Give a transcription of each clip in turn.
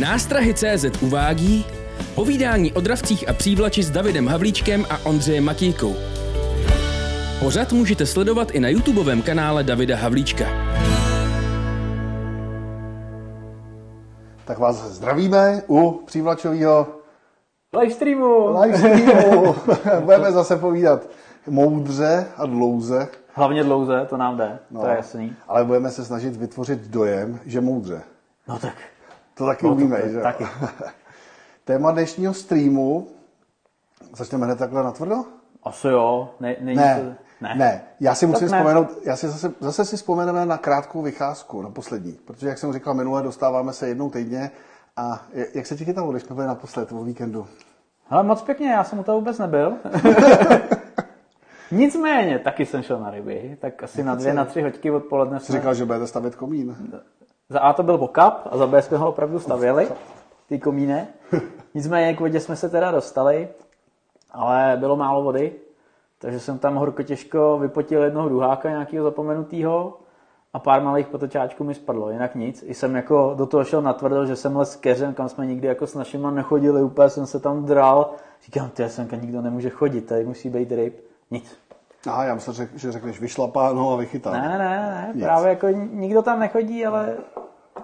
Nástrahy CZ uvádí povídání o dravcích a přívlači s Davidem Havlíčkem a Ondřejem Matějkou. Pořad můžete sledovat i na YouTubeovém kanále Davida Havlíčka. Tak vás zdravíme u přívlačového Livestreamu! livestreamu. Budeme zase povídat moudře a dlouze, Hlavně dlouze, to nám jde, no. to je jasný. ale budeme se snažit vytvořit dojem, že moudře. No tak, To taky No, umíme, to- že? taky. Téma dnešního streamu, začneme hned takhle natvrdo? asi jo, ne, není Ne, to... ne, ne. Já si Tak musím ne. vzpomenout, já si zase, zase si vzpomeneme na krátkou vycházku, na poslední, protože jak jsem říkal minule, dostáváme se jednou týdně a jak- se ti chytalo, když jsme byli naposled o víkendu? Ale moc pěkně, já jsem u toho vůbec nebyl. Nicméně, taky jsem šel na ryby, tak asi na dvě, na tři hoďky odpoledne Jsi jsme... říkal, že budete stavět komín. Za A to byl bokap a za B jsme ho opravdu stavěli, ty komíne. Nicméně k vodě jsme se teda dostali, ale bylo málo vody, takže jsem tam horko těžko vypotil jednoho druháka nějakého zapomenutého a pár malých potočáčků mi spadlo, jinak nic. I jsem jako do toho šel natvrdo, že jsem les s keřem, kam jsme nikdy jako s našima nechodili, úplně jsem se tam dral. Říkám, ty semka nikdo nemůže chodit, tady musí být ryb. Nic. Aha, já jsem řek, že řekneš vyšlapáno a vychytáno. Ne, ne, ne, Nic. právě jako nikdo tam nechodí, ale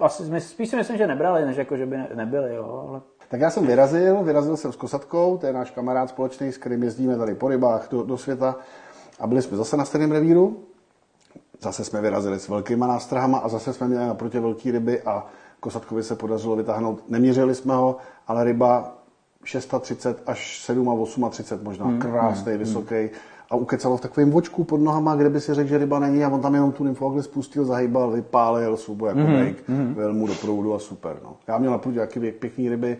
asi, spíš si myslím, že nebrali, než jako, že by ne, nebyli, jo, ale Tak já jsem vyrazil, vyrazil jsem s Kosatkou, to je náš kamarád společný, s kterým jezdíme tady po rybách do, do světa a byli jsme zase na stejném revíru. Zase jsme vyrazili s velkýma nástrahama a zase jsme měli naproti velký ryby a Kosatkovi se podařilo vytáhnout. Neměřili jsme ho, ale ryba 630 až 7 a 38 možná, Hmm, krásný, vysoký. A ukecalo v takovém vočku pod nohama, kde by si řekl, že ryba není a on tam jenom tu nymfogli spustil, zahýbal, vypálil, subo jako Hmm, mm, mm. vyjel mu do proudu a super. No. Já měl na prudě jaký věk, pěkný ryby,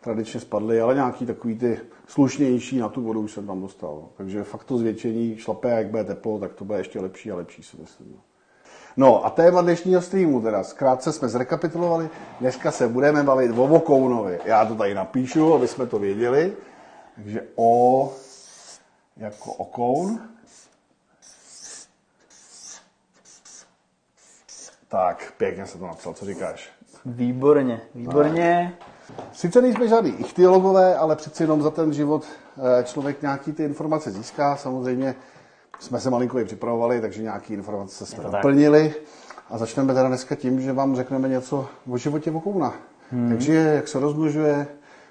tradičně spadly, ale nějaký takový ty slušnější na tu vodu už jsem tam dostal. No. Takže fakt to zvětšení šlape, jak bude teplo, tak to bude ještě lepší a lepší, si myslím. No. No a téma dnešního streamu teda, zkrátce jsme zrekapitulovali, dneska se budeme bavit o Vokounovi. Já to tady napíšu, aby jsme to věděli. Takže O jako okoun. Tak, pěkně se to napsal, co říkáš? výborně, výborně. Sice nejsme žádný ichtyologové, ale přeci jenom za ten život eh, člověk nějaký ty informace získá. Samozřejmě jsme se malinko i připravovali, takže nějaký informace jsme tak. doplnili. A začneme teda dneska tím, že vám řekneme něco o životě vokouna. Hmm. Takže jak se rozmnožuje,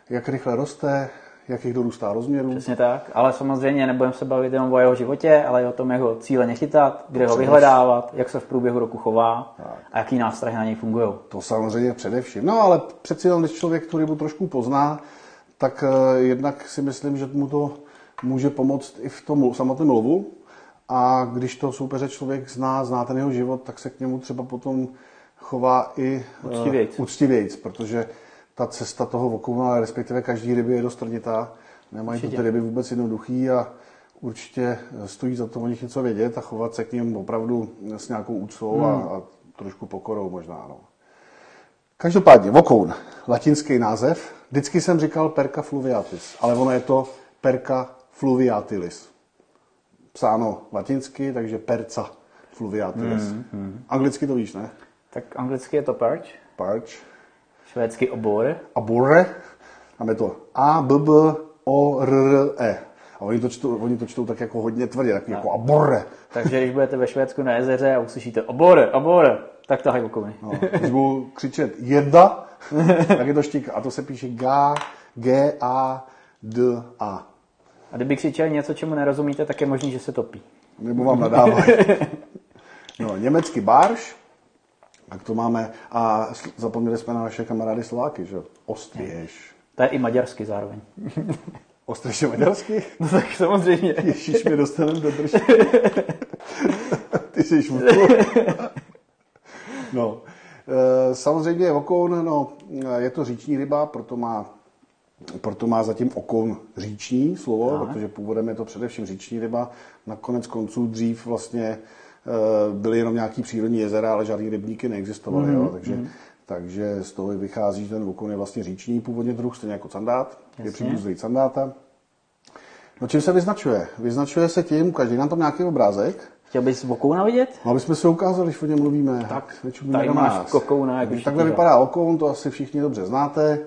jak rychle roste, jak jich dorůstá rozměrů. Přesně tak, ale samozřejmě nebudeme se bavit jenom o jeho životě, ale i o tom, jak ho cíleně chytat, kde ho Především. vyhledávat, jak se v průběhu roku chová a jaký nástrahy na něj fungují. To samozřejmě především. No ale přeci jenom, když člověk tu rybu trošku pozná, tak eh, jednak si myslím, že mu to může pomoct i v tom samotném lovu. A když to soupeře člověk zná, zná ten jeho život, tak se k němu třeba potom chová i eh, Úctivějc. úctivějc, protože ta cesta toho vokouna, respektive každý ryby je dost trnitá. Nemají to ty Určitě. ryby vůbec jednoduchý a určitě stojí za to o nich něco vědět a chovat se k ním opravdu s nějakou úctou Hmm. a, a trošku pokorou možná. No. Každopádně, vokoun, latinský název. Vždycky jsem říkal perca fluviatis, ale ono je to perca fluviatilis. Psáno latinsky, takže perca fluviatilis. Mm, Anglicky to víš, ne? Tak anglicky je to perch, Parch. Švédsky obor, A borre, tam je to A, B, B, O, R, R, E. A oni to čtou, oni to čtou tak jako hodně tvrdě, tak jako aborre. takže když budete ve Švédsku na jezeře a uslyšíte obor, obor, tak tahaj okouny. No, když budu křičet jedna, tak je to štík. A to se píše G, G, A, D, A. A kdyby křičeli něco, čemu nerozumíte, tak je možný, že se topí. Nebo vám nadávají. No, německý barš, tak to máme, a zapomněli jsme na naše kamarády Slováky, že jo? Ostvěž. To je i maďarsky zároveň. Ostvěž je maďarsky? No tak samozřejmě. Ježíš mi dostaneme do držky. Ty jsi šmutl. No, e, samozřejmě okoun, no, je to říční ryba, proto má, proto má zatím okoun říční slovo, Aha. protože původem je to především říční ryba. Nakonec konců dřív vlastně byly jenom nějaký přírodní jezera, ale žádný rybníky neexistovaly, Mhm, jo, takže, takže z toho vychází, že ten okoun je vlastně říční původně druh, stejně jako candát, je Jasně. příbuzný candáta. No čím se vyznačuje? Vyznačuje se tím, každý nám tam nějaký obrázek, Chtěl bys vokouna vidět? No, aby jsme se ukázali, když o něm mluvíme. Tak, tady máš nás. kokouna, jak už Takhle vypadá okoun, to asi všichni dobře znáte.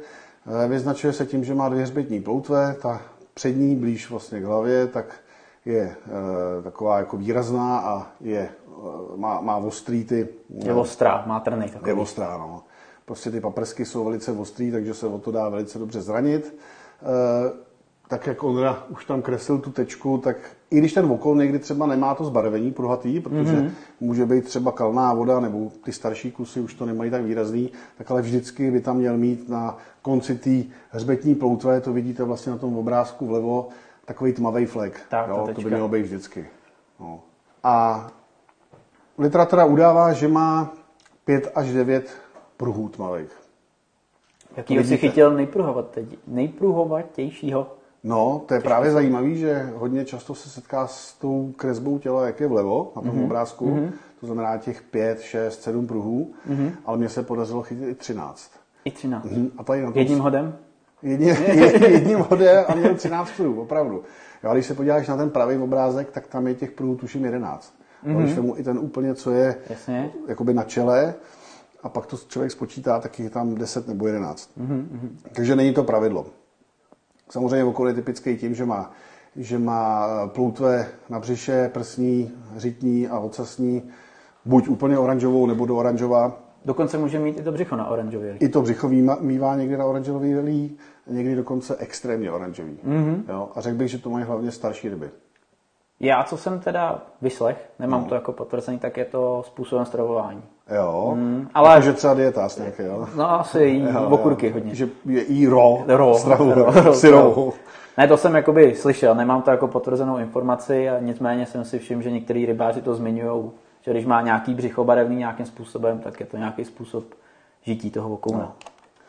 Eh, Vyznačuje se tím, že má dvě hřbetní ploutve. Ta přední, blíž vlastně k hlavě, tak je e, taková jako výrazná a je, e, má, má ostrý ty... Je ostrá, má trny takový. Je ostrá, no. Prostě ty paprsky jsou velice ostrý, takže se o to dá velice dobře zranit. Tak jak Ondra už tam kreslil tu tečku, tak i když ten okol někdy třeba nemá to zbarvení pruhatý, protože mm-hmm. může být třeba kalná voda, nebo ty starší kusy už to nemají tak výrazný, tak ale vždycky by tam měl mít na konci té hřbetní ploutve, to vidíte vlastně na tom obrázku vlevo, takový tmavý flek. Tak, jo, to by mělo být vždycky. No. A literatura udává, že má 5 až 9 pruhů tmavých. Jakýho si vidíte. chytil nejpruhovatějšího? No, to je právě zajímavé, že hodně často se setká s tou kresbou těla, jak je vlevo na tom Mhm. mm-hmm. obrázku. Mm-hmm. To znamená těch 5, 6, 7 pruhů, Mhm. mm-hmm. ale mně se podařilo chytit i 13. I 13. Mm, A tady na tom Jedním hodem? Jedním, jedním hodem a měl 13 pruhů, opravdu. Jo, a když se podíváš na ten pravý obrázek, tak tam je těch pruhů tuším 11. Mm-hmm. Když vemu i ten úplně, co je Jasně. jakoby na čele, a pak to člověk spočítá, tak je tam 10 nebo 11. Mm-hmm. Takže není to pravidlo. Samozřejmě okolo je typický tím, že má, že má ploutve na břiše, prsní, řitní a ocasní, buď úplně oranžovou nebo do oranžová. Dokonce může mít i to břicho na oranžově. I to břicho mývá, mývá někdy na oranžový relí, někdy dokonce extrémně oranžový. Mm-hmm. Jo? A řekl bych, že to mají hlavně starší ryby. Já, co jsem teda vyslech, nemám No. to jako potvrzený, tak je to způsobem stravování. Jo, mm, ale- ale... že třeba dietář nějaký, jo? No asi jí Jo, okurky jo. hodně. Že je i ro, Ro, stravu, ro, ro, ro, ro. Ne, to jsem jakoby slyšel, nemám to jako potvrzenou informaci a nicméně jsem si všiml, že některý rybáři to zmiňují, že když má nějaký břicho barevný nějakým způsobem, tak je to nějaký způsob žití toho okouna. No.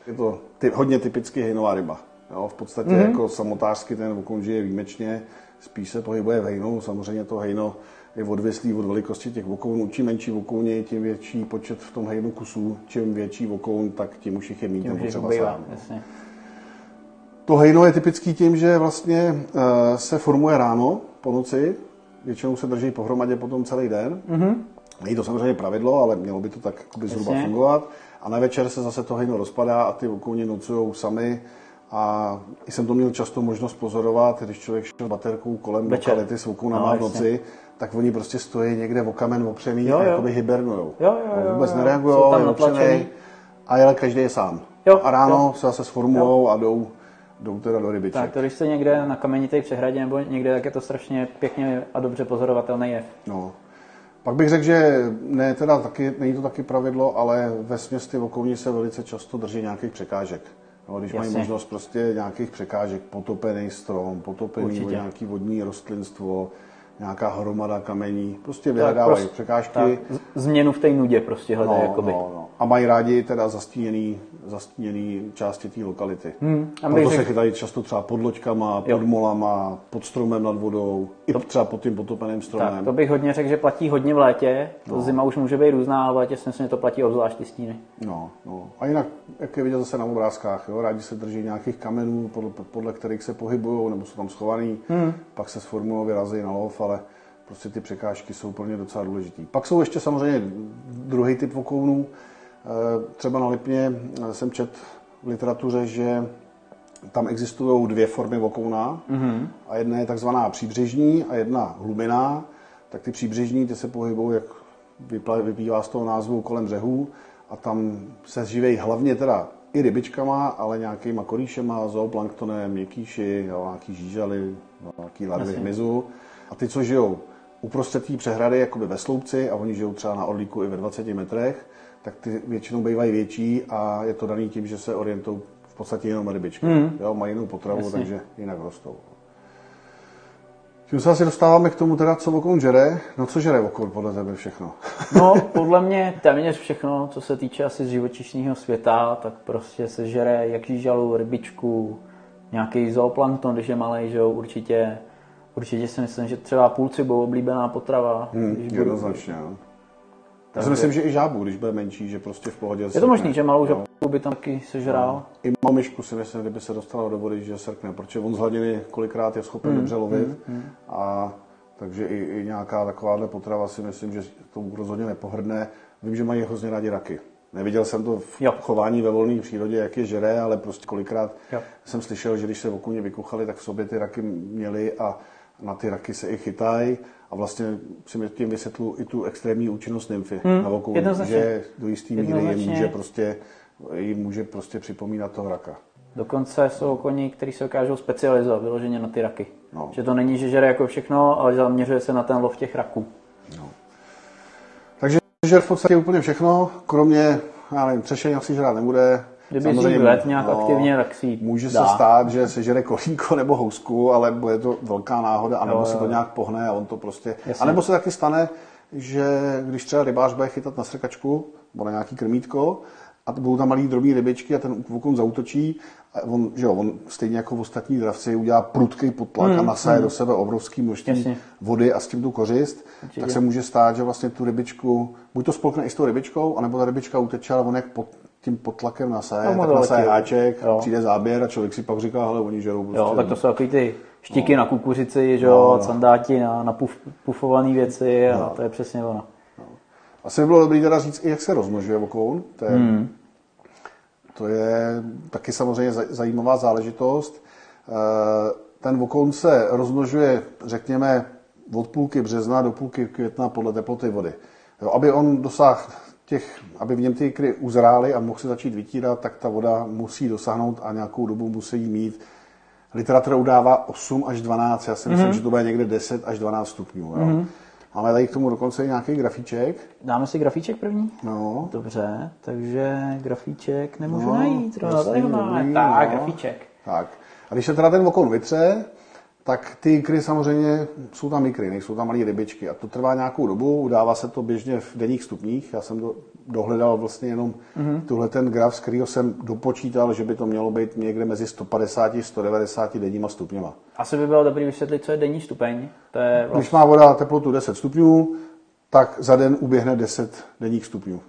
Je to ty, hodně typicky hejnová ryba. Jo, v podstatě Mhm. mm-hmm. jako samotářsky ten vokoun žije výjimečně, spíš se pohybuje v hejnu. Samozřejmě to hejno je odvislý od velikosti těch vokounů. Čím menší vokouně, tím větší počet v tom hejnu kusů. Čím větší vokoun, tak tím už jich je mít Tím, nebo že třeba bývá, sám. jasně. To hejno je typický tím, že vlastně eh, se formuje ráno po noci, většinou se drží pohromadě potom celý den. Mm-hmm. Není to samozřejmě pravidlo, ale mělo by to tak jakoby zhruba Jasně. fungovat. A na večer se zase to hejno rozpadá a ty vokouni nocují sami. A jsem to měl často možnost pozorovat, když člověk šel baterkou kolem Večer. lokality s vokounama No, v noci, tak oni prostě stojí někde o kamen opřený Jo, a jo. jakoby hibernujou. Jo, jo, jo, Vůbec jo. nereagují, je opřený. A ale každý je sám. Jo, a ráno jo. se zase sformujou a jdou, jdou teda do rybiček. Tak to když jste někde na kamenité přehradě nebo někde, tak je to strašně pěkně a dobře pozorovatelný jev. No. Pak bych řekl, že ne, teda taky, není to taky pravidlo, ale ve směs ty vokouni se velice často drží nějakých překážek. No, když mají Jasně. možnost prostě nějakých překážek, potopený strom, potopený nějaký vodní rostlinstvo, nějaká hromada kamení, prostě vyhledávají prostě- překážky. Tak, změnu v té nudě prostě hledají. No, jakoby. no, no. A mají rádi teda zastíněný, zastíněný části té lokality. Hmm, a bych Proto se řekl- chytají často třeba pod loďkama, Jo. pod molama, pod stromem nad vodou, i třeba pod tím potopeným stromem. Tak, to bych hodně řekl, že platí hodně v létě. To zima už může být různá, ale v létě si myslím, že to platí obzvlášť ty stíny. No, no. A jinak, jak je vidět zase na obrázkách, jo, rádi se drží nějakých kamenů, podle, podle kterých se pohybují, nebo jsou tam schovaný, hmm. pak se sformují, vyrazí na lov, ale prostě ty překážky jsou pro ně docela důležitý. Pak jsou ještě samozřejmě druhý typ vokounů. Eh, Třeba na Lipně eh, jsem čet v literatuře, že tam existují dvě formy vokouna mm-hmm. a jedna je takzvaná příbřežní a jedna hlubiná. Tak ty příbřežní ty se pohybují, jak vyplývá z toho názvu, kolem břehů a tam se živějí hlavně teda i rybičkama, ale nějakýma korýšema, zooplanktonem, měkýši, jo, nějaký žížaly, jo, nějaký larvy hmyzu. A ty, co žijou uprostřed té přehrady, jakoby ve sloupci, a oni žijou třeba na orlíku i ve 20 metrech, tak ty většinou bývají větší a je to daný tím, že se orientují v podstatě jenom rybičky. Mm. Jo, mají jinou potravu, Jasně. takže jinak rostou. Tím se asi dostáváme k tomu teda, co vokoun žere. No co žere vokoun podle tebe všechno? No, podle mě téměř všechno, co se týče asi z živočišného světa, tak prostě se žere jak žížalu, rybičku, nějaký zooplankton, když je malý, že jo, určitě. Určitě si myslím, že třeba půlci budou oblíbená potrava. Hmm, jednoznačně, jo. Já si myslím, že i žábu, když bude menší, že prostě v pohodě Je to možný, že malou No. žabku by tam taky sežral. I malou myšku si myslím, kdyby se dostala do vody, že srkne, protože on z hladiny kolikrát je schopen Hmm, dobře lovit a Takže i, i nějaká takováhle potrava si myslím, že tomu rozhodně nepohrdne. Vím, že mají hrozně rádi raky. Neviděl jsem to v Jo. chování ve volné přírodě, jak je žere, ale prostě kolikrát Jo. jsem slyšel, že když se okuně vykuchali, tak v sobě ty raky měli a na ty raky se i chytají. A vlastně si tím vysvětlu i tu extrémní účinnost nymfy Hmm, na jednoznačně. že do jisté míry jim Jednoznačně. může prostě jim může prostě připomínat toho raka. Dokonce jsou koní, kteří se dokážou specializovat vyloženě na ty raky. No. Že to není, že žere jako všechno, ale zaměřuje se na ten lov těch raků. Takže žer v podstatě úplně všechno, kromě, já nevím, třešení asi žrát nebude. Kdyby dřív let nějak aktivně, tak si Může dá. se stát, že sežere kolínko nebo housku, ale bude to velká náhoda, anebo Jo, se jo, to jo. nějak pohne a on to prostě... Jasně. A nebo se taky stane, že když třeba rybář bude chytat na srkačku nebo na nějaký krmítko a budou tam malý drobný rybičky a ten vokon zautočí, a on, že jo, on stejně jako v ostatní dravci udělá prudký potlak a nasaje do sebe obrovský množství Hmm, Jasně. vody a s tím tu kořist, Určitě. tak se může stát, že vlastně tu rybičku, buď to spolkne i s tou rybičkou, anebo ta rybička uteče, ale on jak pod tím potlakem nasaje, No, tak nasaje letí. háček, Jo. přijde záběr a člověk si pak říká, hele, oni žerou prostě. Jo, tak to jsou takový ty štiky na kukuřici, že No, jo, no. sandáti na, na puf, pufované věci a to je přesně ono. Asi by bylo dobré teda říct i, jak se rozmnožuje vokoun. To je, hmm. to je taky samozřejmě zaj- zajímavá záležitost. Eh, Ten vokoun se rozmnožuje, řekněme, od půlky března do půlky května podle teploty vody. Jo, aby on dosáhl těch, aby v něm ty ikry uzrály a mohl se začít vytírat, tak ta voda musí dosáhnout a nějakou dobu musí mít. Literatura udává 8 až 12, já si myslím, že to bude někde 10 až 12 stupňů. Jo. Máme tady k tomu dokonce i nějaký grafíček. Dáme si grafíček první? No, Dobře, takže grafíček nemůžu No, najít. No, tady ho jasný, máme. Tak, no. grafíček. tak. A když se teda ten vokoun vytře, tak ty ikry samozřejmě, jsou tam ikry, nejsou tam malé rybičky a to trvá nějakou dobu, udává se to běžně v denních stupních. Já jsem do, dohledal vlastně jenom mm-hmm. tuhle ten graf, z kterého jsem dopočítal, že by to mělo být někde mezi 150 a 190 denníma stupněma. Asi by bylo dobré vysvětlit, co je denní stupeň. To je Když vlastně, má voda teplotu 10 stupňů, tak za den uběhne 10 denních stupňů.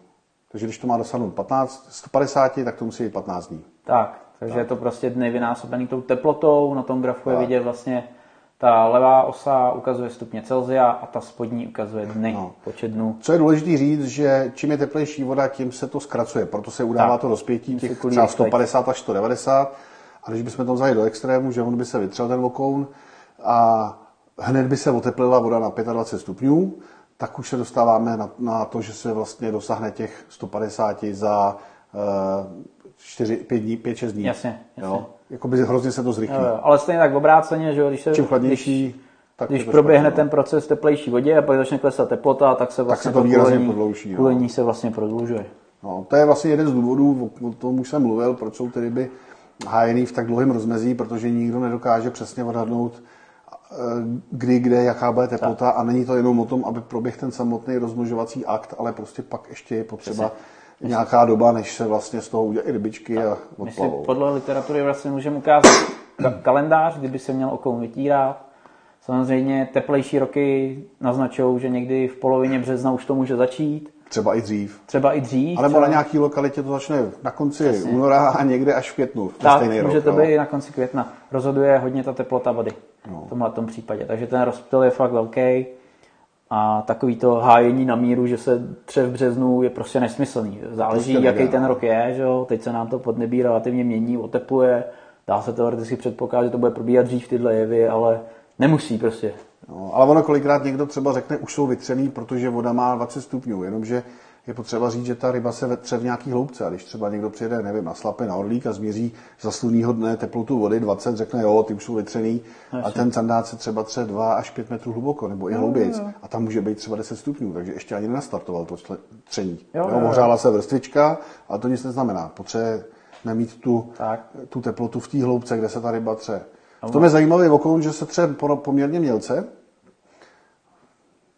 Takže když to má dosáhnout 15, 150, tak to musí být 15 dní. tak, takže je to prostě dny vynásobený tou teplotou. Na tom grafu je vidět vlastně ta levá osa ukazuje stupně Celsia a ta spodní ukazuje dny, No. počet dnů. Co je důležité říct, že čím je teplejší voda, tím se to zkracuje, proto se udává Tak. to rozpětí těch třeba rychleji. 150 až 190. A když bychom to vzali do extrému, že on by se vytřel ten vokoun a hned by se oteplila voda na 25 stupňů, tak už se dostáváme na, na to, že se vlastně dosáhne těch 150 za uh, 4, 5 dní, 5-6 dní. Jasně, jasně. Jo? Jakoby hrozně se to zrychlí. Jo, jo, ale stejně tak obráceně, že jo, když se Čím chladnější, tak Když je to proběhne špatně, no. ten proces v teplejší vodě a pak začne klesat teplota, tak se vlastně se to výrazně prodlouží, no. Kulení se vlastně prodlužuje. No, to je vlastně jeden z důvodů, o tom už jsem mluvil, proč jsou ty ryby hájený v tak dlouhém rozmezí, protože nikdo nedokáže přesně odhadnout, eh, kdy, kde, jaká bude teplota a není to jenom o tom, aby proběh ten samotný rozmnožovací akt, ale prostě pak ještě je potřeba nějaká doba, než se vlastně z toho udělají rybičky a My si odplavou. podle literatury vlastně můžeme ukázat ka- kalendář, kdyby se měl okoun vytírat. Samozřejmě teplejší roky naznačují, že někdy v polovině března už to může začít. Třeba i dřív. Třeba i dřív. A nebo třeba- na nějaký lokalitě to začne na konci února a někde až v květnu. tak, stejný může rok, to být i na konci května. Rozhoduje hodně ta teplota vody No. v tomhle tom případě. Takže ten rozptyl je fakt velký. A takový to hájení na míru, že se tře v březnu, je prostě nesmyslný. Záleží, prostě jaký ten rok je. Že jo? Teď se nám to podnebí relativně mění, otepluje. Dá se teoreticky předpokládat, že to bude probíhat dřív tyhle jevy, ale nemusí prostě. No, ale ono kolikrát někdo třeba řekne, už jsou vytřený, protože voda má 20 stupňů, jenomže je potřeba říct, že ta ryba se vetře v nějaký hloubce. A když třeba někdo přijede, nevím, na slapy, na orlík a změří za slunného dne teplotu vody 20, řekne, jo, ty už jsou vytřený. A ten sandát se třeba tře 2 až 5 metrů hluboko, nebo i hloubějc. A tam může být třeba 10 stupňů, takže ještě ani nenastartoval to tření. Jo, Jo, jo, ohřála se vrstvička, ale to nic neznamená. Potřebujeme mít tu, Tak. tu teplotu v té hloubce, kde se ta ryba tře. V tom je zajímavý okoun, že se tře po- poměrně mělce,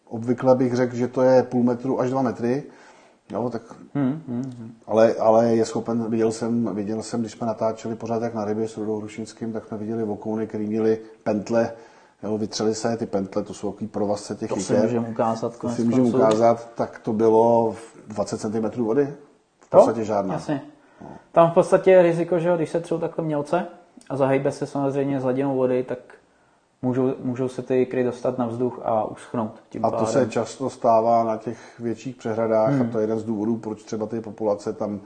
Obvykle bych řekl, že to je půl metru až dva metry. Jo, tak, Hmm, hmm. ale, ale je schopen, viděl jsem, viděl jsem, když jsme natáčeli pořád jak na rybě s Rudou Rušinským, tak jsme viděli vokouny, které měly pentle, jo, vytřeli se ty pentle, to jsou takový provazce těch To si jiker. můžeme ukázat. To si můžeme ukázat, tak to bylo v 20 cm vody. V podstatě žádná. Jasně. Tam v podstatě je riziko, že když se třou takhle mělce a zahejbe se samozřejmě s hladinou vody, tak můžou, můžou se ty ikry dostat na vzduch a uschnout. Tím a to pádem. se často stává na těch větších přehradách hmm. a to je jeden z důvodů, proč třeba ty populace tam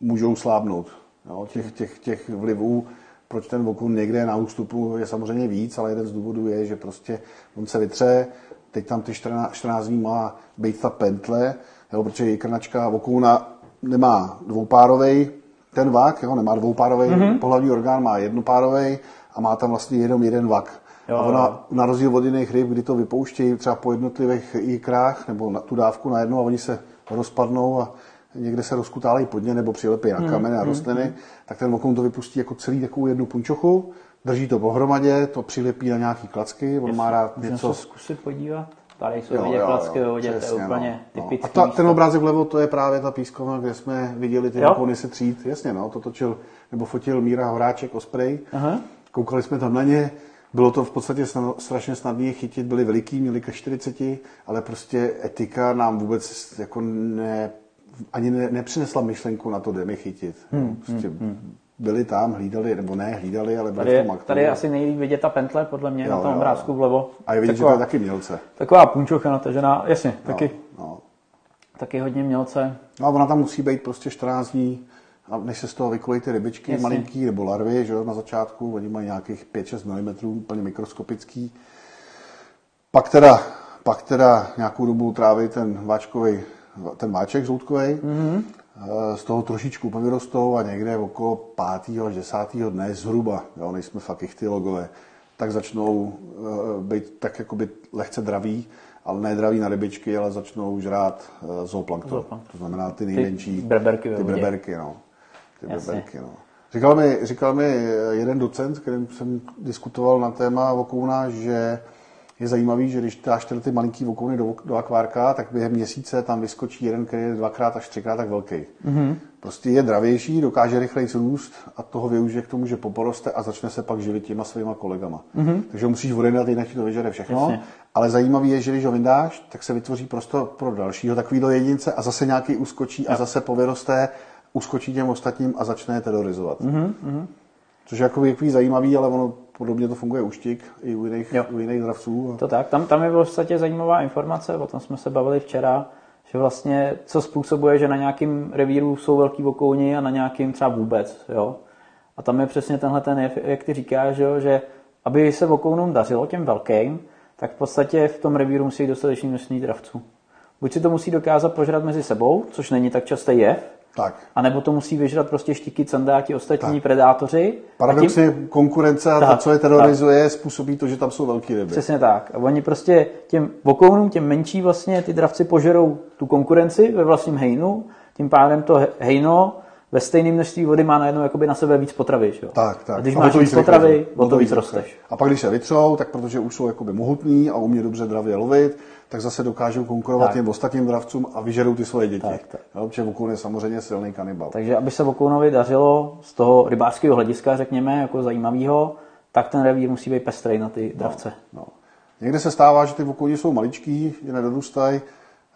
můžou slábnout. Jo, těch, těch, těch vlivů, proč ten okun někde na ústupu je samozřejmě víc, ale jeden z důvodů je, že prostě on se vytře, teď tam ty 14, 14 dní má být ta pentle, jo, protože krnačka vokouna nemá dvoupárovej ten vak, jo, nemá dvoupárovej, mm-hmm. pohlavní orgán má jednopárovej a má tam vlastně jenom jeden vak. Jo, a ona, na rozdíl od jiných ryb, kdy to vypouštějí třeba po jednotlivých jikrách nebo na tu dávku na jednu a oni se rozpadnou a někde se rozkutálejí pod ně nebo přilepí na kamene a rostliny, mm, tak ten vokoun to vypustí jako celý takovou jednu punčochu, drží to pohromadě, to přilepí na nějaký klacky, on má rád něco... se zkusit podívat? Tady jsou vidět klacky ve vodě, to je úplně no, typický. No. A ta, ten obrázek vlevo, to je právě ta pískovna, kde jsme viděli ty vokouny se třít. Jasně, no, to točil nebo fotil Míra Horáček Osprey. Aha. Koukali jsme tam na ně, bylo to v podstatě strašně snadné chytit, byli veliký, měli ke 40, ale prostě etika nám vůbec jako ne, ani ne, nepřinesla myšlenku na to, kde mi chytit. Hmm, prostě hmm, hmm. Byli tam, hlídali, nebo ne, hlídali, ale byli tady, v tom Tady je asi nejlíp vidět ta pentle, podle mě, jo, na tom obrázku vlevo. A je vidět, taková, že to je taky mělce. Taková punčocha natažená, jasně, no, taky, no. taky hodně mělce. No a ona tam musí být prostě 14 dní, a než se z toho vykolejí ty rybičky Jasně. malinký nebo larvy, že jo, na začátku, oni mají nějakých 5-6 mm, úplně mikroskopický. Pak teda, pak teda nějakou dobu tráví ten váčkový, ten váček žloutkový, mm-hmm. z toho trošičku povyrostou a někde okolo 5. až 10. dne zhruba, jo, nejsme fakt ichtylogové, tak začnou uh, být tak jakoby lehce draví, ale ne draví na rybičky, ale začnou žrát uh, zooplankton. zooplankton. To znamená ty nejmenší, ty breberky, ty breberky no ty beberky. No. Říkal, mi, říkal mi jeden docent, kterým jsem diskutoval na téma vokouna, že je zajímavý, že když dáš ty malinký vokouny do, do akvárka, tak během měsíce tam vyskočí jeden, který je dvakrát až třikrát tak velký. Mm-hmm. Prostě je dravější, dokáže rychleji růst a toho využije k tomu, že poporoste a začne se pak živit těma svýma kolegama. Mm-hmm. Takže ho musíš vodenat, jinak ti to vyžere všechno. Jasně. Ale zajímavý je, že když ho vyndáš, tak se vytvoří prostor pro dalšího takového jedince a zase nějaký uskočí a zase povyroste uskočí těm ostatním a začne je terorizovat. Mm-hmm. Což je jako takový zajímavý, ale ono podobně to funguje u štik i u jiných, u jiných dravců. To tak, tam, tam je v podstatě zajímavá informace, o tom jsme se bavili včera, že vlastně co způsobuje, že na nějakým revíru jsou velký vokouni a na nějakým třeba vůbec. Jo? A tam je přesně tenhle ten jev, jak ty říkáš, že, že aby se vokounům dařilo těm velkým, tak v podstatě v tom revíru musí dostatečný množství dravců. Buď si to musí dokázat požrat mezi sebou, což není tak častý jev, tak. A nebo to musí vyžrat prostě štiky, candáti, ostatní tak. predátoři. Paradoxně tím... konkurence a tak, to, co je terorizuje, tak. způsobí to, že tam jsou velký ryby. Přesně tak. A oni prostě těm vokounům, těm menší vlastně, ty dravci požerou tu konkurenci ve vlastním hejnu, tím pádem to hejno ve stejném množství vody má najednou jakoby na sebe víc potravy. Že? Tak, tak. A když a máš víc potravy, o to víc rosteš. A pak, když se vytřou, tak protože už jsou jakoby mohutní a umí dobře dravě lovit, tak zase dokážou konkurovat tak. těm ostatním dravcům a vyžerou ty svoje děti. Tak, tak. Jo, protože Vokoun je samozřejmě silný kanibal. Takže aby se Vokounovi dařilo z toho rybářského hlediska, řekněme, jako zajímavého, tak ten revír musí být pestrý na ty dravce. No, no. Někde se stává, že ty vokouni jsou maličký, že nedorůstají.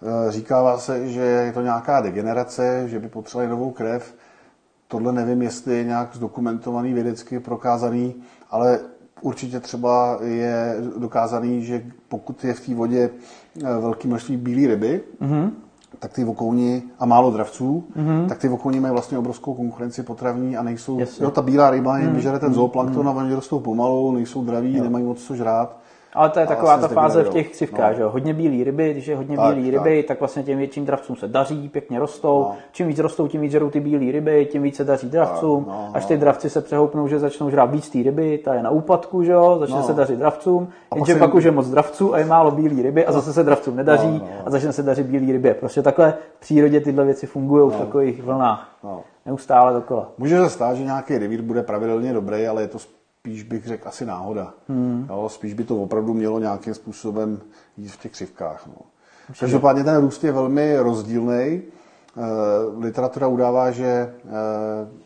Eh, říkává se, že je to nějaká degenerace, že by potřebovali novou krev. Tohle nevím, jestli je nějak zdokumentovaný, vědecky prokázaný, ale určitě třeba je dokázaný, že pokud je v té vodě eh, velké množství bílé ryby, mm-hmm. tak ty vokouni a málo dravců, mm-hmm. tak ty vokouni mají vlastně obrovskou konkurenci potravní a nejsou, jo, ta bílá ryba jim mm-hmm. vyžere ten zooplankton mm-hmm. a oni rostou pomalu, nejsou draví, jo. nemají moc co žrát ale to je taková ta fáze v těch křivkách, no. že jo? Hodně bílé ryby, když je hodně bílé ryby, tak. tak vlastně těm větším dravcům se daří, pěkně rostou. No. Čím víc rostou, tím víc žerou ty bílé ryby, tím víc se daří dravcům. No, no, až ty dravci se přehoupnou, že začnou žrát víc té ryby, ta je na úpadku, že jo? Začne no. se dařit dravcům, jenže pak už je moc dravců a je málo bílé ryby a zase se dravcům nedaří no, no. a začne se dařit bílé ryby. Prostě takhle v přírodě tyhle věci fungují no. v takových vlnách. No. Neustále dokola. Může se stát, že nějaký revír bude pravidelně dobrý, ale je to spíš bych řekl asi náhoda. Hmm. Jo, spíš by to opravdu mělo nějakým způsobem jít v těch křivkách. No. Každopádně ten růst je velmi rozdílný. E, literatura udává, že e,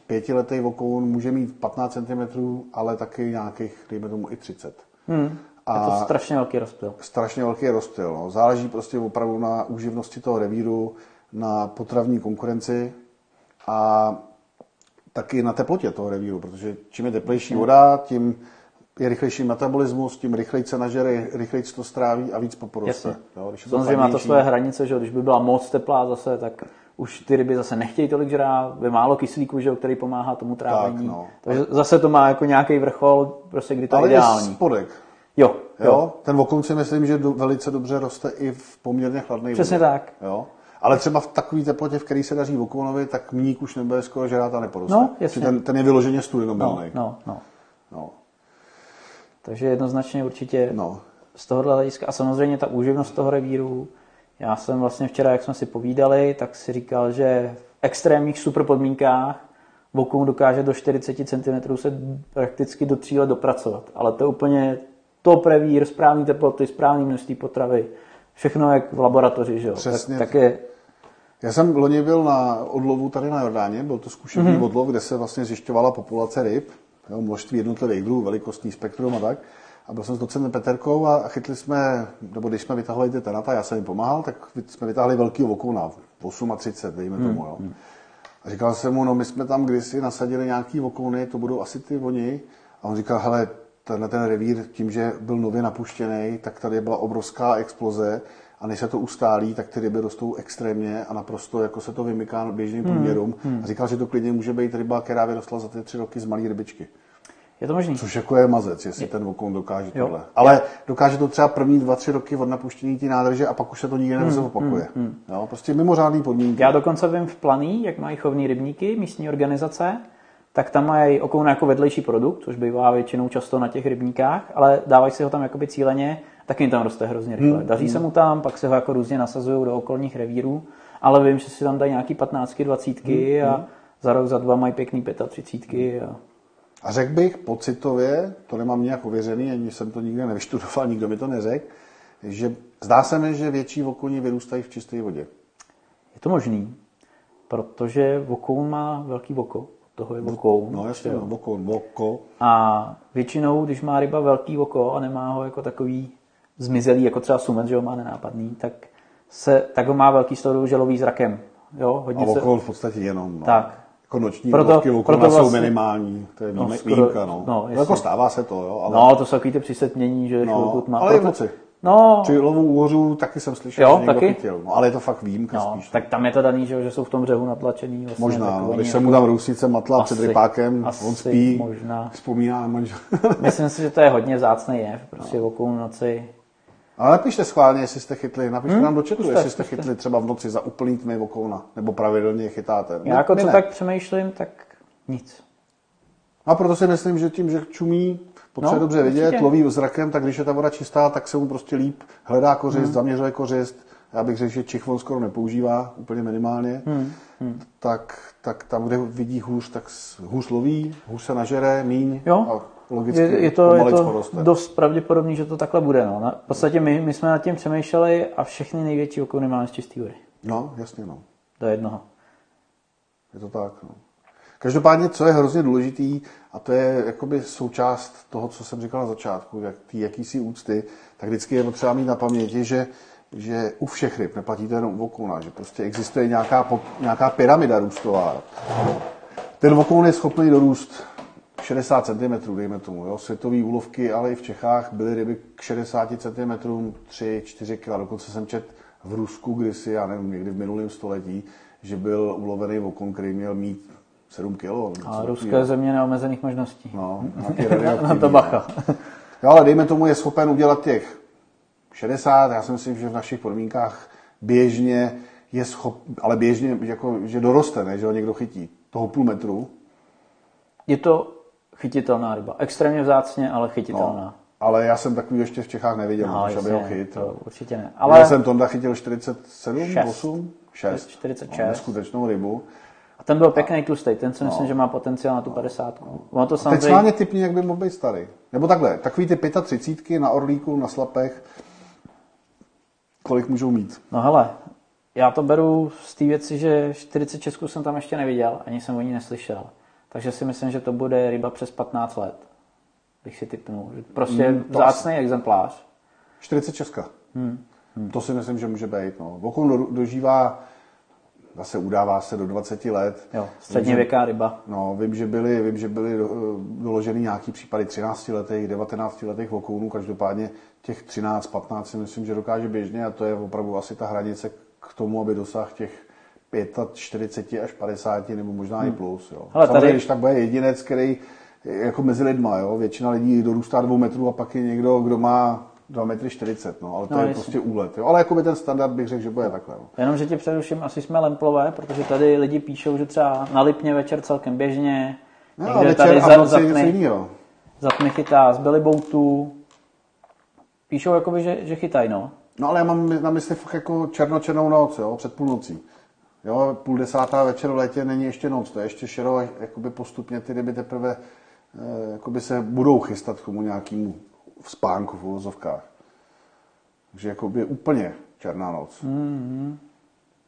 pětiletý vokoun může mít 15 cm, ale taky nějakých, dejme tomu, i 30. Hmm. A je to strašně velký rozptyl. Strašně velký rozptyl. No. Záleží prostě opravdu na úživnosti toho revíru, na potravní konkurenci a taky na teplotě toho revíru, protože čím je teplejší voda, tím je rychlejší metabolismus, tím rychleji se nažere, rychleji to stráví a víc poporoste. Jo, když Samozřejmě má to svoje hranice, že když by byla moc teplá zase, tak už ty ryby zase nechtějí tolik žrát, by málo kyslíku, že, který pomáhá tomu trávení. Tak, no. Takže zase to má jako nějaký vrchol, prostě kdy to Ale je ideální. Spodek. Jo, jo. jo. Ten si myslím, že do, velice dobře roste i v poměrně chladné Přesně vodě. tak. Jo. Ale třeba v takové teplotě, v které se daří vokonovi, tak mník už nebude skoro žrát a neporoste. No, jasně. Ten, ten je vyloženě studenobilný. No, no, no. no. Takže jednoznačně určitě no. z tohohle hlediska. A samozřejmě ta úživnost toho revíru. Já jsem vlastně včera, jak jsme si povídali, tak si říkal, že v extrémních super podmínkách vokoun dokáže do 40 cm se prakticky do 3 let dopracovat. Ale to je úplně top revír, správný teploty, správný množství potravy. Všechno jak v laboratoři, že jo? Přesně. Tak, tak je, já jsem loni byl na odlovu tady na Jordáně, byl to zkušební mm-hmm. odlov, kde se vlastně zjišťovala populace ryb, jo, množství jednotlivých druhů, velikostní spektrum a tak. A byl jsem s docentem Peterkou a chytli jsme, nebo když jsme vytahli ty tenata, já jsem jim pomáhal, tak jsme vytáhli velký vokouna, 38, dejme tomu, mm, jo. Mm. A říkal jsem mu, no my jsme tam kdysi nasadili nějaký vokouny, to budou asi ty oni. A on říkal, hele, tenhle ten revír, tím, že byl nově napuštěný, tak tady byla obrovská exploze a než se to ustálí, tak ty ryby rostou extrémně a naprosto jako se to vymyká běžným hmm, průměrům. Hmm. A říkal, že to klidně může být ryba, která vyrostla za ty tři roky z malé rybičky. Je to možný. Což jako je mazec, jestli je. ten okon dokáže jo. tohle. Ale dokáže to třeba první dva, tři roky od napuštění té nádrže a pak už se to nikdy hmm, opakuje. Hmm, hmm. Jo, prostě mimořádný podmínky. Já dokonce vím v Planý, jak mají chovní rybníky, místní organizace, tak tam mají okoun jako vedlejší produkt, což bývá většinou často na těch rybníkách, ale dávají si ho tam jakoby cíleně, taky jim tam roste hrozně rychle. Hmm. Daří hmm. se mu tam, pak se ho jako různě nasazují do okolních revírů, ale vím, že si tam dají nějaký 15, 20 hmm. a hmm. za rok, za dva mají pěkný 35. A... a řekl bych pocitově, to nemám nějak ověřený, ani jsem to nikdy nevyštudoval, nikdo mi to neřekl, že zdá se mi, že větší vokouni vyrůstají v čisté vodě. Je to možný, protože vokoun má velký voko toho je vokou. No jasně, no, voko, voko. A většinou, když má ryba velký voko a nemá ho jako takový zmizelý, jako třeba sumet, že ho má nenápadný, tak, se, tak ho má velký z toho, že loví zrakem. Jo, hodně a voko se... v podstatě jenom. No. Tak. Jako noční proto, vlhky proto vlastně, jsou minimální, to je no, výjimka, no. no, no jako stává se to, jo. Ale... No, to jsou takový ty přisetmění, že no. Ale proto... je No. Při lovu úhořů taky jsem slyšel, jo, že někdo taky? chytil. No, ale je to fakt výjimka no, spíš. Tak tam je to daný, že, že jsou v tom břehu natlačený. Vlastně možná, no, když se mu tam rusice matla asi, před rypákem, asi, on spí, možná. vzpomíná na manžel. Myslím si, že to je hodně vzácný jev, prostě no. v okolo noci. Ale napište schválně, jestli jste chytli, napište hmm? nám do chatu, jestli jste chytli třeba v noci za úplný tmy okouna, nebo pravidelně je chytáte. Já jako co tak přemýšlím, tak nic. A proto si myslím, že tím, že čumí, potřebuje no, dobře vidět, určitě. loví zrakem, tak když je ta voda čistá, tak se mu prostě líp hledá kořist, hmm. zaměřuje kořist. Já bych řekl, že Čichvon skoro nepoužívá, úplně minimálně. Hmm. Hmm. Tak, tak tam, kde vidí hůř, tak hůř loví, hůř se nažere, míň jo. a logicky je, je to, je to dost pravděpodobný, že to takhle bude. No. v podstatě my, my jsme nad tím přemýšleli a všechny největší okony máme z čistý vody. No, jasně, no. Do jednoho. Je to tak, no. Každopádně, co je hrozně důležitý, a to je jakoby součást toho, co jsem říkal na začátku, jak tý jakýsi úcty, tak vždycky je potřeba mít na paměti, že, že u všech ryb neplatí to jenom u že prostě existuje nějaká, nějaká pyramida růstová. Ten vokoun je schopný dorůst 60 cm, dejme tomu. Jo. Světové úlovky, ale i v Čechách byly ryby k 60 cm, 3-4 kg. Dokonce jsem čet v Rusku kdysi, já nevím, někdy v minulém století, že byl ulovený vokon, který měl mít 7 kilo. A ruské země neomezených možností. No, na to bacha. jo, ale dejme tomu, je schopen udělat těch 60, já si myslím, že v našich podmínkách běžně je schop, ale běžně, jako, že doroste, ne, že ho někdo chytí toho půl metru. Je to chytitelná ryba. Extrémně vzácně, ale chytitelná. No, ale já jsem takový ještě v Čechách neviděl, no, než aby ho chyt. To určitě ne. Ale... Já jsem Tonda chytil 47, 6. 8, 6. 46. No, neskutečnou rybu. A ten byl pěkný tlustý, ten si myslím, no. že má potenciál na tu 50. No. Ono to samozřejmě... Teď schválně typní, jak by mohl být starý. Nebo takhle, takový ty 35 na orlíku, na slapech, kolik můžou mít? No hele, já to beru z té věci, že 40 Česků jsem tam ještě neviděl, ani jsem o ní neslyšel. Takže si myslím, že to bude ryba přes 15 let. Bych si typnul. Prostě mm, vzácný exemplář. 40 Česka. Hmm. Hmm. To si myslím, že může být. No. Vokon dožívá zase udává se do 20 let. Jo, středněvěká ryba. No, vím, že byly, vím, že byly do- doloženy nějaký případy 13 letých, 19 letých vokounů, každopádně těch 13, 15 si myslím, že dokáže běžně a to je opravdu asi ta hranice k tomu, aby dosáhl těch 45 až 50 nebo možná i plus. Jo. Hmm. Ale Samozřejmě, tady- když tak bude jedinec, který je jako mezi lidma, jo. většina lidí dorůstá dvou metrů a pak je někdo, kdo má 2 metry 40, no, ale to No, je jasně. prostě úlet. Jo. Ale jako by ten standard bych řekl, že bude takhle. No. Jenom, že tě především asi jsme lemplové, protože tady lidi píšou, že třeba na Lipně večer celkem běžně, No, někde večer tady a za, za, tmy, jiného. za tmy chytá z Billyboatů. Píšou jakoby, že, že chytají, no. No ale já mám na mysli fakt jako černočernou noc, jo, před půlnocí. Jo, půl desátá večer v létě není ještě noc, to je ještě šero, jakoby postupně ty ryby teprve eh, jakoby se budou chystat k tomu nějakému spánku v uvozovkách. Takže jakoby úplně černá noc. Mm-hmm.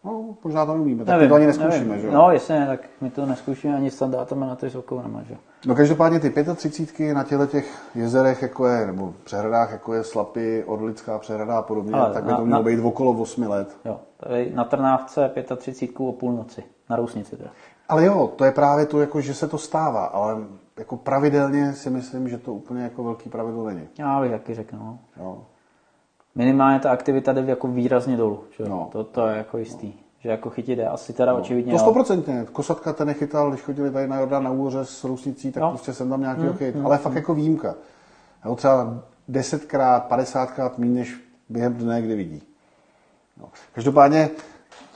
No, možná to neumíme, tak to ani neskoušíme, nevím. že jo? No jasně, tak my to neskoušíme ani standardem na ty s okounama, že jo. No každopádně ty 35 na těchto těch jezerech, jako je, nebo přehradách, jako je Slapy, Orlická přehrada a podobně, Ale tak by na- to mělo na- být okolo 8 let. Jo, tady na Trnávce 35 o půlnoci, na Rousnici teda. Ale jo, to je právě to, jako, že se to stává, ale jako pravidelně si myslím, že to úplně jako velký pravidlo není. Já bych taky řekl, no. Jo. Minimálně ta aktivita jde jako výrazně dolů, že. No. To, to je jako jistý. Že jako chytit jde asi teda očividně, To stoprocentně. Kosatka ten nechytal, když chodili tady na Jordán na úře s rousnicí, tak No. prostě jsem tam nějaký chyt. Ale fakt jako výjimka. Jo, třeba desetkrát, padesátkrát méně, než během dne, kdy vidí. No. Každopádně,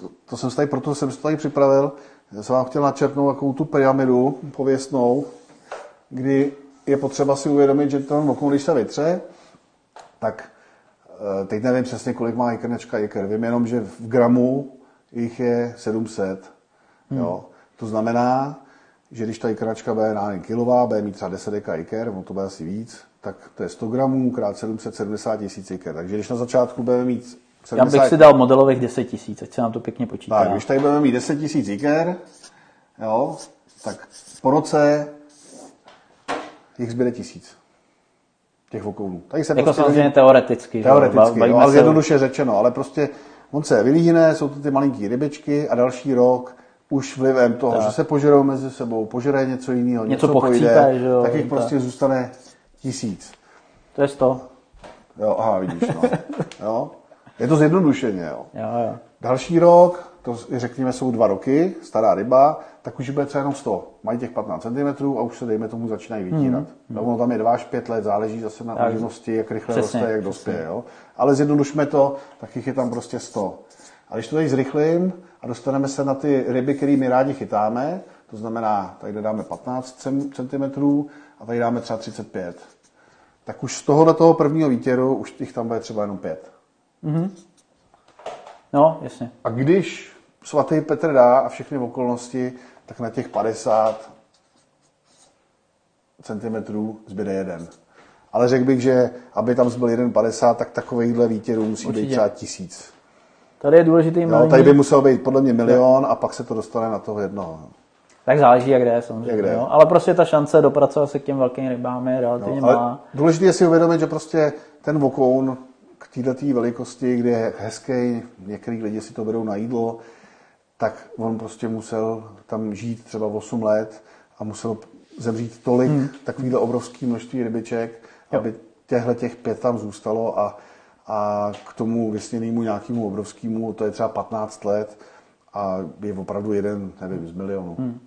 to, to jsem si tady, proto jsem si to tady připravil, jsem vám chtěl načrtnout takovou tu pyramidu pověstnou, kdy je potřeba si uvědomit, že ten okno, když se vytře, tak eh, teď nevím přesně, kolik má jikrnečka jikr. Vím jenom, že v gramu jich je 700. Jo. To znamená, že když ta jikrnačka bude na kilová, bude mít třeba 10 deka jiker, ono to bude asi víc, tak to je 100 gramů krát 770 tisíc jiker. Takže když na začátku budeme mít Já 70 bych si dal modelových 10 tisíc, ať se nám to pěkně počítá. tak, když tady budeme mít 10 tisíc jiker, jo, tak po roce jich zbyde tisíc. Těch vokounů. Tady se jako prostě samozřejmě teoreticky. jo, Teoreticky, bavíme jo, ale se- jednoduše řečeno, ale prostě on se vylíhne, jsou to ty malinký rybičky a další rok už vlivem toho, Tak. že se požerou mezi sebou, požere něco jiného, Něco něco, pochcípají, pojde, že jo, tak jich tak. prostě zůstane tisíc. To je 100. Jo, aha, vidíš, no. jo. Je to zjednodušeně, jo. Jo, jo. Další rok, to řekněme jsou dva roky, stará ryba, tak už bude třeba jenom 100. Mají těch 15 cm a už se, dejme tomu, začínají vytírat. Hmm. Ono tam je 2 až 5 let, záleží zase na možnosti, jak rychle Přesně, roste, jak přesně. dospěje. Jo? Ale zjednodušme to, tak jich je tam prostě 100. A když to tady zrychlím a dostaneme se na ty ryby, které my rádi chytáme, to znamená, tady dáme 15 cm a tady dáme třeba 35. Tak už z tohohle toho prvního výtěru už jich tam bude třeba jenom 5. No, jasně. A když svatý Petr dá a všechny okolnosti, tak na těch 50 cm zbyde jeden. Ale řekl bych, že aby tam zbyl 1,50, tak takovýchhle výtěrů musí Určitě. být třeba tisíc. Tady je důležitý Jo, milník. tady by musel být podle mě milion a pak se to dostane na toho jednoho. Tak záleží, jak jde, samozřejmě. Jak jde. Jo? Ale prostě ta šance dopracovat se k těm velkým rybám je relativně No, ale malá. důležité je si uvědomit, že prostě ten vokoun k této velikosti, kde je hezký, některý lidi si to berou na jídlo, tak on prostě musel tam žít třeba 8 let a musel zemřít tolik hmm. takovýhle obrovský množství rybiček, jo. aby těchhle těch pět tam zůstalo a, a k tomu vysněnému nějakému obrovskému, to je třeba 15 let a je opravdu jeden, nevím, z milionu. Hmm.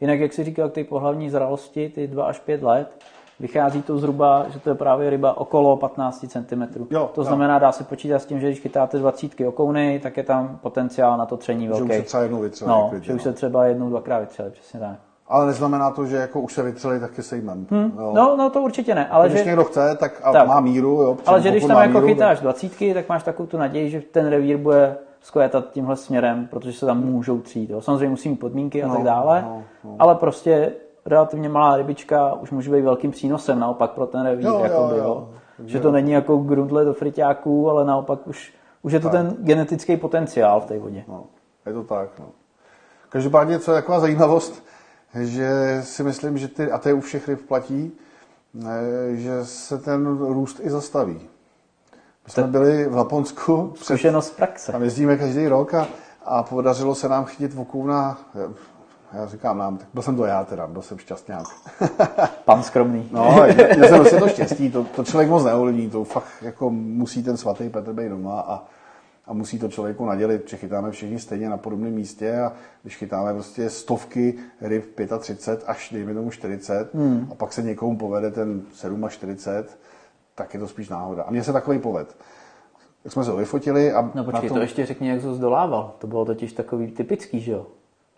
Jinak, jak jsi říkal, té pohlavní zralosti, ty 2 až 5 let, vychází to zhruba, že to je právě ryba okolo 15 cm. Jo, to jo. znamená, dá se počítat s tím, že když chytáte 20 okouny, tak je tam potenciál na to tření Že velký. už se třeba jednou vytřeli. no, klidně, že už no. se třeba jednou, dvakrát vytřeli, přesně tak. Ale neznamená to, že jako už se vytřeli, tak je sejmem. Hmm. No, no to určitě ne, ale Když že, někdo chce, tak, a Tak. má míru. Jo, ale že když tam jako míru, chytáš dvacítky, tak máš takovou tu naději, že ten revír bude skvětat tímhle směrem, protože se tam můžou třít. Jo. Samozřejmě musí mít podmínky a No, tak dále, no, no. ale prostě relativně malá rybička už může být velkým přínosem naopak pro ten revír. Jo, jo, jakoby, jo. jo. Že to není jako grundle do friťáků, ale naopak už, už je to ten genetický potenciál v té vodě. No, je to tak. No. Každopádně, co je taková zajímavost, že si myslím, že ty, a to je u všech ryb platí, eh, že se ten růst i zastaví. My jsme byli v Laponsku, Zkušenost z praxe. tam jezdíme každý rok a, a podařilo se nám chytit vokouna, já říkám nám, tak byl jsem to já teda, byl jsem šťastňák. Pan skromný. No, já jsem prostě to štěstí, to, to člověk moc neovlivní, to fakt jako musí ten svatý Petr být doma a, a musí to člověku nadělit, že chytáme všichni stejně na podobném místě a když chytáme prostě stovky ryb 35 až dejme tomu 40 hmm. a pak se někomu povede ten 47, tak je to spíš náhoda. A mně se takový poved. Tak jsme se vyfotili a... No počkej, tom... to ještě řekni, jak jsi zdolával. To bylo totiž takový typický, že jo?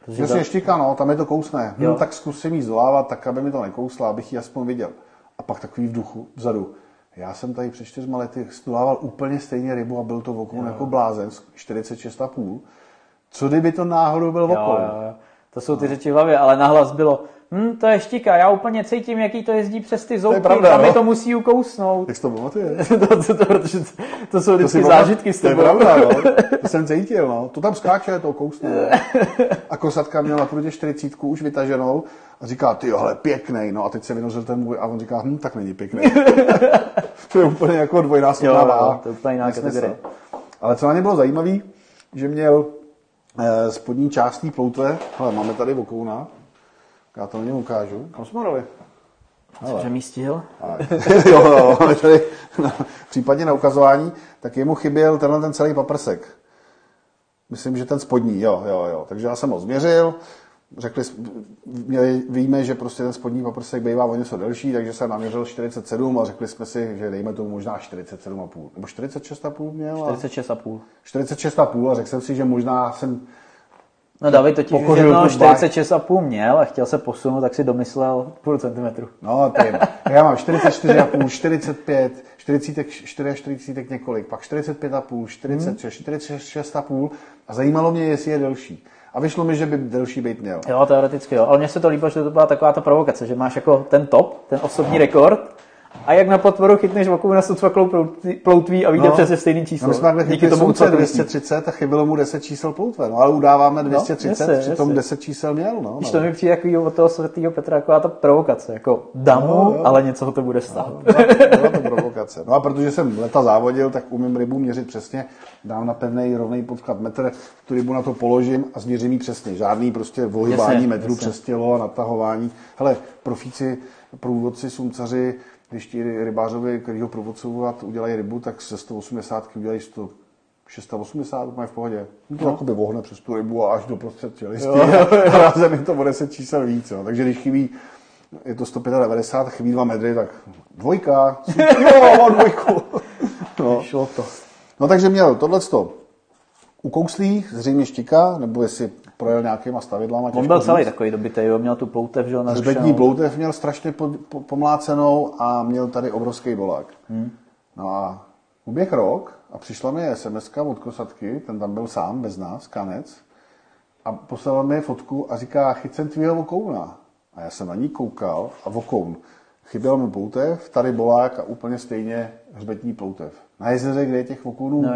Protože to... štika, no, tam je to kousné. Hm, tak zkusím jí zdolávat, tak aby mi to nekousla, abych ji aspoň viděl. A pak takový v duchu, vzadu. Já jsem tady před čtyřma lety zdolával úplně stejně rybu a byl to okolo jako blázen, 46,5. Co kdyby to náhodou byl okolo? To jsou ty řeči v hlavě, ale nahlas bylo, hm, to je štika, já úplně cítím, jaký to jezdí přes ty to pravda, a mi no? to musí ukousnout. Jak to pamatuje? to, to, to, protože to, to jsou vždycky to zážitky s tebou. To je pravda, no. To jsem cítil, no. To tam skáče, to kousne. No. A kosatka měla na prudě 40 už vytaženou a říká, ty ale pěkný, no a teď se vynořil ten můj a on říká, hm, tak není pěkný. to je úplně jako dvojnásobná váha. To je úplně jiná kategorie. Ale co na ně bylo zajímavé, že měl eh, spodní částí ploutve, hele, máme tady vokouna, já to na něm ukážu. Kam jsme dali? Mi stihl? jo, jo, tady, no, případně na ukazování, tak jemu chyběl tenhle ten celý paprsek. Myslím, že ten spodní, jo, jo, jo. Takže já jsem ho změřil, řekli, měli, víme, že prostě ten spodní paprsek bývá o něco delší, takže jsem naměřil 47 a řekli jsme si, že dejme tomu možná 47,5. Nebo 46,5 měl? 46,5. 46,5 a řekl jsem si, že možná jsem No David totiž jednou 46,5 měl a chtěl se posunout, tak si domyslel půl centimetru. No, je. Já mám 44,5, 45, 44, 40 několik, pak 45,5, 46, hmm. 46,5 a zajímalo mě, jestli je delší. A vyšlo mi, že by delší být měl. Jo, teoreticky jo. Ale mně se to líbilo, že to byla taková ta provokace, že máš jako ten top, ten osobní rekord a jak na potvoru chytneš vokou na socvaklou ploutví a vyjde no, přes stejný číslo. No, my jsme Díky tomu 230 a chybilo mu 10 čísel ploutve. No ale udáváme 230, no, jasně, přitom jasně. 10 čísel měl. No, Když to mi přijde jako od toho svatého Petra taková ta provokace. Jako damu, no, ale něco ho to bude stát. No, byla to provokace. No a protože jsem leta závodil, tak umím rybu měřit přesně. Dám na pevný rovný podklad metr, tu rybu na to položím a změřím ji přesně. Žádný prostě vohybání metru přes tělo a natahování. Hele, profíci, průvodci, sumcaři, když ti rybářovi, který ho provocovat, udělají rybu, tak se 180 udělají 100, 680, mají v pohodě. To no. jakoby vohne přes tu rybu a až do prostřed čelisti. A rázem je to o 10 čísel víc. Jo. Takže když chybí, je to 195, chybí 2 metry, tak dvojka. jo, dvojku. No. Šlo to. No takže měl tohleto ukouslý, zřejmě štika, nebo jestli projel nějakýma stavidlama. On byl celý takový dobitý, jo, měl tu ploutev, že Hřbetní ploutev měl strašně po, po, pomlácenou a měl tady obrovský bolák. Hmm. No a uběh rok a přišla mi sms od kosatky, ten tam byl sám, bez nás, kanec, a poslal mi fotku a říká, chyť jsem tvýho vokouna. A já jsem na ní koukal a vokoun. Chyběl mi ploutev, tady bolák a úplně stejně hřbetní ploutev. Na jezeře, kde je těch vokounů no,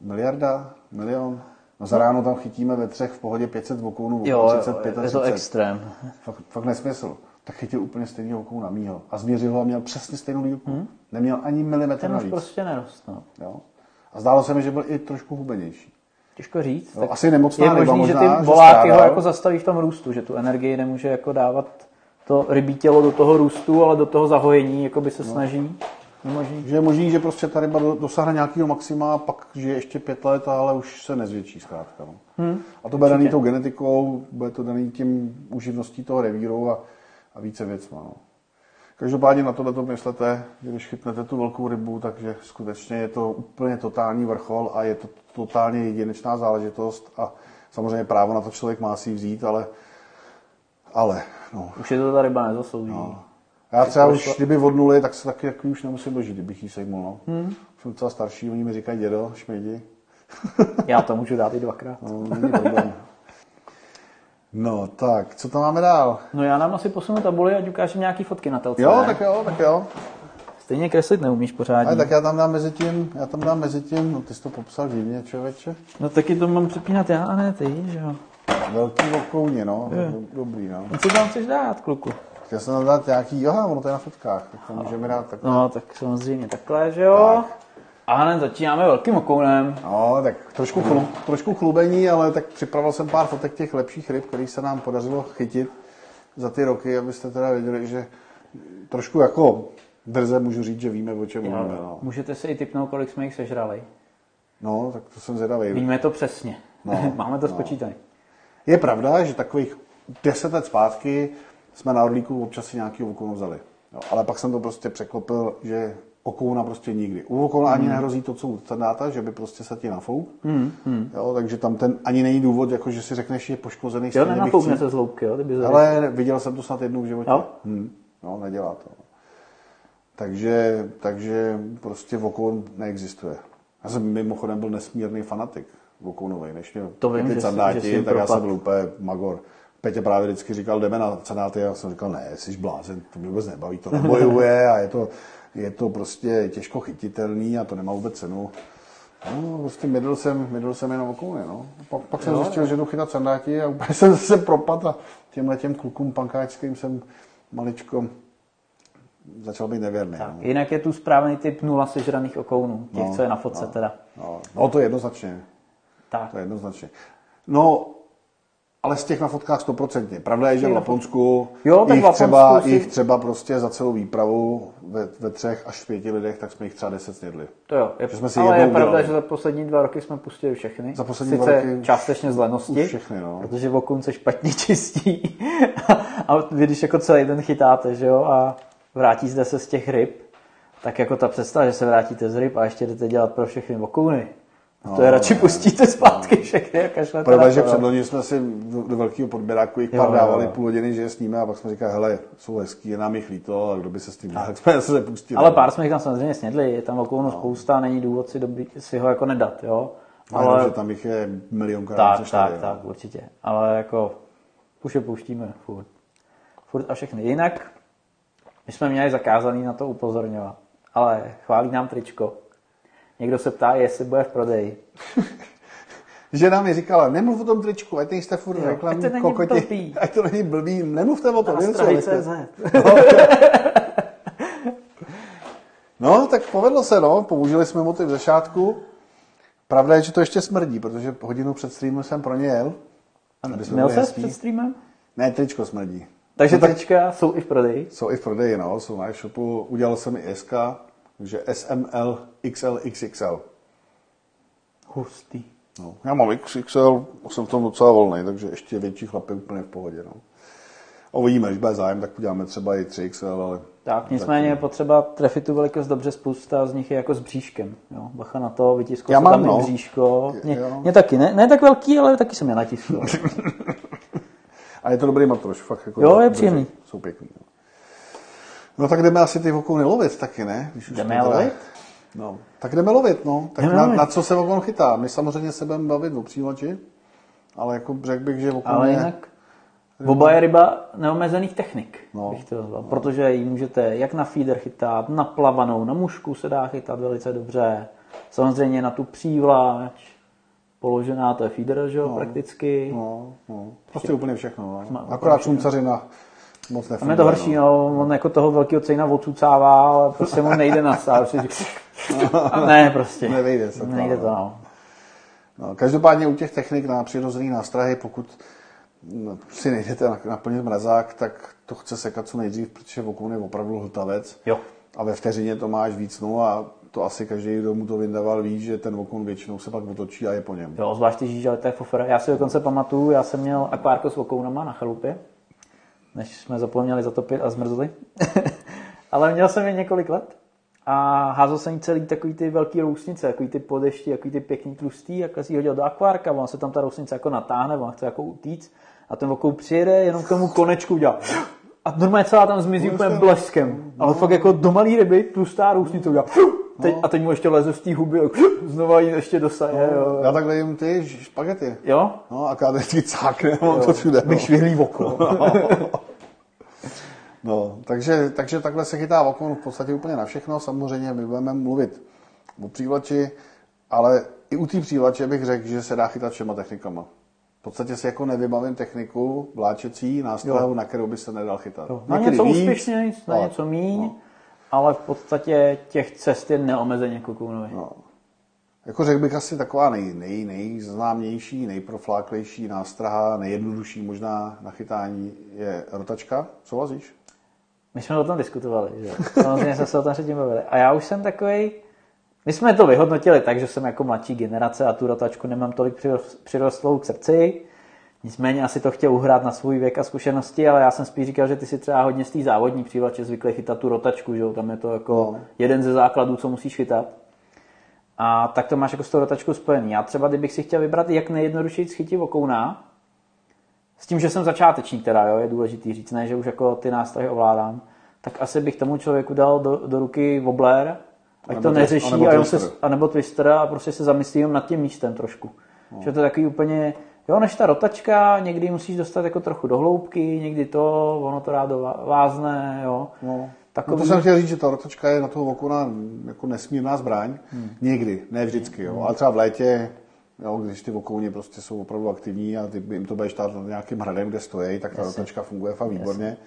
miliarda, milion, No za ráno tam chytíme ve třech v pohodě 500 vokounů, jo, 35 je to extrém. Fakt, fakt nesmysl. Tak chytil úplně stejný vokouna mýho a změřil ho a měl přesně stejnou dílku. Hmm? Neměl ani milimetr Ten navíc. už prostě nerost, no. Jo. A zdálo se mi, že byl i trošku hubenější. Těžko říct. Jo, asi nemocná je možný, možná, že ty voláky ho jako zastaví v tom růstu, že tu energii nemůže jako dávat to rybí tělo do toho růstu, ale do toho zahojení jako by se no. snaží. Možný. Že je možný, že prostě ta ryba dosáhne nějakého maxima a pak žije ještě pět let, ale už se nezvětší zkrátka. No. Hmm. A to bude daný tou genetikou, bude to daný tím uživností toho revíru a, a více věcma. No. Každopádně na tohle to myslete, že když chytnete tu velkou rybu, takže skutečně je to úplně totální vrchol a je to totálně jedinečná záležitost a samozřejmě právo na to člověk má si vzít, ale, ale no. Už je to ta ryba nezaslouží. No. Já třeba už, kdyby od nuly, tak se taky jako už nemusím dožít, kdybych jí sejmul. No. Hmm. Jsem docela starší, oni mi říkají dědo, šmejdi. Já to můžu dát i dvakrát. No, není problém. No, tak, co tam máme dál? No já nám asi posunu tabuli, ať ukážem nějaký fotky na telce. Jo, tak jo, tak jo. Stejně kreslit neumíš pořádně. Ale tak já tam dám mezi tím, já tam dám mezi tím, no ty jsi to popsal divně, člověče. No taky to mám přepínat já a ne ty, že jo. Velký okouně, no, dobrý, no. No co tam chceš dát, kluku? Chtěl jsem dát nějaký, aha, ono to je na fotkách, tak to můžeme dát takhle. No, tak samozřejmě takhle, že jo. Tak. A hned začínáme velkým okounem. No, tak trošku, chlu, trošku chlubení, ale tak připravil jsem pár fotek těch lepších ryb, který se nám podařilo chytit za ty roky, abyste teda věděli, že trošku jako drze můžu říct, že víme, o čem mluvíme. No. Můžete si i typnout, kolik jsme jich sežrali. no, tak to jsem zvědavý. Víme to přesně. No, Máme to no. spočítané. Je pravda, že takových deset let zpátky jsme na Orlíku občas si nějaký okoun vzali. Jo, ale pak jsem to prostě překlopil, že okouna prostě nikdy. U okouna Hmm. ani nehrozí to, co u standáta, že by prostě se ti nafouk. Jo, takže tam ten ani není důvod, jako že si řekneš, že je poškozený Jo, nenafoukne se z jo? Kdyby Ale viděl jsem to snad jednou v životě. Jo? Hm. No, nedělá to. Takže, takže prostě vokoun neexistuje. Já jsem mimochodem byl nesmírný fanatik vokounový. Než mě To vím, ty jim tak já propad. jsem byl úplně magor. Petě právě vždycky říkal, jdeme na canáty, já jsem říkal, ne, jsi blázen, to mě vůbec nebaví, to nebojuje a je to, je to prostě těžko chytitelný a to nemá vůbec cenu. No, prostě mydl jsem, mydl jsem jenom okouny, no. Pak, pak jsem Jo, zjistil, že jdu chytat sandáti a úplně jsem se propadl a těmhle těm klukům pankáčským jsem maličko začal být nevěrný. Tak, no. jinak je tu správný typ nula sežraných okounů, těch, No, co je na fotce no. teda. No, no, to je jednoznačně. Tak. To je jednoznačně. No, ale z těch na fotkách stoprocentně. Pravda je, že v Laponsku, Jo, tak v jich, Laponsku třeba, si- jich třeba prostě za celou výpravu ve, ve třech až pěti lidech, tak jsme jich třeba deset snědli. To jo, je, Že jsme si ale je pravda, udělali. že za poslední dva roky jsme pustili všechny. Za poslední Sice dva roky částečně z lenosti, všechny, no. protože okun se špatně čistí. a vy když jako celý den chytáte, že jo, a vrátíte se z těch ryb, tak jako ta představa, že se vrátíte z ryb a ještě jdete dělat pro všechny okouny. No, to je radši pustíte zpátky všechny a kašlete Pravda, že no. předloni jsme si do, do velkého podběráku jich Jo, pár jo, dávali jo. půl hodiny, že je sníme a pak jsme říkali, hele, jsou hezký, je nám jich líto a kdo by se s tím tak jsme se pustili. Ale pár jsme jich tam samozřejmě snědli, je tam okounu spousta, není důvod si, dobrý, si ho jako nedat, jo. Ale... Ale že tam jich je milionkrát tak, víc než tak, tady, tak, no. určitě. Ale jako už je pouštíme furt. Furt a všechny. Jinak my jsme měli zakázaný na to upozorňovat. Ale chválí nám tričko. Někdo se ptá, jestli bude v prodeji. Žena mi říkala, nemluv o tom tričku, ať nejste furt reklamní ať to není kokoti, blbý. ať to není blbý, nemluvte o tom. CZ. No, tak povedlo se, no, použili jsme motiv ze šátku. Pravda je, že to ještě smrdí, protože hodinu před streamem jsem pro ně jel. Měl se před streamem? Ne, tričko smrdí. Takže No tak- trička jsou i v prodeji. Jsou i v prodeji, no, jsou na e-shopu. Udělal jsem i SK, takže SML, XL, XXL. Hustý. No, já mám XXL, jsem v tom docela volný, takže ještě větší chlap je úplně v pohodě. No. A uvidíme, když bude zájem, tak uděláme třeba i 3XL, ale... Tak, nicméně je potřeba trefit tu velikost dobře, spousta z nich je jako s bříškem. Jo. Bacha na to, vytiskl Já se mám, tam no. bříško. Mě, Jo. mě, taky, ne, ne tak velký, ale taky jsem je natiskl. A je to dobrý matroš, fakt jako... Jo, je příjemný. Jsou pěkný. No. No tak jdeme asi ty okouny lovit taky, ne? Když už Jdeme teda- lovit? No, tak jdeme lovit, no. Tak Jdeme na, lovit. na, co se okon chytá? My samozřejmě se budeme bavit o přílači, ale jako řekl bych, že okon Ale je... jinak Voba je ryba neomezených technik, No. no. bych to nazval, protože ji můžete jak na feeder chytat, na plavanou, na mušku se dá chytat velice dobře, samozřejmě na tu přívlač, položená, to je feeder, že jo, prakticky. No, no. Prostě úplně všechno, no. Akorát šuncařina moc Tam nefunguje. je to horší, no. on jako toho velkého cejna odsucává, ale prostě mu nejde na stát. A ne, prostě. Nevejde se to, Nejde no. to, no. No, každopádně u těch technik na přirozený nástrahy, pokud no, si nejdete na- naplnit mrazák, tak to chce sekat co nejdřív, protože vokoun je opravdu hltavec. Jo. A ve vteřině to máš víc, no a to asi každý, kdo mu to vyndaval, ví, že ten vokoun většinou se pak otočí a je po něm. Jo, zvlášť ty žíže, ale to je fofera. Já si dokonce pamatuju, já jsem měl akvárko s vokounama na chalupě, než jsme zapomněli zatopit a zmrzli. ale měl jsem je několik let a házel jsem celý takový ty velký rousnice, takový ty podešti, takový ty pěkný tlustý, jak si hodil do akvárka, ona se tam ta rousnice jako natáhne, ona chce jako utíct a ten vokoun přijede, jenom k tomu konečku udělá. A normálně celá tam zmizí úplně bleskem. Ale fakt jako do malý ryby, tlustá rousnice udělá. Teď, a teď mu ještě leze z té huby, znova jí ještě dosaje. Jo, Já takhle jim ty špagety. jo? No a káde vždycky cákne, mám to všude. No. vyšvihlý oko. No, takže, takže takhle se chytá okon v podstatě úplně na všechno. Samozřejmě my budeme mluvit o přívlači, ale i u té přívlače bych řekl, že se dá chytat všema technikama. V podstatě si jako nevybavím techniku vláčecí nástrojů, na kterou by se nedal chytat. Na Některý něco víc, úspěšně, na něco míň. no. Ale v podstatě těch cest je neomezeně kukounových. No. Jako řekl bych asi taková nej, nej, nejznámější, nejprofláklejší nástraha, nejjednodušší možná na chytání je rotačka. Souhlasíš? My jsme o tom diskutovali, že? Samozřejmě jsme se o tom předtím bavili. A já už jsem takový. My jsme to vyhodnotili tak, že jsem jako mladší generace a tu rotačku nemám tolik přirostlou k srdci. Nicméně asi to chtěl uhrát na svůj věk a zkušenosti, ale já jsem spíš říkal, že ty si třeba hodně z té závodní přívlače zvyklý chytat tu rotačku, že tam je to jako no. jeden ze základů, co musíš chytat. A tak to máš jako s tou rotačkou spojený. Já třeba, kdybych si chtěl vybrat, jak nejjednodušeji chytit vokouna, s tím, že jsem začátečník teda, jo, je důležitý říct, ne, že už jako ty nástroje ovládám, tak asi bych tomu člověku dal do, do ruky wobler, ať nebo to neřeší, a nebo, se, a nebo twister a prostě se zamyslím nad tím místem trošku. No. Že to je takový úplně, jo, než ta rotačka, někdy musíš dostat jako trochu do hloubky, někdy to, ono to rádo vázne, jo. No. Takový... No to jsem chtěl říct, že ta rotačka je na toho okuna jako nesmírná zbraň. Hmm. Někdy, ne vždycky, jo. Hmm. Ale třeba v létě, jo, když ty okouni prostě jsou opravdu aktivní a ty jim to budeš nad nějakým hradem, kde stojí, tak ta Jasně. rotačka funguje fakt výborně. Jasně.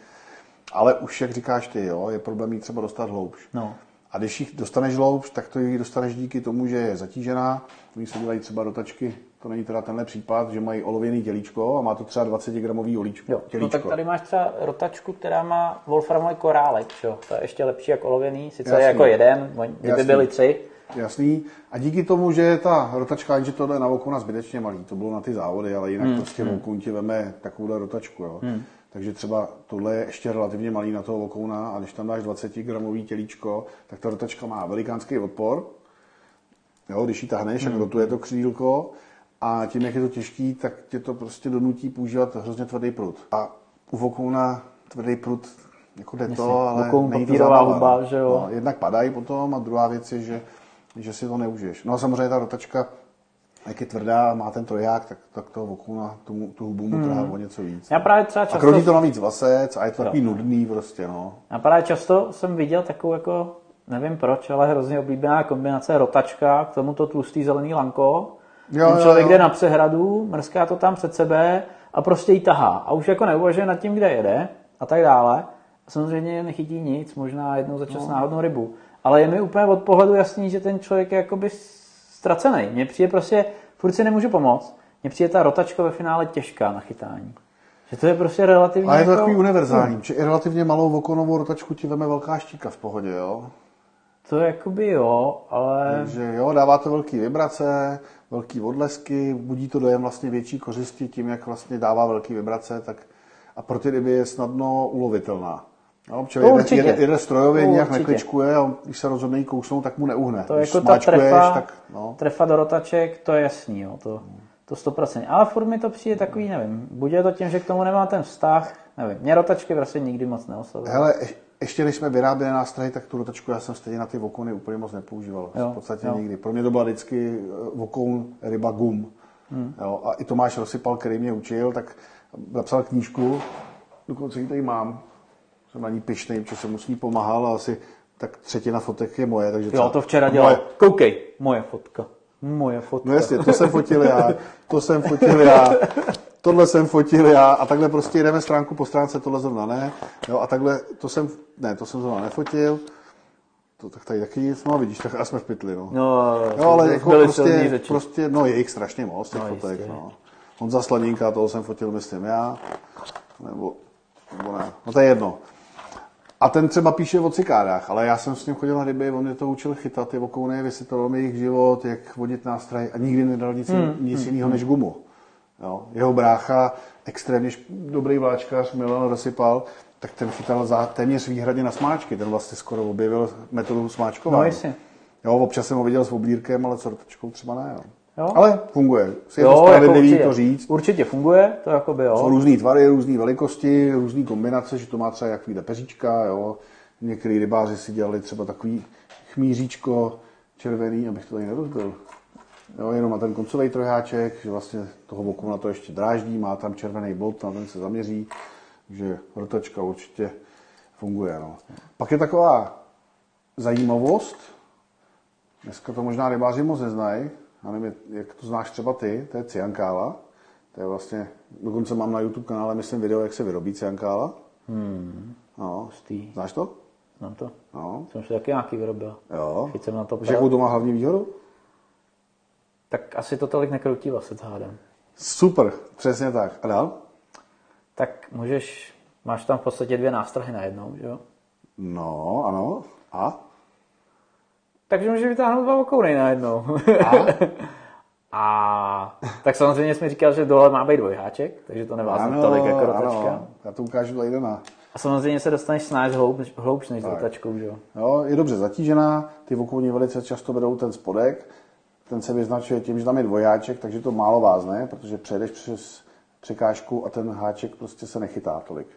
Ale už, jak říkáš ty, jo, je problém jí třeba dostat hloubš. No. A když jich dostaneš hloubš, tak to ji dostaneš díky tomu, že je zatížená. Oni se dělají třeba rotačky to není teda tenhle případ, že mají olověný tělíčko a má to třeba 20 gramový olíčko, jo. tělíčko. No tak tady máš třeba rotačku, která má wolframový korálek, čo? to je ještě lepší jak olověný, sice Jasný. je jako jeden, kdyby byly tři. Jasný. A díky tomu, že ta rotačka, že to jde na oko na zbytečně malý, to bylo na ty závody, ale jinak hmm. prostě hmm. vokoun ti veme takovouhle rotačku. Jo. Hmm. Takže třeba tohle je ještě relativně malý na toho vokouna a když tam dáš 20 gramový tělíčko, tak ta rotačka má velikánský odpor. Jo, když ji tahneš, hmm. rotuje to křídílko a tím, jak je to těžký, tak tě to prostě donutí používat hrozně tvrdý prut. A u vokouna tvrdý prut jako jde to, ale Vokoun, není to zábava. Huba, že jo? No, jednak padají potom a druhá věc je, že, že si to neužiješ. No a samozřejmě ta rotačka, jak je tvrdá, má ten troják, tak, tak toho vokouna, tu, tu hubu mu trhá hmm. o něco víc. Já právě třeba často... A kroutí to navíc vlasec a je to jo. takový nudný prostě, no. Já právě často jsem viděl takovou jako, nevím proč, ale hrozně oblíbená kombinace rotačka, k tomu to tlustý zelený lanko, Jo, Ten člověk jo, jo. jde na přehradu, mrská to tam před sebe a prostě ji tahá. A už jako neuvažuje nad tím, kde jede a tak dále. A samozřejmě nechytí nic, možná jednou za čas no. náhodnou rybu. Ale je mi úplně od pohledu jasný, že ten člověk je jakoby ztracený. Mně přijde prostě, furt si nemůžu pomoct. Mně přijde ta rotačka ve finále těžká na chytání. Že to je prostě relativně. A je to jako... takový univerzální, že i relativně malou vokonovou rotačku ti veme velká štíka v pohodě, jo? To jakoby jo, ale... Takže jo, dává to velký vibrace, velký odlesky, budí to dojem vlastně větší kořisti tím, jak vlastně dává velký vibrace, tak a pro ty ryby je snadno ulovitelná. No, to jede, určitě. jede, jede strojově, to nějak určitě. nekličkuje a když se rozhodne jí kousnout, tak mu neuhne. To je jako ta trefa, tak, no. trefa do rotaček, to je jasný, jo, to, to 100%. Ale furt mi to přijde takový, nevím, buď je to tím, že k tomu nemá ten vztah, nevím, mě rotačky prostě nikdy moc neoslovily. Hele, ještě když jsme vyráběli nástrahy, tak tu rotačku já jsem stejně na ty vokony úplně moc nepoužíval. Jo, v podstatě jo. nikdy. Pro mě to byla vždycky eh, vokoun ryba gum. Hmm. Jo, a i Tomáš Rozsypal, který mě učil, tak napsal knížku, dokonce ji tady mám. Jsem na ní pišnej, protože jsem mu s ní pomáhal a asi tak třetina fotek je moje. Takže jo, to včera dělal. Moje... Koukej, moje fotka. Moje fotka. No jasně, to jsem fotil já, to jsem fotil já tohle jsem fotil já a takhle prostě jdeme stránku po stránce, tohle zrovna ne, jo, a takhle, to jsem, ne, to jsem zrovna nefotil, to tak tady taky nic, no vidíš, tak a jsme v pytli, no. No, jo, ale jako prostě, prostě, no je jich strašně moc, těch no, fotek, jistě. no. Honza Slaninka, toho jsem fotil, myslím já, nebo, nebo ne, no to je jedno. A ten třeba píše o cikádách, ale já jsem s ním chodil na ryby, on mě to učil chytat, ty okouny, vysvětloval mi jejich život, jak vodit nástroj a nikdy nedal nic, hmm. nic hmm. jiného než gumu. Jo. Jeho brácha, extrémně dobrý vláčkař, Milan rozsypal, tak ten chytal za, téměř výhradně na smáčky. Ten vlastně skoro objevil metodu smáčkování. No jasně. Jo, občas jsem ho viděl s oblírkem, ale s rotačkou třeba ne. Jo. Jo? Ale funguje. Je jo, to spravedlivý jako to říct. Určitě funguje, to jakoby jo. Jsou různé tvary, různé velikosti, různé kombinace, že to má třeba jak vyjde peříčka, jo. Některý rybáři si dělali třeba takový chmíříčko červený, abych to tady nerozbil. Jo, jenom má ten koncový trojáček, že vlastně toho boku na to ještě dráždí, má tam červený bod, na ten se zaměří, že rotačka určitě funguje. No. Pak je taková zajímavost, dneska to možná rybáři moc neznají, já nevím, jak to znáš třeba ty, to je ciankála. To je vlastně, dokonce mám na YouTube kanále, myslím, video, jak se vyrobí ciankála. Hmm. No, Znáš to? Znám to. No, Jsem už taky nějaký vyrobil. jo. Teď jsem na to jakou to má hlavní výhodu? Tak asi to tolik nekroutí vlastně hádám. Super, přesně tak. A dál? Tak můžeš, máš tam v podstatě dvě nástrahy najednou, že jo? No, ano. A? Takže můžeš vytáhnout dva okouny najednou. A? A tak samozřejmě jsme říkal, že dole má být dvojháček, takže to nevázne tolik jako rotačka. ano. Já to ukážu tady na. A samozřejmě se dostaneš snáš hloubš, hloubš než s rotačkou, že jo? Jo, je dobře zatížená, ty vokouni velice často vedou ten spodek, ten se vyznačuje tím, že tam je dvojáček, takže to málo vázne, protože přejdeš přes překážku a ten háček prostě se nechytá tolik.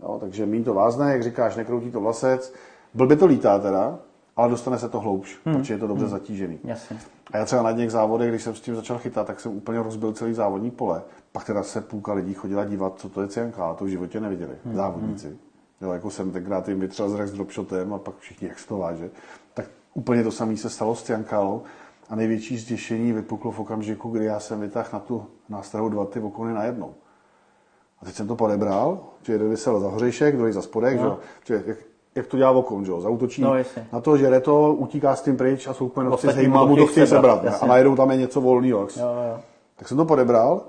Jo, takže méně to vázne, jak říkáš, nekroutí to vlasec, blbě to lítá teda, ale dostane se to hloubš, hmm. protože je to dobře zatížený. Jasně. A já třeba na těch závodech, když jsem s tím začal chytat, tak jsem úplně rozbil celý závodní pole. Pak teda se půlka lidí chodila dívat, co to je cianka, a to v životě neviděli, hmm. závodníci. Jo, jako jsem tenkrát jim vytřel zrak s dropshotem a pak všichni jak se to váže. Tak úplně to samé se stalo s ciankálou a největší zděšení vypuklo v okamžiku, kdy já jsem vytáhl na tu nástrahu dva ty okony najednou. A teď jsem to podebral, že jeden vysel za hořejšek, druhý za spodek, no. že, jak, jak, to dělá okon, že jo, zautočí No, na to, že jde to, utíká s tím pryč a soukmenovci s Ostatní hejma mu to chtějí sebrat. jasně. A najednou tam je něco volného. Jo, jo. Tak jsem to podebral,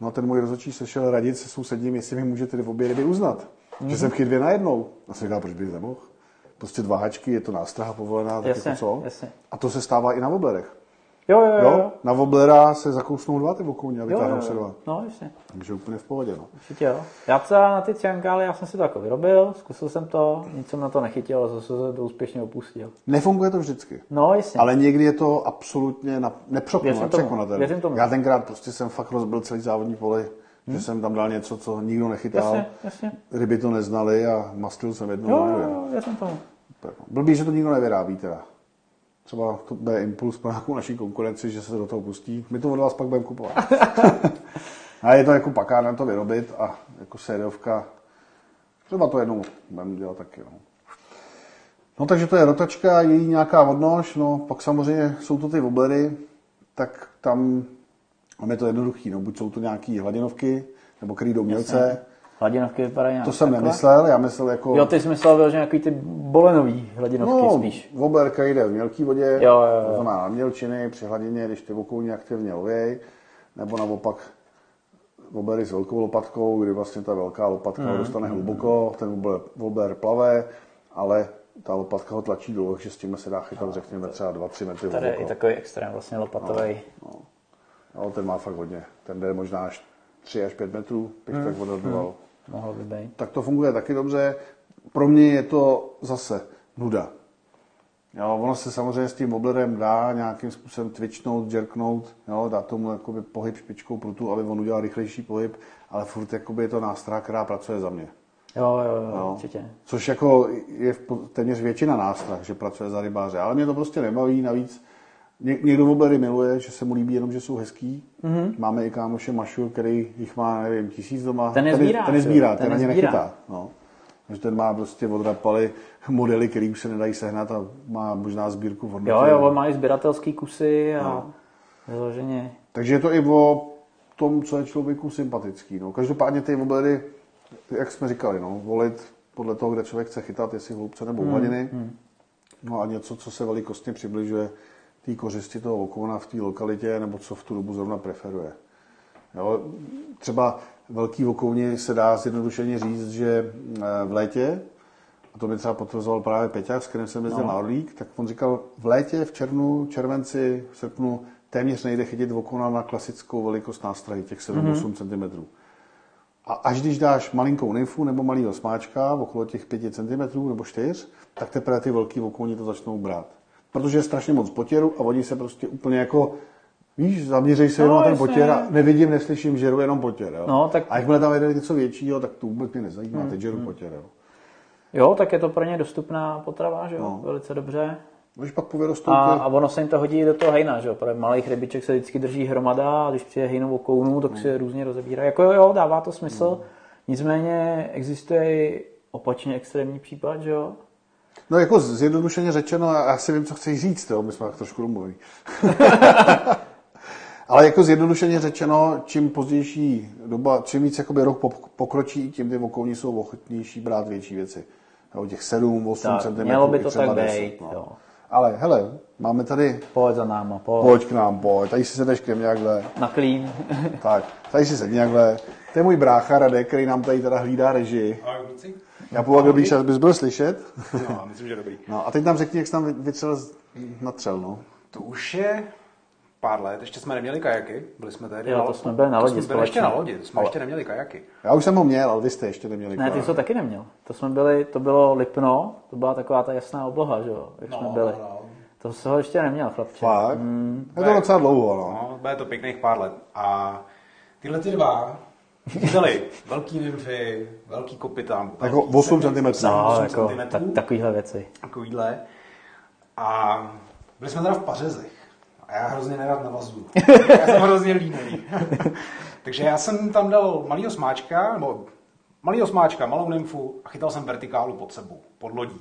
no a ten můj rozhodčí se šel radit se sousedním, jestli mi může tedy v obě ryby uznat. Mm-hmm. Mhm. Že jsem chyt dvě najednou. A jsem říkal, proč bych nemohl? Prostě dva háčky, je to nástraha povolená, tak Jasně, jako co? jasně. A to se stává i na woblerech. Jo, jo, jo. Jo? Na woblera se zakousnou dva ty vokouni a vytáhnou se dva. No, jasně. Takže úplně v pohodě. No. Určitě jo. Já třeba na ty ciankály, já jsem si to jako vyrobil, zkusil jsem to, nic jsem na to nechytil, ale zase jsem to úspěšně opustil. Nefunguje to vždycky. No, jasně. Ale někdy je to absolutně na, nepřekonatelné. věřím tomu. Já tenkrát prostě jsem fakt rozbil celý závodní poli, hmm. že jsem tam dal něco, co nikdo nechytal. Jasně, jasně. Ryby to neznali a mastil jsem jednou Jo, jo, jo, věřím tomu. Blbý, že to nikdo nevyrábí teda. Třeba to bude impuls pro nějakou naší konkurenci, že se do toho pustí. My to od vás pak budeme kupovat. a je to jako pakárna to vyrobit a jako sériovka. Třeba to jednou budeme dělat taky. No. no takže to je rotačka, její nějaká odnož, no pak samozřejmě jsou to ty woblery, tak tam máme to jednoduchý, no buď jsou to nějaký hladinovky, nebo který jdou mělce. Hladinovky vypadají nějak To jsem takhle. nemyslel, já myslel jako... Jo, ty jsi myslel, že nějaký ty bolenový hladinovky No, spíš. Voberka jde v mělké vodě, Jo, jo, jo. to znamená na mělčiny, při hladině, když ty vokouni aktivně lověj, nebo naopak vobery s velkou lopatkou, kdy vlastně ta velká lopatka Mm. ho dostane hluboko, ten vober, vober plave, ale ta lopatka ho tlačí dolů, takže s tím se dá chytat, řekněme, třeba 2-3 metry Tady je i takový extrém, vlastně lopatový. No, ten má fakt hodně. Ten jde možná až 3 až 5 metrů, bych Mm. tak odhadoval. Mohlo by být. tak to funguje taky dobře. Pro mě je to zase nuda. Jo, ono se samozřejmě s tím woblerem dá nějakým způsobem twitchnout, jerknout, jo, dá tomu jakoby pohyb špičkou prutu, aby on udělal rychlejší pohyb, ale furt jakoby je to nástroj, která pracuje za mě. Jo, jo, jo, Jo. určitě. Což jako je v téměř většina nástrah, že pracuje za rybáře, ale mě to prostě nebaví, navíc ně, někdo woblery miluje, že se mu líbí jenom, že jsou hezký. Mm-hmm. Máme i kámoše Mašu, který jich má, nevím, tisíc doma. Ten je sbírá, ten je sbírá, Ten ten, na je nechytá. No. Takže ten má prostě odrapali modely, které už se nedají sehnat a má možná sbírku v hodnotě. Jo, jo, on má i sběratelský kusy a vyloženě. Takže je to i o tom, co je člověku sympatický. No. Každopádně ty woblery, jak jsme říkali, no, volit podle toho, kde člověk chce chytat, jestli hloubce nebo hladiny. No a něco, co se velikostně přibližuje té kořisti toho okona v té lokalitě, nebo co v tu dobu zrovna preferuje. Jo, třeba velký okouni se dá zjednodušeně říct, že eh, v létě, a to mi třeba potvrzoval právě Peťák, s kterým jsem jezdil no. na Orlík, tak on říkal, v létě, v červnu, červenci, v srpnu téměř nejde chytit okona na klasickou velikost nástrahy, těch 7-8 cm. A až když dáš malinkou nymfu nebo malýho smáčka, okolo těch 5 cm nebo 4, tak teprve ty velký okouni to začnou brát. Protože je strašně moc potěru a oni se prostě úplně jako, víš, zaměřej se No, jenom na ten potěr a nevidím, neslyším, žeru jenom potěr. Jo? No, tak- A jakmile tam jede něco většího, tak to vůbec mě nezajímá, teď žeru potěr. Jo? Jo, tak je to pro ně dostupná potrava, že jo, No. velice dobře. Když pak povyrostou A, a ono se jim to hodí do toho hejna, že jo, protože malých rybiček se vždycky drží hromada a když přijde hejno okounů, tak si je různě rozebírá. Jako jo, jo, dává to smysl, nicméně existuje i opačně extrémní případ, že jo, No jako zjednodušeně řečeno, já já si vím, co chceš říct, jo? my jsme tak trošku domluví. Ale jako zjednodušeně řečeno, čím pozdější doba, čím víc jakoby rok pok- pokročí, tím ty okolní jsou ochotnější brát větší věci. jo, těch 7, 8 Tak, cm. mělo by to třeba tak 10, být, no. jo. Ale hele, máme tady, Pojď za náma, pojď. pojď k nám, pojď, tady si sedneš ke mně takhle, Na klín. tak, tady si sedni takhle. To je můj brácha Radek, který nám tady teda hlídá režii. Ahoj, kluci. Já původně dobrý čas bys byl slyšet. No, myslím, že dobrý. No a teď nám řekni, jak jsi tam vy- vytřel z- natřel, no. To už je pár let, ještě jsme neměli kajaky, byli jsme tady. Jo, na- to jsme byli na to lodi jsme byli ještě na lodi, to jsme ještě neměli kajaky. Já už jsem ho měl, ale vy jste ještě neměli. Ne, ty jsi to taky neměl. To jsme byli, to bylo Lipno, to byla taková ta jasná obloha, že jo, jak jsme byli. no. To se ho ještě neměl, chlapče. Fakt? Mm. Je to docela dlouho, no. No, bude to pěkných pár let. A tyhle ty dva byly velký nymfy, velký kopyta. Jako 8 cm. No, 8 jako, tak, takovýhle věci. Takovýhle. A byli jsme teda v Pařezech. A já hrozně nerad navazuju. já jsem hrozně líný. Takže já jsem tam dal malýho smáčka, nebo malýho smáčka, malou nymfu a chytal jsem vertikálu pod sebou, pod lodí.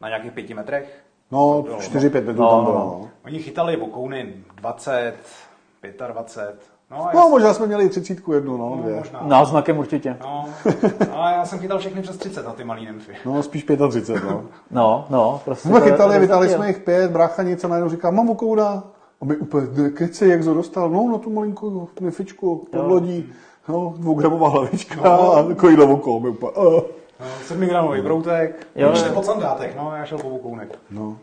Na nějakých pěti metrech. No, bylo, 4-5 metrů No, tam no, bylo, no. no. Oni chytali okouny 20, 25. No, a No, možná jsme měli i 30 jednu, no, no, dvě. možná. Náznakem určitě. No, ale já jsem chytal všechny přes 30 na ty malý nymfy. No, spíš 35, no. No, no, prostě. Jsme chytali, vytali jsme jich pět, brácha něco najednou říká, mám okouna. A my úplně, keci, jak to dostal? No, na tu malinkou nefičku pod lodí. No, dvougramová hlavička No. a oko. My úplně, uh. No, 7 gramový broutek, Jo, jo. po sandátech, no, já šel po okounek. No.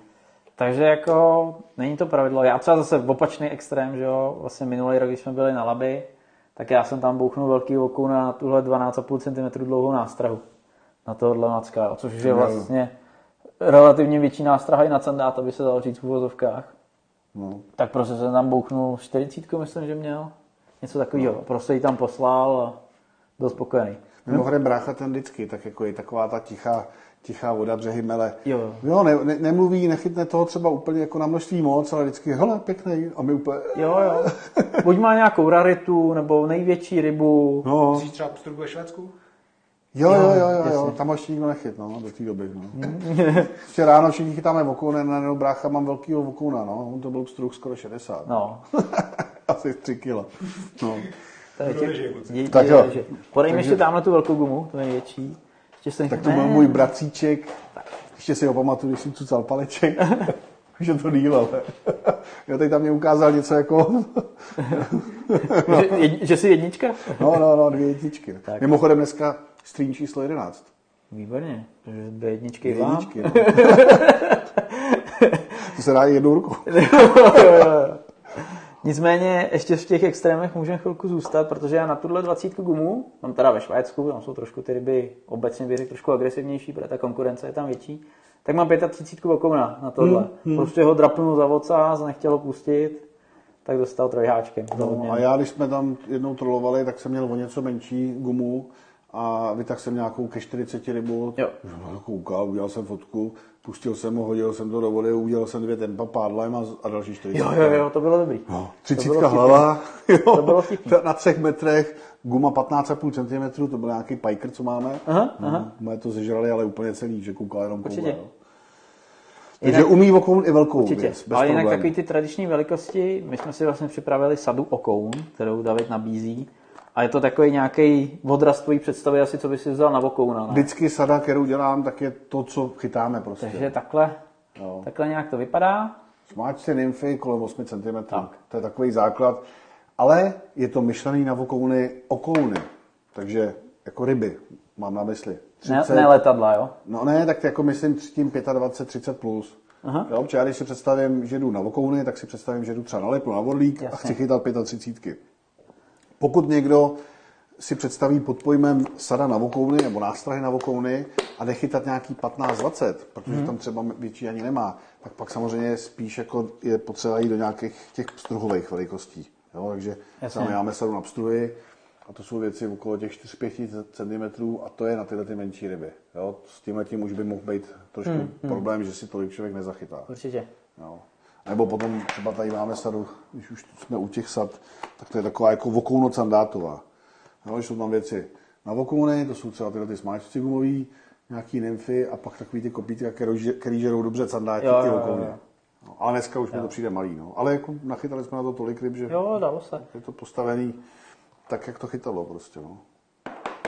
Takže jako není to pravidlo. Já třeba zase v opačný extrém, že jo, vlastně minulý rok, když jsme byli na Labi, tak já jsem tam bouchnul velký oku na tuhle 12,5 cm dlouhou nástrahu. Na tohohle macka, což je vlastně relativně větší nástraha i na candát, aby se dalo říct v uvozovkách. No. Tak prostě jsem tam bouchnul 40, myslím, že měl. Něco takového. Prostě ji tam poslal a byl spokojený. Mimochodem brácha ten vždycky, tak jako je taková ta tichá, tichá voda, břehy mele. Jo, jo. jo ne, ne, nemluví, nechytne toho třeba úplně jako na množství moc, ale vždycky, hele, pěkný. A my úplně, Jo, jo. Buď má nějakou raritu, nebo největší rybu. no, Musíš třeba pstruk ve Švédsku? jo, jo, jo, jo, jo, tam ještě nikdo nechyt, no, do té doby, no. Ještě ráno všichni chytáme vokoune, na brácha mám velkýho vokouna, no, on to byl struh skoro 60. No, Asi 3 kila. No. nežije, kluci? dě, Tak dě, jo. že- Podej mi Takže- ještě tamhle tu velkou gumu, to je největší. Ještě jsem Tak to byl můj bratříček, ještě si ho pamatuju, když jsem cucal paleček, že to díl, ale jo, teď tam mě ukázal něco jako, že, jed, že jsi jednička? no, no, no, dvě jedničky. Tak. Mimochodem dneska stream číslo 11. Výborně, takže dvě jedničky Dvě vám. jedničky, no. To se dá jednou rukou. Nicméně ještě v těch extrémech můžeme chvilku zůstat, protože já na tuhle 20 gumu, mám teda ve Švédsku, tam jsou trošku ty ryby, obecně bych řekl trošku agresivnější, protože ta konkurence je tam větší, tak mám 35 okouna na tohle. Prostě ho drapnul za vocás, nechtělo pustit, tak dostal trojháčkem. No, a já, když jsme tam jednou trolovali, tak jsem měl o něco menší gumu a vytáhl jsem nějakou ke 40 rybu. Jo. No, koukal, udělal jsem fotku, pustil jsem ho, hodil jsem to do vody, udělal jsem dvě tempa pádlem a, a další 40. Jo, jo, jo, to bylo dobrý. No, To 30 bylo vtipný. hlava, jo, To bylo vtipný. na třech metrech, guma 15,5 cm, to byl nějaký pajker, co máme. Aha, no, aha. Jsme to zežrali, ale úplně celý, že koukal jenom koule. Určitě. jo. Takže umí okoun i velkou Určitě. věc, bez Ale jinak problémů. takový ty tradiční velikosti, my jsme si vlastně připravili sadu okoun, kterou David nabízí. A je to takový nějaký odraz tvojí představy asi, co by si vzal na okouna. Ne? Vždycky sada, kterou dělám, tak je to, co chytáme prostě. Takže takhle, Jo. takhle nějak to vypadá. Smáčce nymfy kolem 8 cm. To je takový základ. Ale je to myšlený na okouny okouny. Takže jako ryby, mám na mysli. Ne, ne letadla, jo? No ne, tak jako myslím tím 25, 30 plus. Aha. Jo, já když si představím, že jdu na okouny, tak si představím, že jdu třeba na lepnu, na vodlík a Jasně. chci chytat 35. Pokud někdo si představí pod pojmem sada na vokouny nebo nástrahy na vokouny a jde chytat nějaký 15-20, protože Mhm. tam třeba větší ani nemá, tak pak samozřejmě spíš jako je potřeba jít do nějakých těch pstruhových velikostí. Jo, takže Jasně. tam máme sadu na pstruhy a to jsou věci okolo těch 4-5 cm a to je na tyhle ty menší ryby. Jo, s tímhle tím už by mohl být trošku Hmm, problém, že si tolik člověk nezachytá. Určitě. Jo. Nebo potom třeba tady máme sadu, když už jsme u těch sad, tak to je taková jako vokouno sandátová. Jo, jsou tam věci na vokouny, to jsou třeba tyhle ty smáčci gumový, nějaký nymfy a pak takový ty kopítka, který, žerou dobře sandáti, Jo, ty jo, jo, vokouny. jo. No, ale dneska už mi to přijde malý. No. Ale jako nachytali jsme na to tolik ryb, že Jo, dalo se. je to postavený tak, jak to chytalo prostě. No.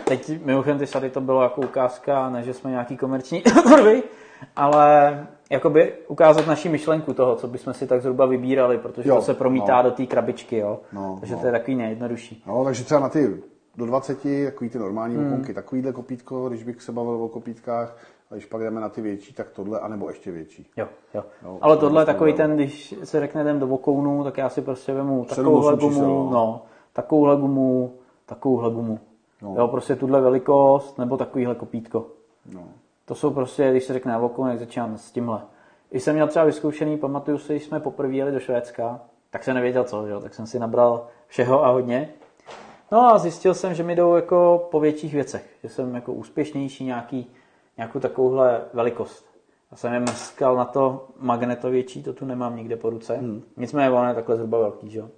teď mimochodem ty sady to bylo jako ukázka, ne že jsme nějaký komerční ale jakoby ukázat naši myšlenku toho, co bychom si tak zhruba vybírali, protože Jo, to se promítá no. do té krabičky, jo. No, Takže no. to je takový nejjednodušší. No, takže třeba na ty do 20, takový ty normální Hmm. oponky, takovýhle kopítko, když bych se bavil o kopítkách, a když pak jdeme na ty větší, tak tohle, anebo ještě větší. Jo, jo. Jo, Ale to tohle je bychom takový ten, když se řekne jdem do vokounu, tak já si prostě vemu takovouhle čísel, gumu, no. no, takovouhle gumu, takovouhle gumu. No. Jo, prostě tuhle velikost nebo takovýhle kopítko. No. To jsou prostě, když se řekne vokoun, jak začínám s tímhle. Když jsem měl třeba vyzkoušený, pamatuju si, když jsme poprvé jeli do Švédska, tak jsem nevěděl co, jo, tak jsem si nabral všeho a hodně. No a zjistil jsem, že mi jdou jako po větších věcech, že jsem jako úspěšnější nějaký, nějakou takovouhle velikost. Já jsem je mrskal na to magneto větší, to tu nemám nikde po ruce. Hmm. Nicméně ono je takhle zhruba velký, že jo.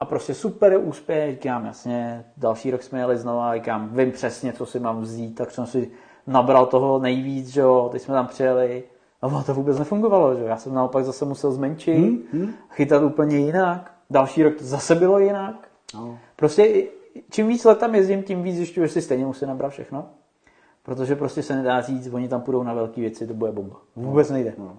A prostě super úspěch, říkám jasně, další rok jsme jeli znova, říkám, vím přesně, co si mám vzít, tak jsem si nabral toho nejvíc, že jo, teď jsme tam přijeli a ono to vůbec nefungovalo, že jo, já jsem naopak zase musel zmenšit, hmm, hmm. chytat úplně jinak, další rok to zase bylo jinak. No. Prostě čím víc let tam jezdím, tím víc zjišťuju, že si stejně musím nabrat všechno. Protože prostě se nedá říct, oni tam půjdou na velké věci, to bude bomba. Vůbec nejde. No.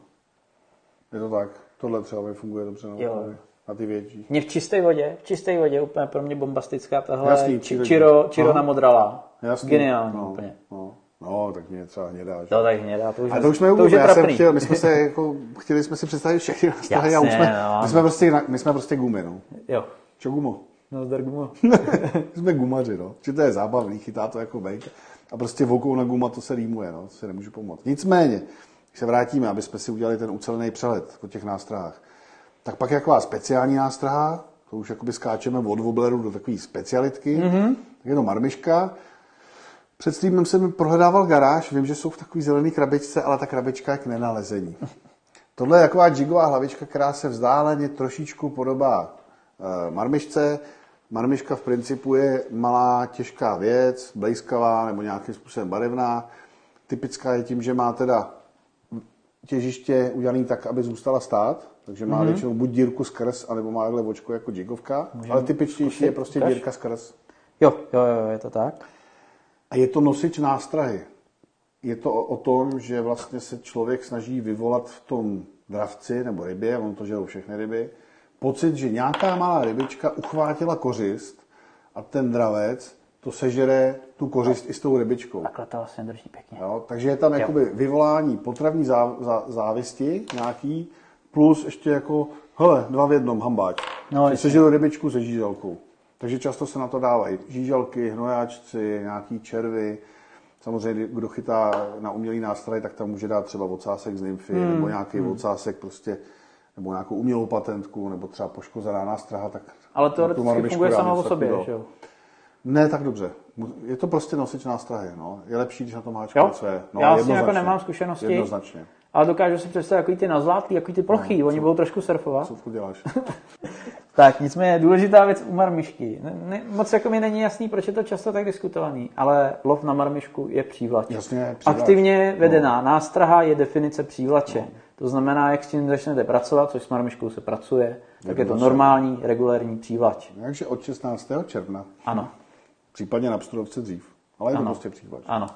Je to tak. Tohle třeba mi funguje dobře na, Jo. na ty větší. Mě v čisté vodě, v čisté vodě úplně pro mě bombastická tahle Jasný, či, čiro, čiro Aha. na modrala. Jasný. Geniální no, úplně. No. No, tak mě třeba hnědá. že? To tak hnědá, to už, A to už jsme to už je já jsem chtěl, my jsme se jako, chtěli jsme si představit všechny nástrahy a už jsme, no. my jsme prostě, my jsme prostě gumy, no. Jo, Čo gumo? no zdar gumo. my jsme gumaři, no. Že to je zábavný, chytá to jako bejk. A prostě vokou na guma to se rýmuje, no. To se nemůžu pomoct. Nicméně, když se vrátíme, aby jsme si udělali ten ucelený přehled o těch nástrahách, tak pak je taková speciální nástraha, to už jakoby skáčeme od wobleru do takové specialitky, mm-hmm. tak je to marmiška. Před streamem jsem prohledával garáž, vím, že jsou v takové zelené krabičce, ale ta krabička je k nenalezení. Tohle je taková jigová hlavička, která se vzdáleně trošičku podobá e, marmišce. Marmiška v principu je malá, těžká věc, blejskavá nebo nějakým způsobem barevná. Typická je tím, že má teda těžiště udělaný tak, aby zůstala stát, takže má mm-hmm. většinou buď dírku skrz, anebo má takhle očko jako jigovka, ale typičtější je prostě dírka skrz. Jo, jo, jo, je to tak. A je to nosič nástrahy. Je to o, o tom, že vlastně se člověk snaží vyvolat v tom dravci nebo rybě, on to žerou všechny ryby, pocit, že nějaká malá rybička uchvátila kořist a ten dravec to sežere tu kořist i s tou rybičkou. Takhle to vlastně drží pěkně. Jo? Takže je tam jakoby vyvolání potravní zá, zá, závisti nějaký, plus ještě jako, hele, dva v jednom, hambáč. No, No. Sežil rybičku se žíželkou. Takže často se na to dávají žíželky, hnojáčci, nějaký červy. Samozřejmě, kdo chytá na umělý nástroj, tak tam může dát třeba ocásek z nymfy, hmm. nebo nějaký hmm. ocásek prostě, nebo nějakou umělou patentku, nebo třeba poškozená nástraha, tak Ale teoreticky funguje něco o sobě, že jo? Ne tak dobře. Je to prostě nosič nástrahy. No. Je lepší, když na tom háčku něco je. No, Já s tím jako nemám zkušenosti. Jednoznačně. Ale dokážu si představit takový ty nazlátký, takový ty plochý, No, oni co- budou trošku surfovat. Co děláš? Tak, nicméně důležitá věc u marmišky. Ne, ne, moc jako mi není jasný, proč je to často tak diskutovaný, ale lov na marmišku je přívlač. Jasně, přívlač. Aktivně vedená no. nástraha je definice přívlače. No. To znamená, jak s tím začnete pracovat, což s marmiškou se pracuje, tak je to normální, regulérní přívlač. Takže od 16. června. Ano, Případně na pstruhovce dřív. Ale je to Ano. prostě příklad. ano.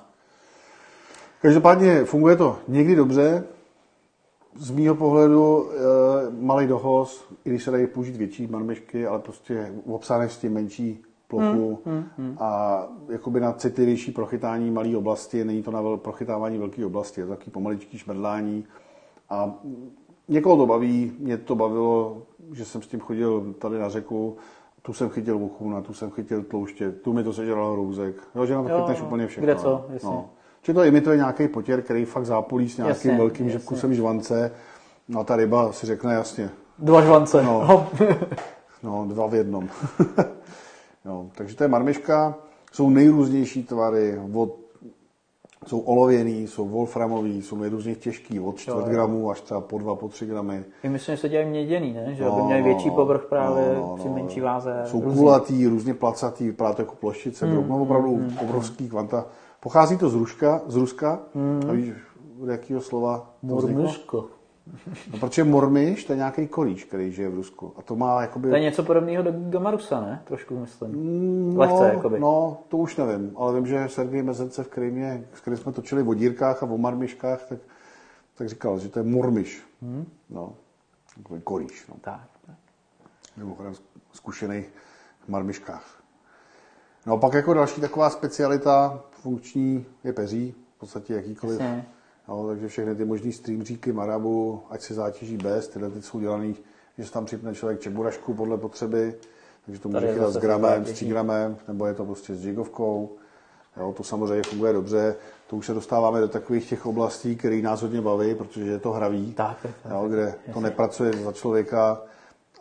Každopádně funguje to někdy dobře. Z mýho pohledu e, malý dohoz, i když se dají použít větší marmešky, ale prostě obsáhneš s tím menší plochu hmm, hmm, a jakoby na citlivější prochytání malé oblasti, není to na vel, prochytávání velké oblasti, je to takový pomaličký šmrdlání a někoho to baví, mě to bavilo, že jsem s tím chodil tady na řeku, tu jsem chytil vochuna, tu jsem chytil tlouště, tu mi to sežralo rouzek, jo, že na to Jo, chytneš úplně všechno. kde co, jasně. No. Či to imituje nějaký potěr, který fakt zápolí s nějakým Jasně, velkým jasně. kusem žvance. No a ta ryba si řekne jasně, Dva žvance. No. No dva v jednom. no, takže to je marmiška. Jsou nejrůznější tvary, od, jsou olověný, jsou wolframový, jsou nejrůzněji těžký, od 4 Jo, jo. gramů až třeba po 2, po 3 gramy. I myslím, že se dělají měděný, ne? Že No, aby měli no, větší no. povrch právě No, no, při no. menší váze. Jsou různý. kulatý, různě placatý, vypadá to jako ploštice, mm, no opravdu mm, obrovský kvanta. Pochází to z Ruska, z Ruska, Mm. a víš, od jakého slova? Mormiško. No, protože mormiš, to je nějaký kolíš, který žije v Rusku. A to má jakoby... To je něco podobného do Gamarusa, ne? Trošku myslím. No, Lehce, jakoby. No, to už nevím, ale vím, že Sergej Mezence v Krymě, s kterým jsme točili o dírkách a o marmiškách, tak, tak říkal, že to je mormiš. Hmm. No, takový kolíš. No. Tak. tak. Mimochodem zkušený v marmiškách. No a pak jako další taková specialita funkční je peří, v podstatě jakýkoliv. Jasně. No, takže všechny ty možný streamříky, marabu, ať se zátěží bez, tyhle ty jsou dělaný, že se tam připne člověk čeburašku podle potřeby, takže to může chytat s gramem, s zátěží. 3 gramem, nebo je to prostě s jigovkou. Jo, to samozřejmě funguje dobře. To už se dostáváme do takových těch oblastí, které nás hodně baví, protože je to hravý, Tak, tak, tak. jo, kde to nepracuje za člověka,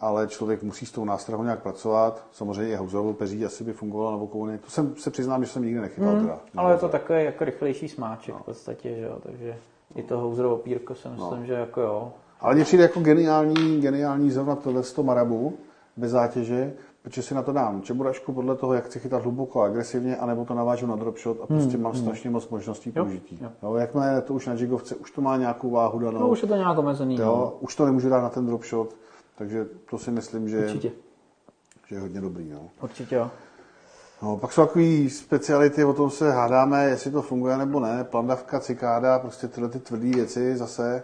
ale člověk musí s tou nástrahou nějak pracovat. Samozřejmě i houzerovou peří asi by fungovalo na vokouny. To jsem se přiznám, že jsem nikdy nechytal. teda. Hmm, Ale je to takový jako rychlejší smáček v podstatě, že jo, takže i to houzrovo pírko si myslím, No. že jako jo. Ale mně přijde jako geniální, geniální zrovna tohle z toho marabu, bez zátěže, protože si na to dám čeburašku podle toho, jak chci chytat hluboko a agresivně, anebo to navážu na dropshot a prostě mám strašně moc možností použití. jo. Jo, jakmile to už na jigovce, už to má nějakou váhu danou, No už je to nějak omezený. no. jo, už to nemůžu dát na ten dropshot, takže to si myslím, že, Určitě, že je hodně dobrý. No. určitě jo. No, pak jsou takové speciality, o tom se hádáme, jestli to funguje nebo ne. Plandavka, cikáda, prostě tyhle ty tvrdé věci zase.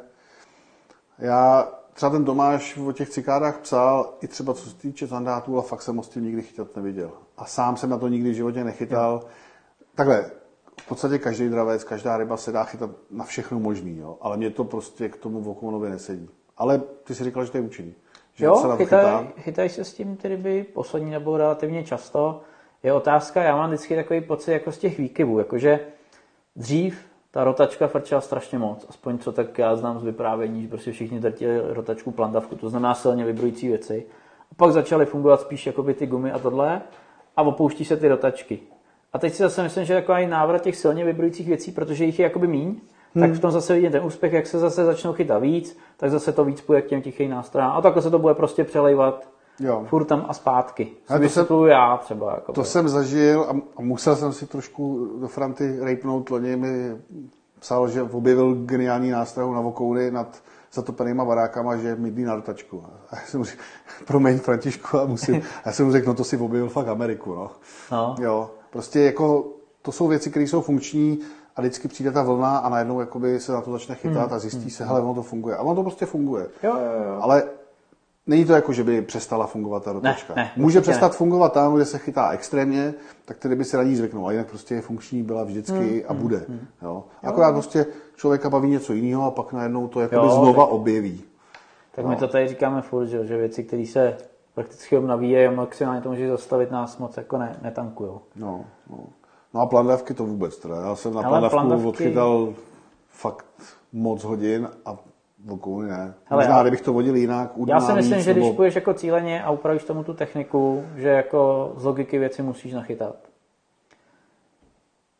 Já třeba ten Tomáš o těch cikádách psal, i třeba co se týče zandátů, a fakt jsem ho s tím nikdy chytat neviděl. A sám jsem na to nikdy v životě nechytal. Takhle, v podstatě každý dravec, každá ryba se dá chytat na všechno možný, jo? ale mě to prostě k tomu vokounovi nesedí. Ale ty si říkal, že to je účinný. Že se Jo, na to chytaj, chytaj se s tím ty ryby poslední nebo relativně často. Je otázka, já mám vždycky takový pocit jako z těch výkyvů, jakože dřív ta rotačka frčela strašně moc, aspoň co tak já znám z vyprávění, že prostě všichni drtili rotačku plandavku, to znamená silně vibrující věci. A pak začaly fungovat spíš jakoby ty gumy a tohle a opouští se ty rotačky. A teď si zase myslím, že je takový návrat těch silně vibrujících věcí, protože jich je jakoby míň, Hmm. tak v tom zase vidím ten úspěch, jak se zase začnou chytat víc, tak zase to víc půjde k těm tichým nástrojům. A takhle se to bude prostě přelejvat Jo. furt tam a zpátky. Ale To vysvětluju já třeba. Jako To jsem zažil a, a musel jsem si trošku do Franty rejpnout. Loni mi psal, že objevil geniální nástroj na vokouny nad zatopenýma barákama, že mydlí na rotačku. A já jsem řekl, promiň Františku, a musím, a já jsem mu řekl, no to si objevil fakt Ameriku. No. No. Jo, prostě jako, to jsou věci, které jsou funkční a vždycky přijde ta vlna a najednou jakoby se na to začne chytat Hmm. a zjistí se, hele, ono to funguje. A ono to prostě funguje. Jo, jo, jo. Ale není to jako, že by přestala fungovat ta rotačka. ne, Může určitě přestat ne. fungovat tam, kde se chytá extrémně, tak tedy by se na ní zvyknul. A jinak prostě je funkční, byla vždycky Hmm, a bude. Jo. Akorát prostě člověka baví něco jiného a pak najednou to jakoby Jo, znova objeví. Tak my to tady říkáme furt, že, že věci, které se prakticky jenom navíjejí a maximálně to může zastavit nás moc jako ne, netankujou. No, no. No a plandavky to vůbec teda. Já jsem na plandavku plandavky- odchytal fakt moc hodin a vokouny ne. Hele, Možná, já- kdybych to vodil jinak, Já si myslím, víc, že když nebo- půjdeš jako cíleně a upravíš tomu tu techniku, že jako z logiky věci musíš nachytat.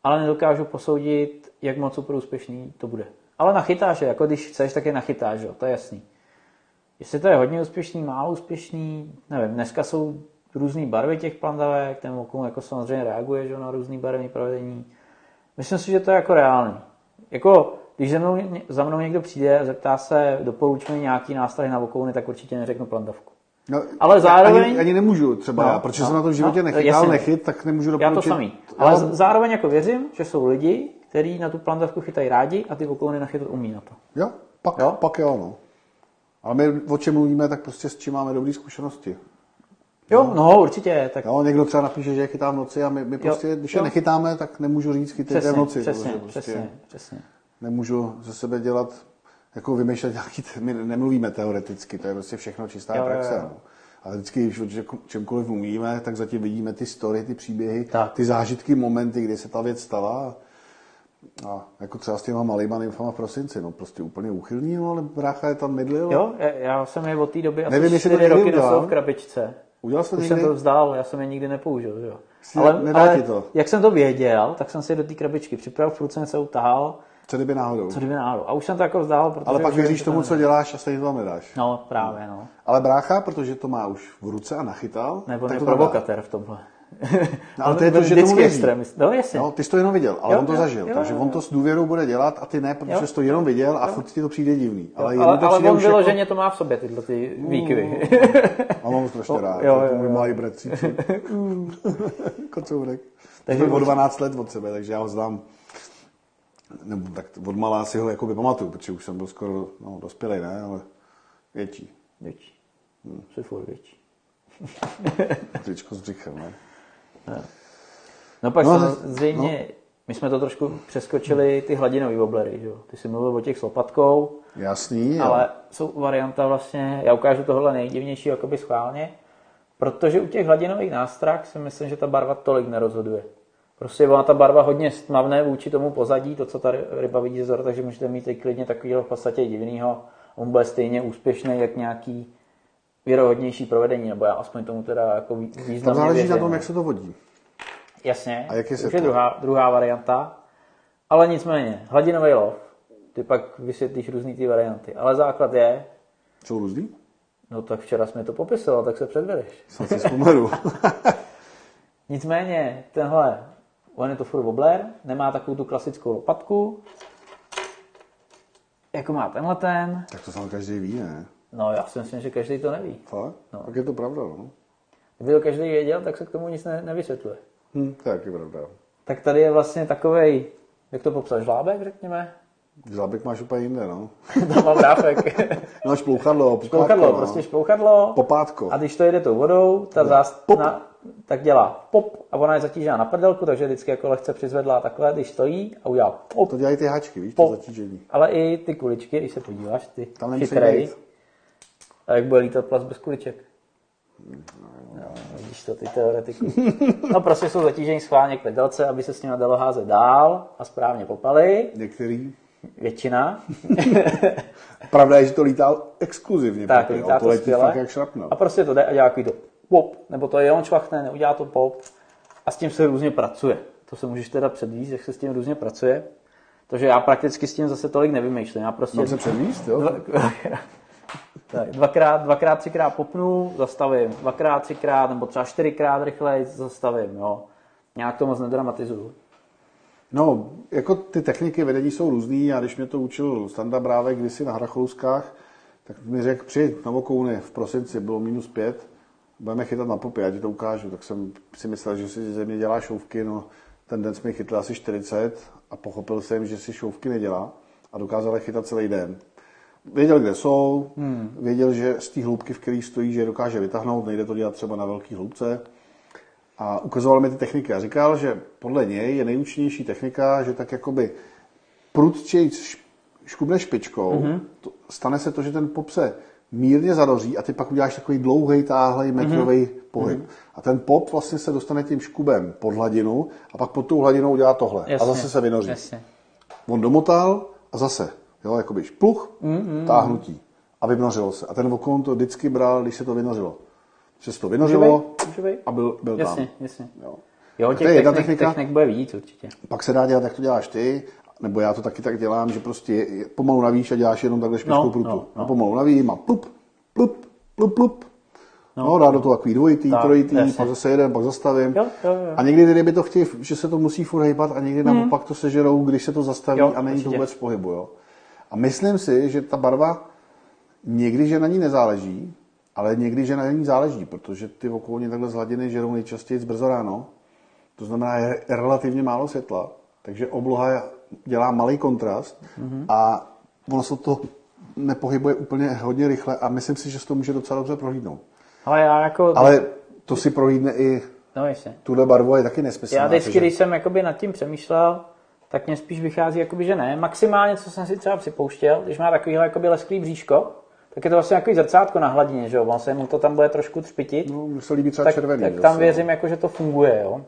Ale nedokážu posoudit, jak moc super úspěšný to bude. Ale nachytáš je, jako když chceš, tak je nachytáš, jo, to je jasný. Jestli to je hodně úspěšný, málo úspěšný, nevím, dneska jsou různé barvy těch plandavek, ten okolo jako samozřejmě reaguje že, na různé barevné provedení. Myslím si, že to je jako reálný. Jako, když za mnou, za mnou někdo přijde a zeptá se, doporuč mi nějaký nástroj na vokouny, tak určitě neřeknu plandavku. No, Ale zároveň- Ani, ani nemůžu třeba No, já, protože no, jsem na to v životě no, nechytal, nechyt, tak nemůžu Já to doporučit. samý. Ale Já- z- zároveň jako věřím, že jsou lidi, kteří na tu plandavku chytají rádi a ty vokouny nachytat umí na to. Jo, pak Jo? jo, pak jo, no. Ale my o čem mluvíme, tak prostě s čím máme dobré zkušenosti. Jo, no, určitě. Tak Jo, někdo třeba napíše, že je chytá v noci a my, my prostě, když je jo. nechytáme, tak nemůžu říct chytejte přesně, v noci. přesně, prostě přesně, přesně. Nemůžu ze sebe dělat, jako vymýšlet nějaký, my nemluvíme teoreticky, to je prostě všechno čistá Jo, jo, praxe. jo. No. Ale vždycky, když o čem- čemkoliv mluvíme, tak zatím vidíme ty story, ty příběhy, Tak. ty zážitky, momenty, kdy se ta věc stala. A jako třeba s těma malýma nymfama v prosinci, no prostě úplně úchylný, no, ale brácha je tam mydlil. Jo, já- jsem je od té doby asi Nevím, jestli to čtyři někdy roky udělal. nosil v krabičce. Udělal jsi to Už někdy? jsem to vzdál, já jsem je nikdy nepoužil. že Jo. Si nedá ti to? jak jsem to věděl, tak jsem si do té krabičky připravil, furt jsem se utahal, Co kdyby náhodou? co kdyby náhodou. A už jsem to jako vzdál, protože... Ale pak věříš tomu, co děláš a stejně to tam nedáš. No, právě, no. Ale brácha, protože to má už v ruce a nachytal, Nebo tak je to provokatér v tomhle. No, ale to je to, že tomu extremist. No jasně. Jo, ty jsi to jenom viděl, ale Jo, on to jo, zažil, jo, takže jo, on jo. to s důvěrou bude dělat a ty ne, protože Jo. jsi to jenom viděl a furt ti to přijde divný. Ale, ale, to ale on už jako- vyloženě to má v sobě, tyhle ty výkyvy. A mám strašně Jo, rád, jo, jo, můj jo. malý bratříček. Kocourek. Takže o on- 12 let od sebe, takže já ho znám. Nebo tak od malá si ho jako pamatuju, protože už jsem byl skoro no, dospělý, ne, ale větší. Větší. Hm, jsi furt větší. Tričko s břichem, ne? No pak No, no, samozřejmě, my jsme to trošku přeskočili, ty hladinové woblery, že jo. Ty jsi mluvil o těch s lopatkou, Jasný, ale jsou varianta vlastně, já ukážu tohle nejdivnější jakoby schválně, protože u těch hladinových nástrah si myslím, že ta barva tolik nerozhoduje. Prostě ona ta barva hodně stmavné vůči tomu pozadí, to, co ta ryba vidí ze zhora, takže můžete mít i klidně takovýhle v podstatě divnýho. On bude stejně úspěšný, jak nějaký věrohodnější provedení, nebo já aspoň tomu teda jako významně záleží věřím. na tom, jak se to vodí. Jasně, A jak je už je druhá, druhá varianta. Ale nicméně, hladinový lov, ty pak vysvětlíš různý ty varianty. Ale základ je, Jsou různý? no tak včera jsme to popisoval, tak se předvedeš. Snad si vzpomenu. Nicméně, tenhle, on je to furt wobbler, nemá takovou tu klasickou lopatku, jako má tenhle ten. tak to sám každý ví, ne? No já si myslím, že každý to neví. Fakt? No. Tak je to pravda, no. Kdyby to každý věděl, tak se k tomu nic ne, nevysvětluje. Hm, to je taky pravda. Tak tady je vlastně takovej, jak to popsat, žlábek, řekněme? Žlábek máš úplně jinde, no. Tam mám drápek. No, šplouchadlo, šplouchadlo, no. prostě šplouchadlo. Popátko. A když to jede tou vodou, ta zástupna, tak dělá pop a ona je zatížená na prdelku, takže vždycky jako lehce přizvedlá takhle, když stojí a udělá pop. To dělají ty háčky, víš, to Pop. zatížení. Ale i ty kuličky, když se podíváš, ty Tam chytrej. A jak bude lítat plast bez kuliček? No, vidíš to, ty teoretiku. No prostě jsou zatížení schválně k pedelce, aby se s nimi dalo házet dál a správně popaly. Některý. Většina. Pravda je, že to lítá exkluzivně. Tak, papír, lítá to to letí fakt jak šrapnel. A prostě to jde a dělá takový to pop, nebo to je on čvachne, neudělá to pop. A s tím se různě pracuje. To se můžeš teda předvíst, jak se s tím různě pracuje. Takže já prakticky s tím zase tolik nevymýšlím. Já prostě Mám se předvíst, jo? tak, dvakrát, dvakrát, třikrát popnu, zastavím. Dvakrát, třikrát, nebo třeba čtyřikrát rychleji zastavím. Jo. Nějak to moc nedramatizuju. No, jako ty techniky vedení jsou různý a když mě to učil Standa Brávek kdysi na Hracholouskách, tak mi řekl, při na Vokouny v prosinci bylo minus pět, budeme chytat na popě, já ti to ukážu. Tak jsem si myslel, že si ze mě dělá šouvky, no ten den jsme chytli asi 40 a pochopil jsem, že si šouvky nedělá a dokázal chytat celý den. Věděl, kde jsou, hmm. věděl, že z té hloubky, v které stojí, že je dokáže vytáhnout, nejde to dělat třeba na velké hloubce. A ukazoval mi ty techniky a říkal, že podle něj je nejúčinnější technika, že tak jakoby prudčej š- škubne špičkou, mm-hmm. to, stane se to, že ten pop se mírně zadoří a ty pak uděláš takový dlouhý, táhlej metrový mm-hmm. pohyb. Mm-hmm. A ten pop vlastně se dostane tím škubem pod hladinu a pak pod tou hladinou udělá tohle. Jasně, a zase se vynoří. Jasně. On domotal a zase, jo, jakoby špluch, mm-hmm. táhnutí. A vynořilo se. A ten okon to vždycky bral, když se to vynořilo. Že se to vynořilo a byl, byl Jasně, tam. jasně. Jo. Jo, těch to je jedna technik, technika. technik bude víc určitě. Pak se dá dělat, jak to děláš ty, nebo já to taky tak dělám, že prostě pomalu navíš a děláš jenom takhle špičkou No, prutu. no, No, no. pomalu navím a plup, plup, plup, plup. No, no dá do toho takový dvojitý, Tak, trojitý, jasně. pak zase jeden, pak zastavím. Jo, jo, jo. A někdy ty ryby to chtějí, že se to musí furt hejbat a někdy naopak to sežerou, když se to zastaví Jo, a není to vůbec v pohybu. Jo. A myslím si, že ta barva někdy, že na ní nezáleží, ale někdy, že na ní záleží, protože ty okolní takhle z hladiny žerou nejčastěji brzo ráno. To znamená, je relativně málo světla, takže obloha dělá malý kontrast mm-hmm. a ono se to nepohybuje úplně hodně rychle a myslím si, že se to může docela dobře prohlídnout. Ale já jako... Ale to si prohlídne i No jasně. tuhle barvu je taky nesmyslná. Já vždycky, když jsem jakoby nad tím přemýšlel, tak mě spíš vychází, jakoby, že ne. Maximálně, co jsem si třeba připouštěl, když má takovýhle jakoby lesklý bříško, tak je to vlastně takový zrcátko na hladině, že jo? On se mu to tam bude trošku třpitit. No, mně se líbí třeba tak, červený. tak tam no. věřím, jako, že to funguje, jo.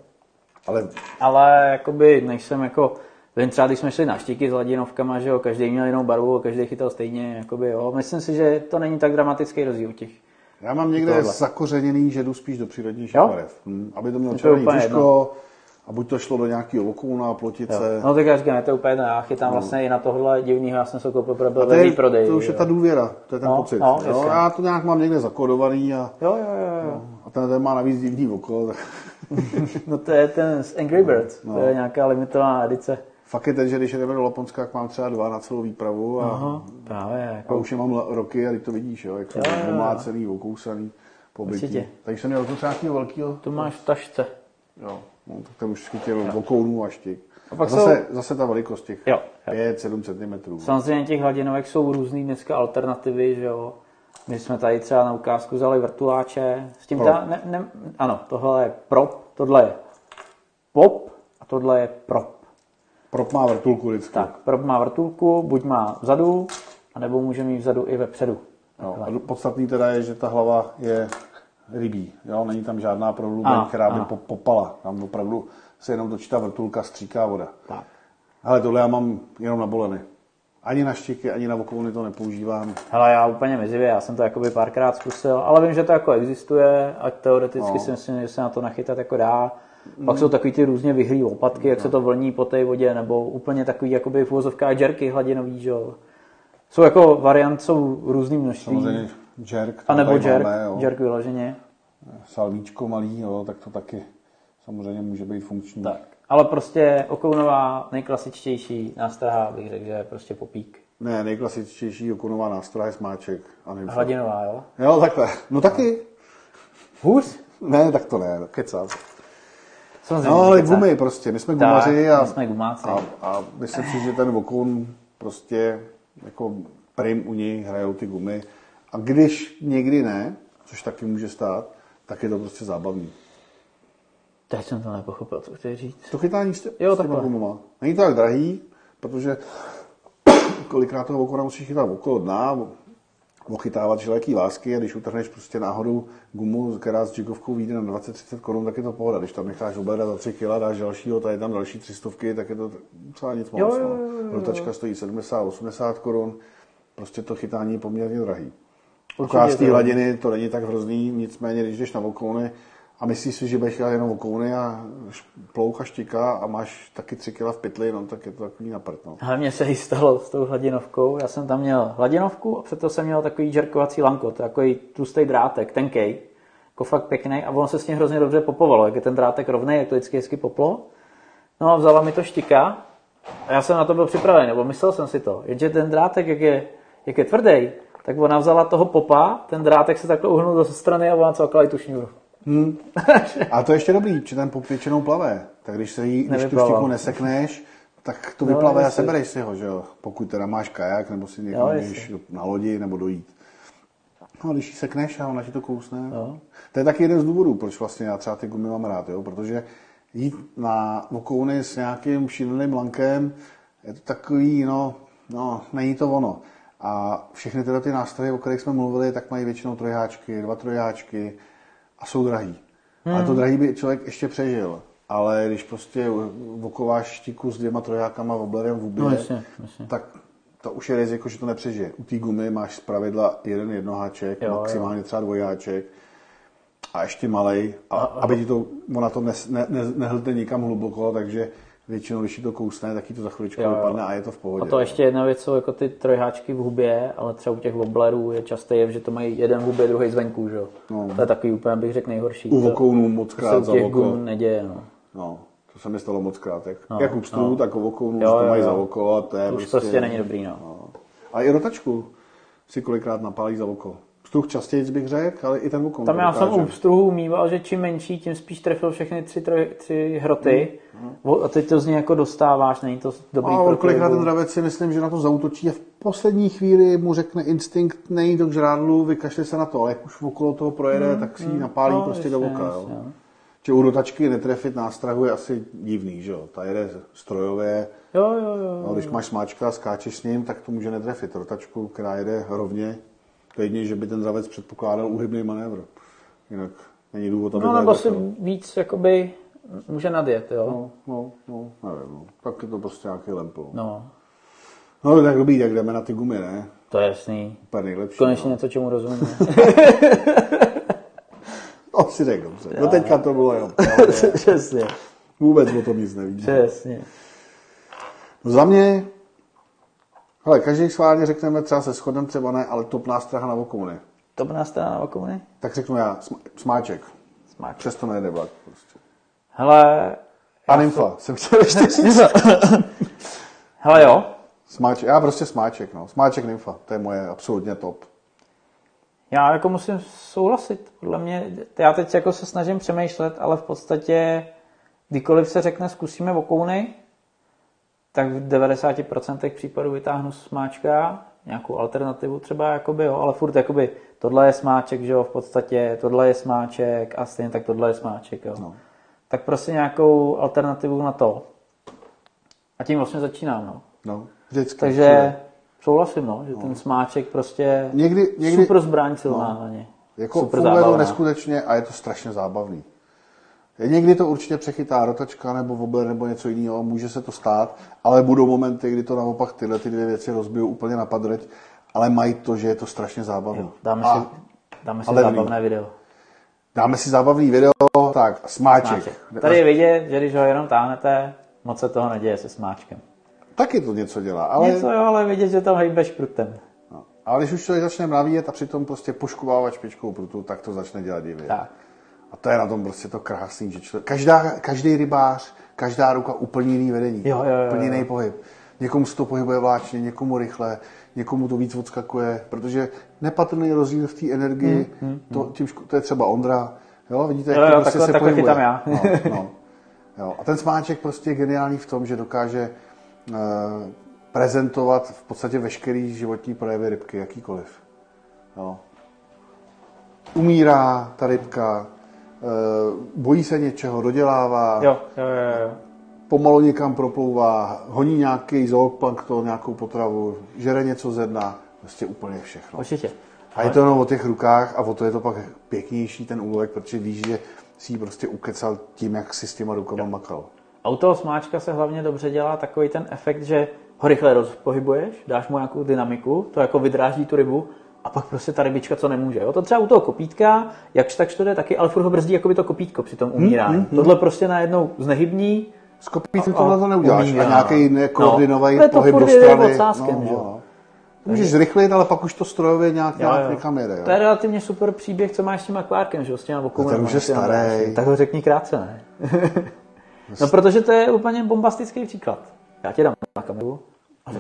Ale Ale jakoby nejsem jako, vím třeba, když jsme šli na štíky s hladinovkama, že jo, každý měl jinou barvu a každý chytal stejně, jakoby, jo. Myslím si, že to není tak dramatický rozdíl těch. já mám někde Tohle. zakořeněný, že jdu spíš do přírodnějších barev. Hm, aby to mělo červený bříško, a buď to šlo do nějakého okouna, plotice. No tak já říkám, je to úplně jedno, já chytám vlastně i na tohle divného, já jsem se koupil pro A to, je, prodej. to už je jo. ta důvěra, to je ten No, pocit. no, jo, jasně. já to nějak mám někde zakódovaný a, Jo, jo, jo, jo. a ten, ten má navíc divný oko. Tak... No to je ten z Angry Birds, no. to je nějaká limitovaná edice. Fakt je ten, že když jdeme do Laponska, tak mám třeba dva na celou výpravu a, Aha, právě. a Jako, už je mám roky a teď to vidíš, jo, jak jsou Jo, jo, jo. omlácený, okousaný. Určitě. Takže jsem měl to třeba nějakého velkého, to máš v tašce. jo, no, tak ten už chytil vokounů a štik. A A pak zase, zase ta velikost těch Jo, jo. 5-7 cm. Samozřejmě těch hladinovek jsou různý dneska alternativy, že jo. My jsme tady třeba na ukázku vzali vrtuláče. S tím ta, ne, ne, ano, tohle je prop, tohle je pop a tohle je prop. Prop má vrtulku vždycky. Tak, prop má vrtulku, buď má vzadu, anebo může mít vzadu i vepředu. No, a podstatný teda je, že ta hlava je rybí. Jo? Není tam žádná prohlubeň, Ano, která by po, popala. Tam opravdu se jenom točí ta vrtulka, stříká voda. Tak. Ale tohle já mám jenom na boleny. Ani na štiky, ani na okouny to nepoužívám. Hele, já úplně mizivě, já jsem to jakoby párkrát zkusil, ale vím, že to jako existuje a teoreticky No. si myslím, že se na to nachytat jako dá. Pak jsou takový ty různě vyhlý lopatky, jak se to vlní po té vodě, nebo úplně takový jakoby v úvozovkách jerky hladinový, že jo. Jsou jako variant, jsou různý množství. Samozřejmě jerk. A nebo jerk, máme, jo. jerk vyloženě. Salvíčko malý, jo, tak to taky samozřejmě může být funkční. Tak. Ale prostě okounová nejklasičtější nástraha bych řekl, že je prostě popík. Ne, nejklasičtější okounová nástroj je smáček. A. Hladinová, jo? Jo, takhle. No taky. Hůř? Ne, tak to ne, kecám. Samozřejmě. No, ale kecá. gumy prostě. My jsme Tak, gumaři a, my jsme gumáci. a, a myslím si, že ten vokoun prostě jako prim u něj hrajou ty gumy. A když někdy ne, což taky může stát, tak je to prostě zábavný. Teď jsem to nepochopil, co chci říct. To chytání s, Jo, s těma gumama. Není to tak drahý, protože kolikrát toho vokouna musíš chytat okolo dna, ochytávat všelijaký lásky a když utrhneš prostě náhodou gumu, která s jigovkou vyjde na 20-30 korun, tak je to pohoda. Když tam necháš obledat za 3 kg, dáš dalšího, tady tam další 300, tak je to docela nic moc. No. Rotačka stojí 70-80 korun, prostě to chytání je poměrně drahý. Určitě z té to- hladiny to není tak hrozný, nicméně když jdeš na vokouny a myslíš si, že budeš jenom vokouny a š- plouk a štika a máš taky 3 kg v pytli, no tak je to takový na prd, no. Ale mně se stalo s tou hladinovkou. Já jsem tam měl hladinovku a před to jsem měl takový žerkovací lanko, takový tlustý drátek, tenkej, jako fakt pěkný a ono se s tím hrozně dobře popovalo. Jak je ten drátek rovný, jak to vždycky hezky poplo. No a vzala mi to štika a já jsem na to byl připravený, nebo myslel jsem si to. Jenže ten drátek, jak je, jak je tvrdý, tak ona vzala toho popa, ten drátek se takhle uhnul do strany a ona celkala i tu šňůru. A to je ještě dobrý, že ten pop většinou plave. Tak když, se jí, když tu štiku nesekneš, tak to No, vyplave a jasně. sebereš si ho, že jo. Pokud teda máš kajak, nebo si někam Jo, jdeš na lodi, nebo dojít. No a když ji sekneš a ona ti to kousne. Jo. To je taky jeden z důvodů, proč vlastně já třeba ty gumy mám rád, jo? protože jít na vokouny s nějakým šíleným lankem, je to takový, no, no, není to ono. A všechny tyhle ty nástroje, o kterých jsme mluvili, tak mají většinou trojháčky, dva trojháčky a jsou drahý. Hmm. Ale to drahý by člověk ještě přežil. Ale když prostě vokováš štiku s dvěma trojákama v oblerem v úbě, No, jasně, jasně. tak to už je riziko, že to nepřežije. U té gumy máš zpravidla jeden jednoháček, Jo, maximálně třeba dvojháček a ještě malej, a, aby ti to, ona to ne, ne, ne, nehltne nikam hluboko, takže většinou, když to kousne, tak to za chviličku Jo, jo. vypadne a je to v pohodě. A to ještě jedna věc jsou jako ty trojháčky v hubě, ale třeba u těch woblerů je častý jev, že to mají jeden v hubě, druhý zvenku, že jo. No. To je takový úplně, bych řekl, nejhorší. U vokounů moc krát za oko. neděje, no. No, to se mi stalo moc krát. Jak, No, jak u pstrů, no. tak u vokounů, Jo, to mají jo. za oko a to je To už prostě není dobrý, no. no. A i rotačku si kolikrát napálí za oko. Pstruh častěji bych řekl, ale i ten vokoun. Tam to já jsem dokáže. u pstruhů mýval, že čím menší, tím spíš trefil všechny tři, troj, tři hroty. A teď to z něj jako dostáváš, není to dobrý A on kolikrát ten dravec si myslím, že na to zautočí a v poslední chvíli mu řekne instinkt, nejít do žrádlu, vykašli se na to, ale jak už okolo toho projede, tak si ji napálí No, prostě do oka. jasně, Jo. no. Že u rotačky netrefit nástrahu je asi divný, že jo? Ta jede strojově, Jo, jo, jo. no, když máš smáčka a skáčeš s ním, tak to může netrefit. Rotačku, která jede rovně, to je jedině, že by ten dravec předpokládal uhybný manévr. Jinak není důvod, aby No nebo si netrefil. víc jakoby může nadjet, jo. No, no, no, nevím, no. Tak je to prostě nějaký lempl. No, No tak dobrý, tak jdeme na ty gumy, ne? to je jasný. Úplně nejlepší. Konečně no. něco, čemu rozumíme. To si řekl dobře. No teďka to bylo jenom. Přesně, Vůbec o tom nic neví. přesně. No za mě, hele, každý schválně řekneme, třeba se shodem, třeba ne, ale top nástraha na vokouny. To by nás teda na okouny? Tak řeknu já, sm- smáček. Smáček. Přesto nejde vlak prostě. Hele, A nymfa, jsem chtěl ještě říct. hele jo, Smáček, já prostě smáček, no. Smáček nymfa, to je moje absolutně top. já jako musím souhlasit. Podle mě, já teď jako se snažím přemýšlet, ale v podstatě kdykoliv se řekne zkusíme okouny, tak v 90% případů vytáhnu smáčka, nějakou alternativu třeba, jakoby, jo, ale furt jakoby, tohle je smáček, že jo, v podstatě, tohle je smáček a stejně tak tohle je smáček, jo. No. Tak prostě nějakou alternativu na to. A tím vlastně začínám, no. No, vždycky. Takže souhlasím, no, že ten smáček prostě Někdy- někdy- super zbraň silná na ně. Jako super funguje to neskutečně a je to strašně zábavný. Někdy to určitě přechytá rotačka nebo wobler nebo něco jiného, může se to stát, ale budou momenty, kdy to naopak tyhle ty dvě věci rozbijou úplně na padreť, ale mají to, že je to strašně zábavné. Dáme A si, dáme si zábavné video. dáme si zábavný video, tak smáček. Smáček. Tady je vidět, že když ho jenom táhnete, moc se toho neděje se smáčkem. Taky to něco dělá, ale, Něco jo, ale vidět, že tam hejbeš prutem. no. ale když už člověk začne navíjet a přitom prostě poškuvávat špičkou prutu, tak to začne dělat divě. Tak. A to je na tom prostě to krásný, že člověk, každá, každý rybář, každá ruka úplně jiný vedení, Jo, jo, jo, úplně jiný pohyb. Někomu se to pohybuje vláčně, někomu rychle, někomu to víc odskakuje, protože nepatrný rozdíl v té energii, to, tím, ško- to je třeba Ondra, jo, vidíte, jak Hmm, Jo, to jo, prostě takhle- se takhle pohybuje. já. No, no. Jo. A ten smáček prostě je geniální v tom, že dokáže eh, prezentovat v podstatě veškerý životní projevy rybky, jakýkoliv. Jo. Umírá ta rybka, bojí se něčeho, dodělává, Jo, jo, jo, jo. pomalu někam proplouvá, honí nějaký zooplankton, nějakou potravu, žere něco ze dna, prostě úplně všechno. Určitě. A je to jenom o těch rukách a o to je to pak pěknější ten úlovek, protože víš, že si ji prostě ukecal tím, jak si s těma rukama makal. A u toho smáčka se hlavně dobře dělá takový ten efekt, že ho rychle rozpohybuješ, dáš mu nějakou dynamiku, to jako vydráždí tu rybu a pak prostě ta rybička co nemůže. Jo? To třeba u toho kopítka, jakž tak to jde taky, ale furt ho brzdí jako by to kopítko při tom umírání. Hmm, Tohle prostě najednou znehybní, S kopítem A- tohle to neuděláš. umírá. A nějaký nekoordinovaný No, je to pohyb do strany. odsázkem, že jo. To Můžeš zrychlit, ale pak už to strojově nějak, Jo, nějak jo. někam jede. Jo. To je relativně super příběh, co máš s tím akvárkem, že jo, s těma ten už je starý. Tak ho řekni krátce, ne? no, protože to je úplně bombastický příklad. Já ti dám na kameru.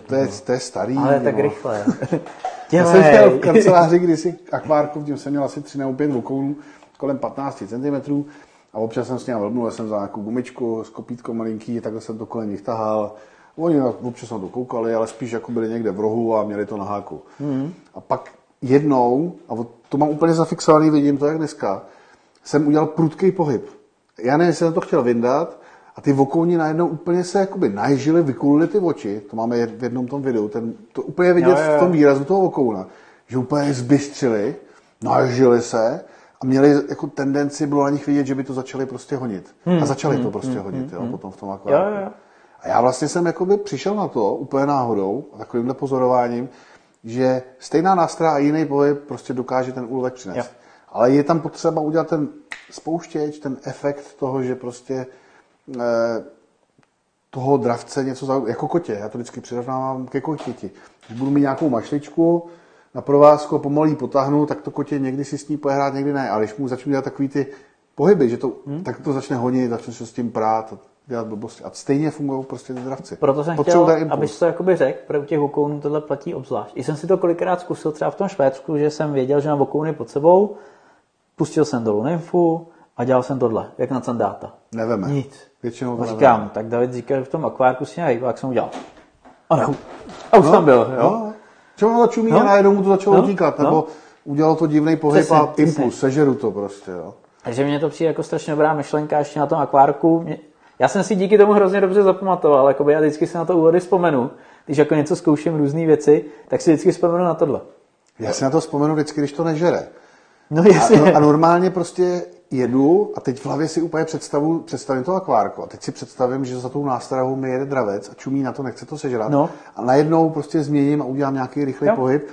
To je, to je starý. Ale tak no. rychle. Já jsem měl v kanceláři kdysi akvárku, tím jsem měl asi 3 nebo 5 vokounů, kolem 15 cm. A občas jsem s ním vlbnul, jsem za nějakou gumičku s kopítkou malinký, takhle jsem to kolem nich tahal. Oni občas na to koukali, ale spíš jako byli někde v rohu a měli to na háku. Mm. A pak jednou, a to mám úplně zafixovaný, vidím to jak dneska, jsem udělal prudký pohyb. Já nevím, jestli jsem to chtěl vyndat, a ty vokouni najednou úplně se jakoby naježili, vykulili ty oči, to máme v jednom tom videu, ten, to úplně vidět Jo, jo, v tom výrazu toho vokouna, že úplně zbystřili, naježili se a měli jako tendenci, bylo na nich vidět, že by to začali prostě honit. a začali to prostě honit, jo, potom v tom akváriu. Hmm, Jo, jo. A já vlastně jsem jakoby přišel na to úplně náhodou, a takovýmhle pozorováním, že stejná nástroja a jiný pohyb prostě dokáže ten úlovek přinést. Jo. Ale je tam potřeba udělat ten spouštěč, ten efekt toho, že prostě toho dravce něco za, jako kotě. Já to vždycky přirovnávám ke kotěti. Když budu mít nějakou mašličku na provázku a pomalu ji potáhnu, tak to kotě někdy si s ní bude hrát, někdy ne. Ale když mu začnu dělat takový ty pohyby, že to, hmm. tak to začne honit, začne se s tím prát a dělat blbosti. A stejně fungují prostě ty dravci. Proto jsem Potřebují chtěl, abys to jakoby řekl, u těch vokounů tohle platí obzvlášť. I jsem si to kolikrát zkusil třeba v tom Švédsku, že jsem věděl, že mám vokouny pod sebou, pustil jsem dolů nymfu a dělal jsem tohle, jak na sandáta. Neveme. Nic. Většinou to A říkám, neveme. tak David říkal, že v tom akvárku si nějak jak jsem udělal. A, no. a už tam byl, jo? No, Třeba to čumí No. a najednou mu to začalo No. utíkat, No. nebo udělalo to divný pohyb Přesně, a přesně. impuls, sežeru to prostě, jo. Takže mně to přijde jako strašně dobrá myšlenka ještě na tom akvárku. Mě- Já jsem si díky tomu hrozně dobře zapamatoval, jakoby já vždycky si na to úvody vzpomenu. Když jako něco zkouším různé věci, tak si vždycky vzpomenu na tohle. Já si na to vzpomenu vždycky, když to nežere. No A, jasně. no, a normálně prostě jedu a teď v hlavě si úplně představu, představím to akvárko. A teď si představím, že za tou nástrahou mi jede dravec a čumí na to, nechce to sežrat. No. A najednou prostě změním a udělám nějaký rychlý Jo. pohyb.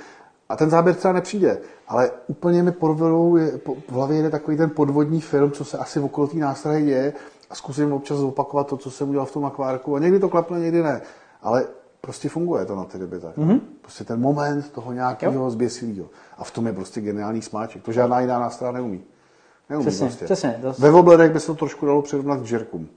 A ten záběr třeba nepřijde. Ale úplně mi porvelou, je, po, v hlavě jede takový ten podvodní film, co se asi okolo té nástrahy děje a zkusím občas zopakovat to, co jsem udělal v tom akvárku. A někdy to klapne, někdy ne. Ale prostě funguje to na ty ryby tak. Mm-hmm. Prostě ten moment toho nějakého zběsilého. A v tom je prostě geniální smáček. To žádná jiná nástroj neumí. Neumí Přesně, prostě. přesně, to- Ve woblerech by se to trošku dalo přirovnat k žerkům.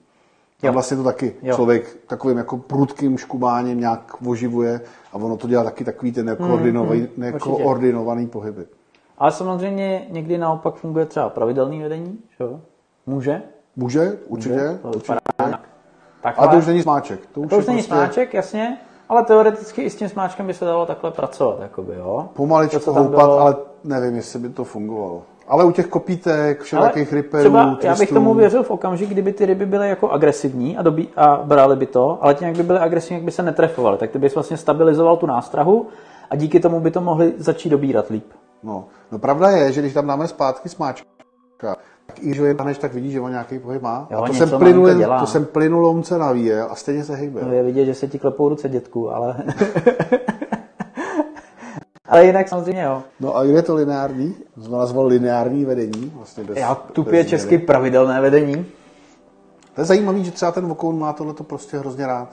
A vlastně to taky Jo. člověk takovým jako prudkým škubáním nějak oživuje a ono to dělá taky takový ten nekoordinovaný, Mm, určitě. nekoordinovaný pohyby. Ale samozřejmě někdy naopak funguje třeba pravidelný vedení, že jo? Může. Může, určitě. To určitě. tak. Ale to už není smáček. To už, to už není prostě smáček, jasně, ale teoreticky i s tím smáčkem by se dalo takhle pracovat, jakoby, jo? Pomaličku houpat, bylo- ale nevím, jestli by to fungovalo. Ale u těch kopítek, Ale všelijakých ryperů, třeba já bych tomu věřil v okamžik, kdyby ty ryby byly jako agresivní a, dobí, a brali by to, ale tím, jak by byly agresivní, jak by se netrefovaly, tak ty bys vlastně stabilizoval tu nástrahu a díky tomu by to mohli začít dobírat líp. No, no pravda je, že když tam dáme zpátky smáčka, tak i když ho jen tak vidí, že on nějaký pohyb má. Jo, a to jsem, plynule, dělá. to jsem plynulomce navíjel a stejně se hejbe. No, je vidět, že se ti klepou ruce dětku, ale... ale jinak samozřejmě jo. No a je to lineární? To jsme nazval lineární vedení. Vlastně bez, Já tupě česky pravidelné vedení. To je zajímavé, že třeba ten vokoun má tohleto prostě hrozně rád.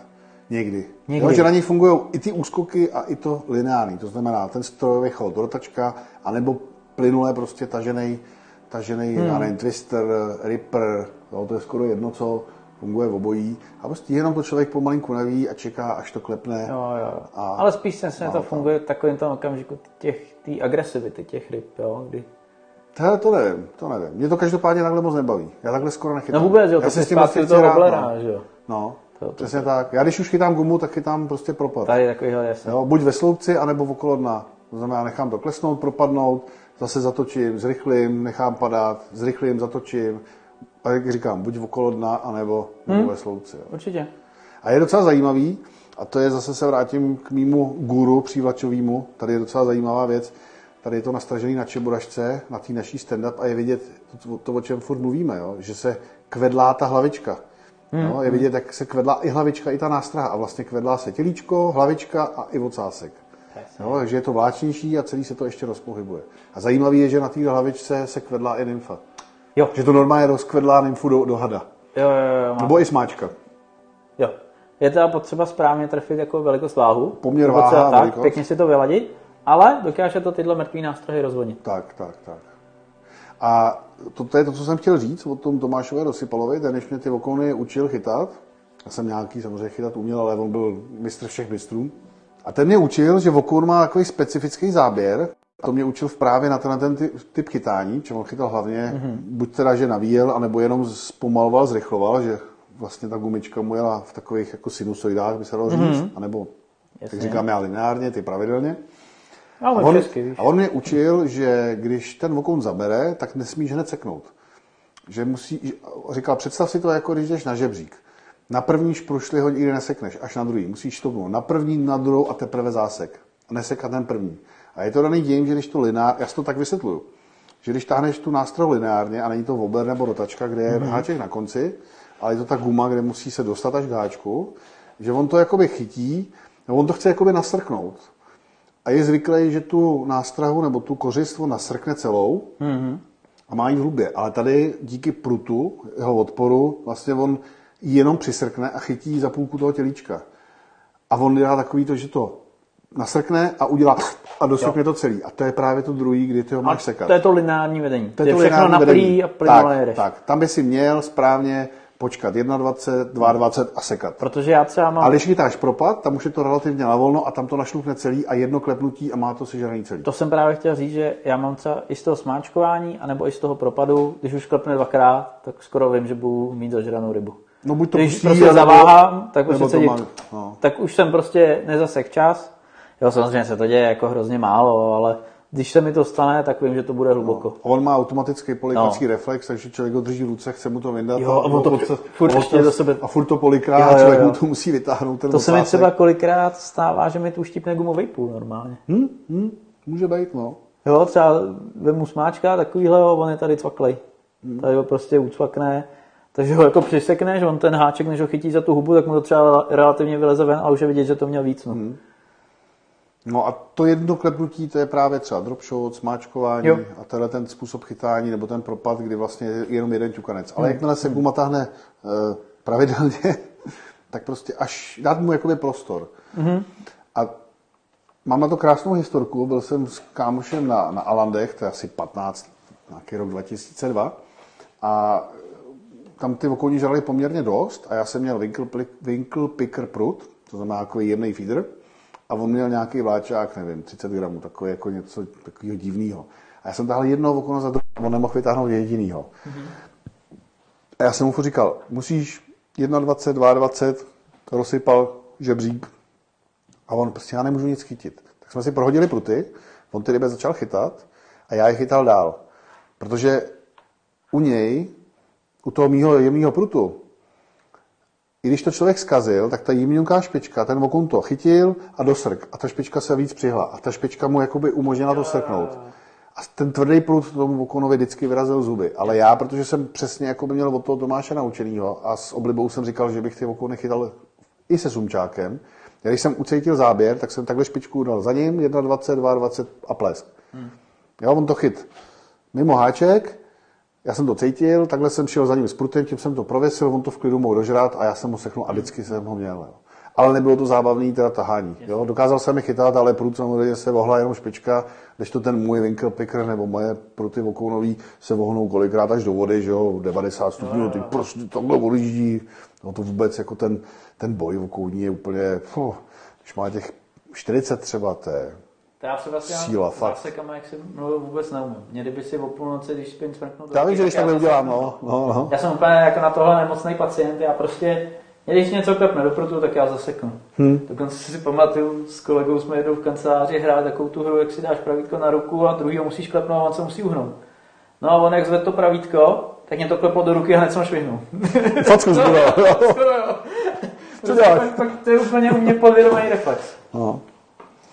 Někdy. Někdy. Jo, že na něj fungují i ty úskoky a i to lineární. To znamená ten strojový chod rotačka, anebo plynule prostě tažený, tažený hmm. nevím, twister, ripper, jo, to je skoro jedno, co funguje v obojí. A prostě jenom to člověk pomalinku neví a čeká, až to klepne. Jo, jo. A- ale spíš se to to- funguje v takovém tom okamžiku těch, té agresivity těch ryb, jo, kdy Hele, to nevím, to nevím. Mě to každopádně takhle moc nebaví. Já takhle skoro nechytám. No vůbec, jo, Já to si s tím prostě toho chci hrát, oblera, no. že jo. No, To- to- přesně tak. Já když už chytám gumu, tak chytám prostě propad. Tady takovýhle jasně. Jo, buď ve sloupci, anebo okolo dna. To znamená, nechám to klesnout, propadnout, zase zatočím, zrychlím, nechám padat, zrychlím, zatočím. A jak říkám, buď okolo dna, anebo, nebo ve sloupci. Jo. Určitě. A je docela zajímavý, a to je zase se vrátím k mýmu guru přívlačovýmu, tady je docela zajímavá věc, tady je to nastražený na čeboražce, na té naší stand-up a je vidět to, to, o čem furt mluvíme, jo? že se kvedlá ta hlavička. Jo? Je vidět, jak se kvedlá i hlavička, i ta nástraha a vlastně kvedlá se tělíčko, hlavička a i ocásek. Jo? Takže je to vláčnější a celý se to ještě rozpohybuje. A zajímavý je, že na té hlavičce se kvedlá i nymfa. Jo. Že to normálně rozkvedlá nymfu do, do hada. Jo, jo, jo, Nebo i smáčka. jo. Je teda potřeba správně trefit jako velikost váhu. Poměr váha, tak, velikost. pěkně si to vyladit, ale dokáže to tyhle mrtvý nástrahy rozvodnit. Tak, tak, tak. A to, to je to, co jsem chtěl říct o tom Tomášové Rosypalovi, ten, než mě ty okony učil chytat, já jsem nějaký samozřejmě chytat uměl, ale on byl mistr všech mistrů. A ten mě učil, že okon má takový specifický záběr, to mě učil v právě na ten, ten ty- typ chytání, on chytal hlavně, mm-hmm. buď teda, že navíjel, anebo jenom zpomaloval, zrychloval, že vlastně ta gumička mu jela v takových jako sinusoidách, by se dalo říct, mm-hmm. anebo, Jasně. jak říkám já, lineárně, ty pravidelně. Ale A on, česky, víš. a on mě učil, že když ten vokoun zabere, tak nesmíš hned seknout. Že musí, říkal, představ si to jako když jdeš na žebřík. Na první šprušli ho nikdy nesekneš, až na druhý. Musíš stopnout na první, na druhou a teprve zásek. A nesekat ten první. A je to daný tím, že když to lineár, já si to tak vysvětluju, že když táhneš tu nástroj lineárně a není to wobler nebo rotačka, kde je mm-hmm. háček na konci, ale je to ta guma, kde musí se dostat až k háčku, že on to jakoby chytí, no on to chce jakoby nasrknout. A je zvyklý, že tu nástrahu nebo tu kořist on nasrkne celou mm-hmm. a má ji v hlubě. Ale tady díky prutu, jeho odporu, vlastně on jenom přisrkne a chytí za půlku toho tělíčka. A on dělá takový to, že to nasrkne a udělá a dosrkne to celý. A to je právě to druhý, kdy ty ho A máš sekat. to je to lineární vedení. To je to všechno naplí vedení. a plynule tak, jedeš. tak, tam by si měl správně počkat 21, 22 a sekat. Protože já třeba mám... Ale když chytáš propad, tam už je to relativně na volno a tam to našlupne celý a jedno klepnutí a má to sežraný celý. To jsem právě chtěl říct, že já mám třeba i z toho smáčkování, anebo i z toho propadu, když už klepne dvakrát, tak skoro vím, že budu mít zažranou rybu. No buď to když pustí, prostě zaváhám, tak no. tak už jsem prostě nezasek čas. Jo, samozřejmě se to děje jako hrozně málo, ale když se mi to stane, tak vím, že to bude hluboko. A on má automatický polikací no. reflex, takže člověk ho drží v ruce, chce mu to vyndat. Jo, a on to furt a on ještě do sebe- A furt to polikrát, Jo, a jo, člověk jo. mu to musí vytáhnout. Ten To se mi třeba kolikrát stává, že mi tu štípne gumový půl normálně. Hm, hm, může být, no. Jo, třeba vemu smáčka takovýhle, on je tady cvaklej. Tady ho prostě ucvakne, takže ho jako přisekneš, on ten háček, než ho chytí za tu hubu, tak mu to třeba relativně vyleze ven a už je vidět, že to měl víc. No. No a to jedno klepnutí, to je právě třeba drop shot, smáčkování Jo. a tenhle ten způsob chytání nebo ten propad, kdy vlastně je jenom jeden ťukanec. Ale jakmile se guma táhne uh, pravidelně, tak prostě až dát mu jakoby prostor. A mám na to krásnou historku, byl jsem s kámošem na, na Alandech, to je asi 15, nějaký rok 2002, A tam ty okolní žrali poměrně dost a já jsem měl Winkle, Winkle Picker Prut, to znamená takový jemný feeder, a on měl nějaký vláčák, nevím, 30 gramů, takový jako něco takového divného. A já jsem tahle jedno okolo za druhé, on nemohl vytáhnout jedinýho. Mm-hmm. A já jsem mu říkal, musíš 21, 22, rozsypal žebřík a on prostě já nemůžu nic chytit. Tak jsme si prohodili pruty, on ty ryby začal chytat a já je chytal dál. Protože u něj, u toho mýho jemného prutu, i když to člověk zkazil, tak ta jemňunká špička, ten okon to chytil a dosrk. A ta špička se víc přihla. A ta špička mu jakoby umožnila to srknout. A ten tvrdý prut tomu okonovi vždycky vyrazil zuby. Ale já, protože jsem přesně jako by měl od toho Tomáše naučenýho a s oblibou jsem říkal, že bych ty okony chytal i se sumčákem, když jsem ucítil záběr, tak jsem takhle špičku dal za ním, 21, 22 20 a plesk. Hmm. Jo, on to chyt mimo háček, já jsem to cítil, takhle jsem šel za ním s prutem, tím jsem to prověsil, on to v klidu mohl dožrat a já jsem mu seknul a vždycky jsem ho měl. Jo. Ale nebylo to zábavný teda tahání. Jo. Dokázal jsem mi chytat, ale prut samozřejmě se vohla jenom špička, když to ten můj winkle picker nebo moje pruty okounový se vohnou kolikrát až do vody, že jo, 90 stupňů, ty prostě takhle odjíždí. No to vůbec jako ten, ten boj okouní je úplně, fuh, když má těch 40 třeba, to je to já třeba si síla, fakt. zásekama, jak si mluvil, vůbec neumím. Mě kdyby si o půlnoci, když spím smrknu Já vím, že když takhle udělám, no, no, no. Já jsem úplně jako na tohle nemocný pacient, já prostě, když něco klepne do prutu, tak já zaseknu. Hmm. Dokonce si pamatuju, s kolegou jsme jednou v kanceláři hrát takovou tu hru, jak si dáš pravítko na ruku a druhý ho musíš klepnout a on se musí uhnout. No a on jak zved to pravítko, tak mě to kleplo do ruky a hned jsem švihnul. Facku jo. Skoro, jo. Co děláš? to je úplně u mě podvědomý reflex. No.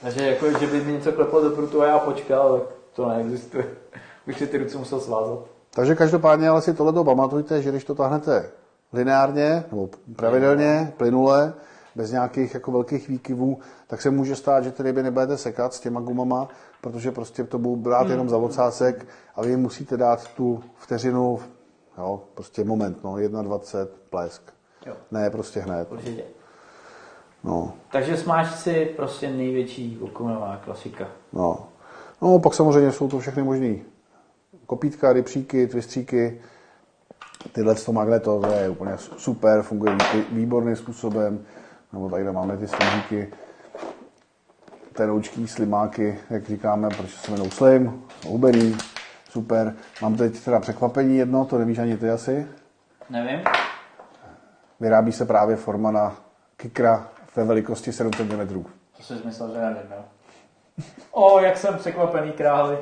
Takže jako, že by mi něco kleplo do prutu a já počkal, tak to neexistuje. Bych si ty ruce musel svázat. Takže každopádně ale si tohle pamatujte, že když to táhnete lineárně nebo pravidelně, plynule, bez nějakých jako velkých výkyvů, tak se může stát, že ty ryby nebudete sekat s těma gumama, protože prostě to budou brát hmm. jenom za ocásek a vy jim musíte dát tu vteřinu, jo, prostě moment, no, 21, plesk. Jo. Ne, prostě hned. Určitě. No. Takže si prostě největší okunová klasika. No. no, pak samozřejmě jsou to všechny možné kopítka, rybříky, twistříky, tyhle to magneto, to je úplně super, funguje výborným způsobem. Nebo tady máme ty slimáky, tenoučký slimáky, jak říkáme, proč se jmenují slim, hubený, super. Mám teď teda překvapení jedno, to nevíš ani ty asi? Nevím. Vyrábí se právě forma na kikra ve velikosti 7 cm. To jsi myslel, že nevím, jo? O, jak jsem překvapený králi.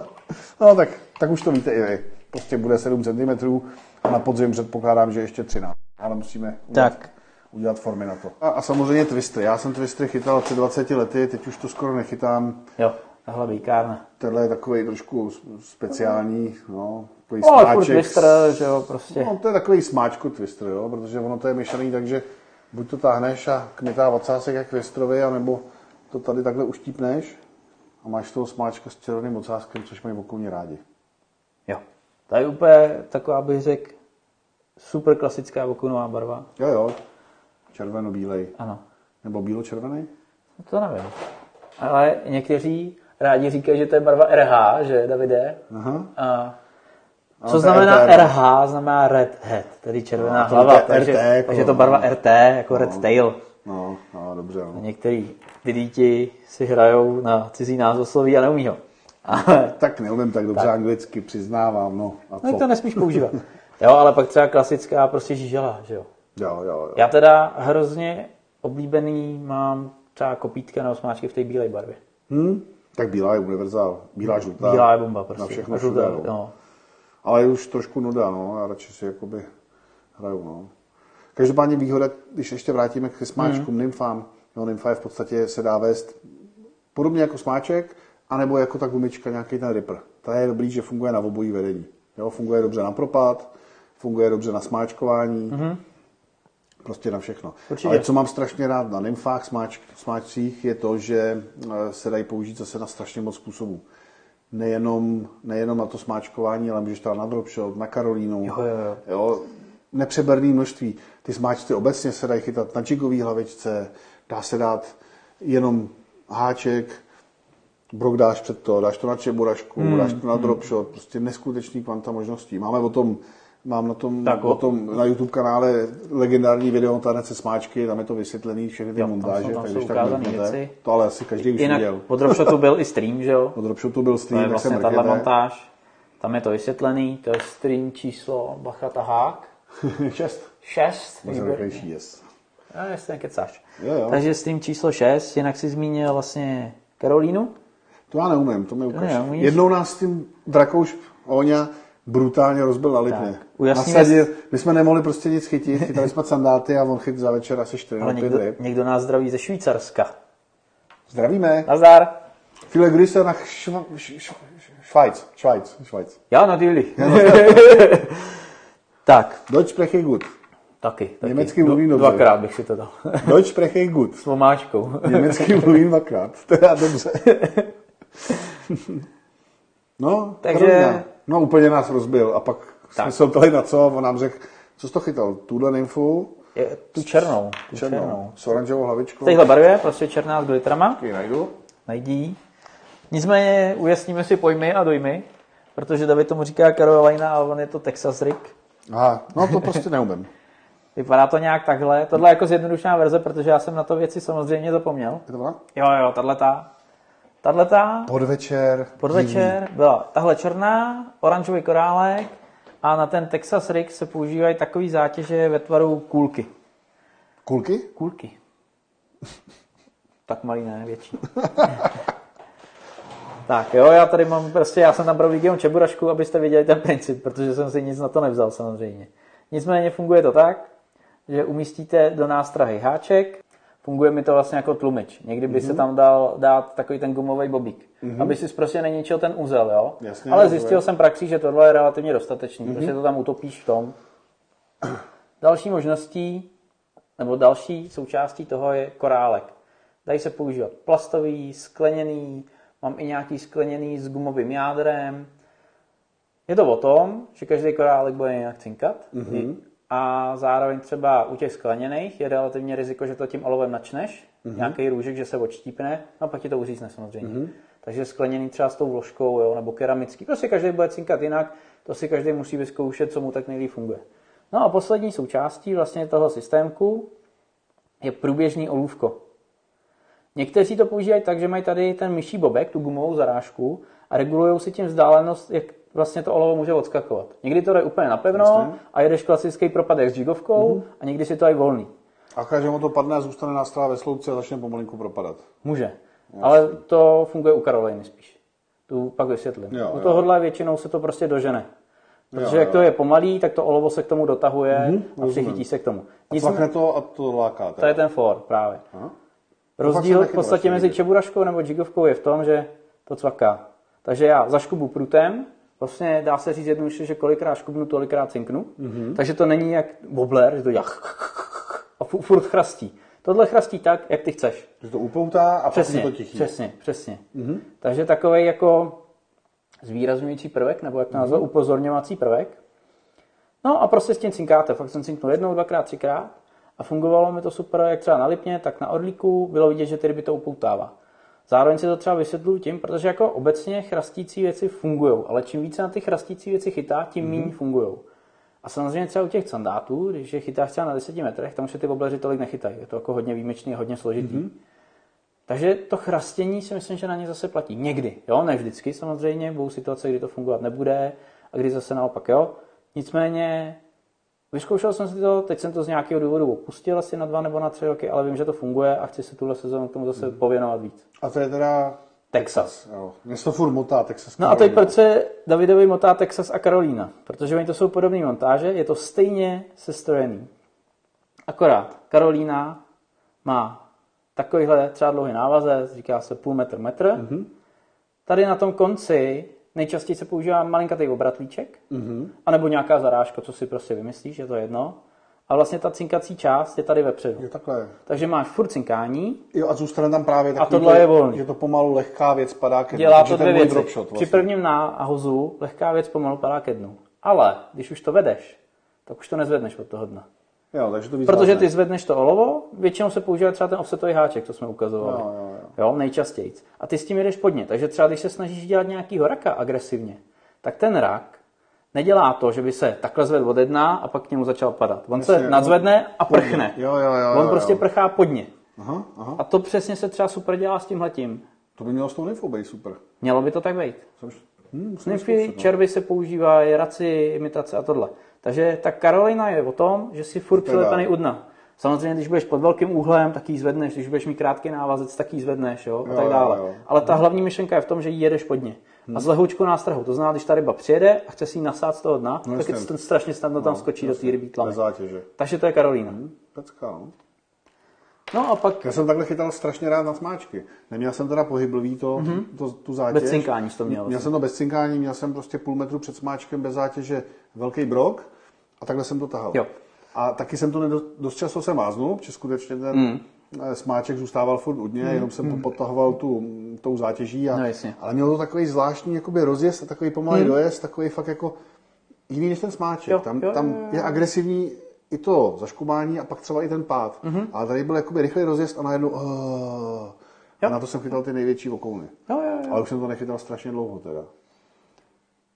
no tak, tak už to víte i vy. Prostě bude 7 cm a na podzim předpokládám, že ještě 13. Ale musíme udělat, tak. udělat formy na to. A, a samozřejmě twistry. Já jsem twistry chytal před 20 lety, teď už to skoro nechytám. Jo, tahle výkárna. Tohle je takový trošku speciální, no, takový no, smáček. twister, že jo, prostě. No, to je takový smáčko twister, jo, protože ono to je myšlený, takže buď to táhneš a kmitá ocásek jak věstrovi, anebo to tady takhle uštípneš a máš toho smáčka s červeným ocáskem, což mají okolní rádi. Jo. To je úplně taková, bych řekl, super klasická okunová barva. Jo, jo. Červeno-bílej. Ano. Nebo bílo-červený? To nevím. Ale někteří rádi říkají, že to je barva RH, že Davide? Aha. A co znamená RT, RH? Znamená Red Head, tedy červená no, hlava. RT, takže, jako, takže to barva RT, jako no, Red Tail. No, no dobře. No. některý děti si hrajou na cizí názvosloví a neumí ho. Ale, tak neumím tak dobře tak. anglicky, přiznávám. No, a co? no to nesmíš používat. jo, ale pak třeba klasická prostě žížela, že jo. Jo, jo, jo. Já teda hrozně oblíbený mám třeba kopítka na osmáčky v té bílé barvě. Hmm? Tak bílá je univerzál. Bílá žlutá. Bílá je bomba prostě. Na všechno všude, no. Ale už trošku nuda, no, já radši si jakoby hraju, no. Každopádně výhoda, když ještě vrátíme k smáčkům, mm. nymfám, no, nymfa je v podstatě se dá vést podobně jako smáček, anebo jako ta gumička, nějaký ten ripper. To je dobrý, že funguje na obojí vedení. Jo, funguje dobře na propad, funguje dobře na smáčkování, mm-hmm. prostě na všechno. Určitě. Ale co mám strašně rád na nymfách, smáč, smáčcích, je to, že eh, se dají použít zase na strašně moc způsobů nejenom, nejenom na to smáčkování, ale můžeš to na dropshot, na Karolínu. Jo, jo, jo. jo nepřeberný množství. Ty smáčky obecně se dají chytat na jigový hlavičce, dá se dát jenom háček, brok dáš před to, dáš to na čeburašku, hmm. dáš to na hmm. dropshot, prostě neskutečný kvanta možností. Máme o tom Mám na tom, Tak, na, tom na YouTube kanále legendární video Tanec se smáčky, tam je to vysvětlený, všechny ty Jo, tam montáže, jsou- tam tak jsou když tak ukázaný mrknete. věci. To ale asi každý už Jinak viděl. pod Dropshotu byl i stream, že jo? Od Dropshotu byl To stream, je tak vlastně tahle montáž. Tam je to vysvětlený, to je stream číslo Bacha Tahák. Šest. 6. Moc rychlejší, yes. Já jestli nekecáš. Jo, jo. Takže stream číslo 6, jinak si zmínil vlastně Karolínu. To já neumím, to mi ukáž. Jednou nás s tím Drakouš Oňa brutálně rozbil na Lipně. Nasadil, my jsme nemohli prostě nic chytit, chytali jsme sandáty a on chyt za večer asi 4 Ale nebo 5 někdo, ryb. někdo nás zdraví ze Švýcarska. Zdravíme. Nazdar. Viele Grüße nach Šv- Š- Š- Schweiz. Schweiz. Schweiz. Já natürlich. tak, Deutsch spreche gut. taky. taky. Německy mluvím dobře. Dvakrát bych si to dal. Deutsch spreche gut. S vomáčkou. Německy mluvím dvakrát. Teda dobře. No, Takže- Karolina. No úplně nás rozbil a pak jsme Tak. se ptali na co a on nám řekl, co jsi to chytal? Tuhle nymfu, Je, tu černou. Tu černou. černou, s oranžovou hlavičkou. V téhle barvě, prostě černá s glitrama. Taky najdu. Najdí. Nicméně ujasníme si pojmy a dojmy, protože David tomu říká Carolina a on je to Texas Rick. Aha, no to prostě neumím. Vypadá to nějak takhle. Tohle je jako zjednodušená verze, protože já jsem na to věci samozřejmě zapomněl. Je to ona? Jo, jo, tahle ta. Tahle ta Podvečer. podvečer byla tahle černá, oranžový korálek a na ten Texas Rick se používají takový zátěže ve tvaru kůlky. Kulky? Kůlky. tak malý ne, větší. tak jo, já tady mám prostě, já jsem tam pro Legion Čeburašku, abyste viděli ten princip, protože jsem si nic na to nevzal samozřejmě. Nicméně funguje to tak, že umístíte do nástrahy háček, funguje mi to vlastně jako tlumič. Někdy by Mhm. se tam dal dát takový ten gumový bobík, aby si prostě neničil ten úzel, jo? Jasně, Ale zjistil jsem praxí, že tohle je relativně dostatečný, Mhm. protože to tam utopíš v tom. Další možností, nebo další součástí toho je korálek. Dají se používat plastový, skleněný, mám i nějaký skleněný s gumovým jádrem. Je to o tom, že každý korálek bude nějak cinkat mm-hmm. A zároveň třeba u těch skleněných je relativně riziko, že to tím olovem načneš, mm-hmm. nějaký růžek, že se odštípne, no a pak ti to uřízne samozřejmě. Mm-hmm. Takže skleněný třeba s tou vložkou, jo, nebo keramický, prostě každý bude cinkat jinak, to si každý musí vyzkoušet, co mu tak nejlíp funguje. No a poslední součástí vlastně toho systémku je průběžný olůvko. Někteří to používají tak, že mají tady ten myší bobek, tu gumovou zarážku a regulují si tím vzdálenost, jak vlastně to olovo může odskakovat. Někdy to jde úplně napevno Jasně. a jedeš klasický propadek s jigovkou mm-hmm. a někdy si to aj volný. A když mu to padne a zůstane nástrava ve slouce a začne pomalinku propadat. Může. Ale to funguje u Karoliny spíš. Tu pak vysvětlím. Jo, u jo. tohohle většinou se to prostě dožene. Protože Jo, jak jo. to je pomalý, tak to olovo se k tomu dotahuje mm-hmm, a přichytí se k tomu. A Nicmé- cvakne to a to láká. to je ten for právě. Aha. Rozdíl v podstatě mezi čeburaškou nebo jigovkou je v tom, že to cvaká. Takže já zaškubu prutem, vlastně dá se říct jednoduše, že kolikrát škubnu, tolikrát cinknu. Mm-hmm. Takže to není jak wobbler, že to jach a fu- furt chrastí. Tohle chrastí tak, jak ty chceš. Že to upoutá a Přesně, pak to tichý. přesně, přesně. Mm-hmm. Takže takový jako zvýrazňující prvek, nebo jak to nazvat, upozorňovací prvek. No a prostě s tím cinkáte. Fakt jsem cinknul jednou, dvakrát, třikrát a fungovalo mi to super, jak třeba na Lipně, tak na Orlíku. Bylo vidět, že ty ryby to upoutává. Zároveň si to třeba vysvětluju tím, protože jako obecně chrastící věci fungují, ale čím více na ty chrastící věci chytá, tím méně fungují. A samozřejmě třeba u těch sandátů, když je chytáš třeba na 10 metrech, tam se ty obleři tolik nechytají. Je to jako hodně výjimečný a hodně složitý. Mm-hmm. Takže to chrastění si myslím, že na ně zase platí. Někdy, jo, ne vždycky samozřejmě, budou situace, kdy to fungovat nebude a kdy zase naopak, jo. Nicméně vyzkoušel jsem si to, teď jsem to z nějakého důvodu opustil asi na dva nebo na tři roky, ale vím, že to funguje a chci se tuhle sezónu k tomu zase pověnovat víc. A to je teda... Texas. Jo. Mě se to furt motá, Texas. No a teď proč se Davidovi motá Texas a Karolína? Protože oni to jsou podobné montáže, je to stejně sestrojený. Akorát Karolína má takovýhle třeba dlouhý návazec, říká se půl metr, metr. Mm-hmm. Tady na tom konci nejčastěji se používá malinkatý obratlíček, mm-hmm. anebo nějaká zarážka, co si prostě vymyslíš, je to jedno. A vlastně ta cinkací část je tady vepředu. Jo, takhle. Takže máš furt cinkání, Jo, a zůstane tam právě takový, tohle že- je volný. že to pomalu lehká věc padá ke dnu. Dělá to dvě věci. dropshot vlastně. Při prvním náhozu lehká věc pomalu padá ke dnu. Ale když už to vedeš, tak už to nezvedneš od toho dna. Jo, takže to Protože ty zvedneš to olovo, většinou se používá třeba ten offsetový háček, to jsme ukazovali. Jo, jo, jo. Jo nejčastěji. A ty s tím jedeš podně. Takže třeba když se snažíš dělat nějakýho raka agresivně, tak ten rak nedělá to, že by se takhle zvedl od jedna a pak k němu začal padat. On se Jasně, nadzvedne a prchne. Jo, jo, jo, On jo, prostě jo. prchá pod ně. Aha, aha. A to přesně se třeba super dělá s tímhletím. To by mělo s tou nymfou být super. Mělo by to tak být. Jsem, hm, zkoušet, no. červy se používají, raci, imitace a tohle. Takže ta Karolina je o tom, že si furt přilepený u dna. Samozřejmě, když budeš pod velkým úhlem, tak ji zvedneš, když budeš mít krátký návazec, tak ji zvedneš, jo, a Jo, tak jo, dále. jo. Ale ta hlavní myšlenka je v tom, že ji jedeš pod ně. A s lehoučkou nástrahou. To znamená, když ta ryba přijede a chce si ji nasát z toho dna, tak No, je to strašně snadno tam skočí do té rybí tlamy. zátěže. Takže to je Karolína. Pecka, no. No a pak Já jsem takhle chytal strašně rád na smáčky. Neměl jsem teda pohyblový to, mm-hmm. to tu zátěž. Mhm. Bez cinkání to měl Měl vlastně. jsem to bez cinkání, měl jsem prostě půl metru před smáčkem bez zátěže velký brok a takhle jsem to tahal. Jo. A taky jsem to nedo, dost často se máznul, protože skutečně ten mm. smáček zůstával furt u dně, mm. jenom jsem mm. potahoval tu, tou zátěží. A, No, jasně. ale mělo to takový zvláštní jakoby rozjezd a takový pomalý mm. dojezd, takový fakt jako jiný než ten smáček. Jo, tam jo, tam jo, jo. je agresivní i to zaškumání a pak třeba i ten pád. Mhm. Mm-hmm. Ale tady byl jakoby rychlý rozjezd a najednou... Uh, a na to jsem chytal ty největší okouny. Jo, jo, jo. Ale už jsem to nechytal strašně dlouho teda.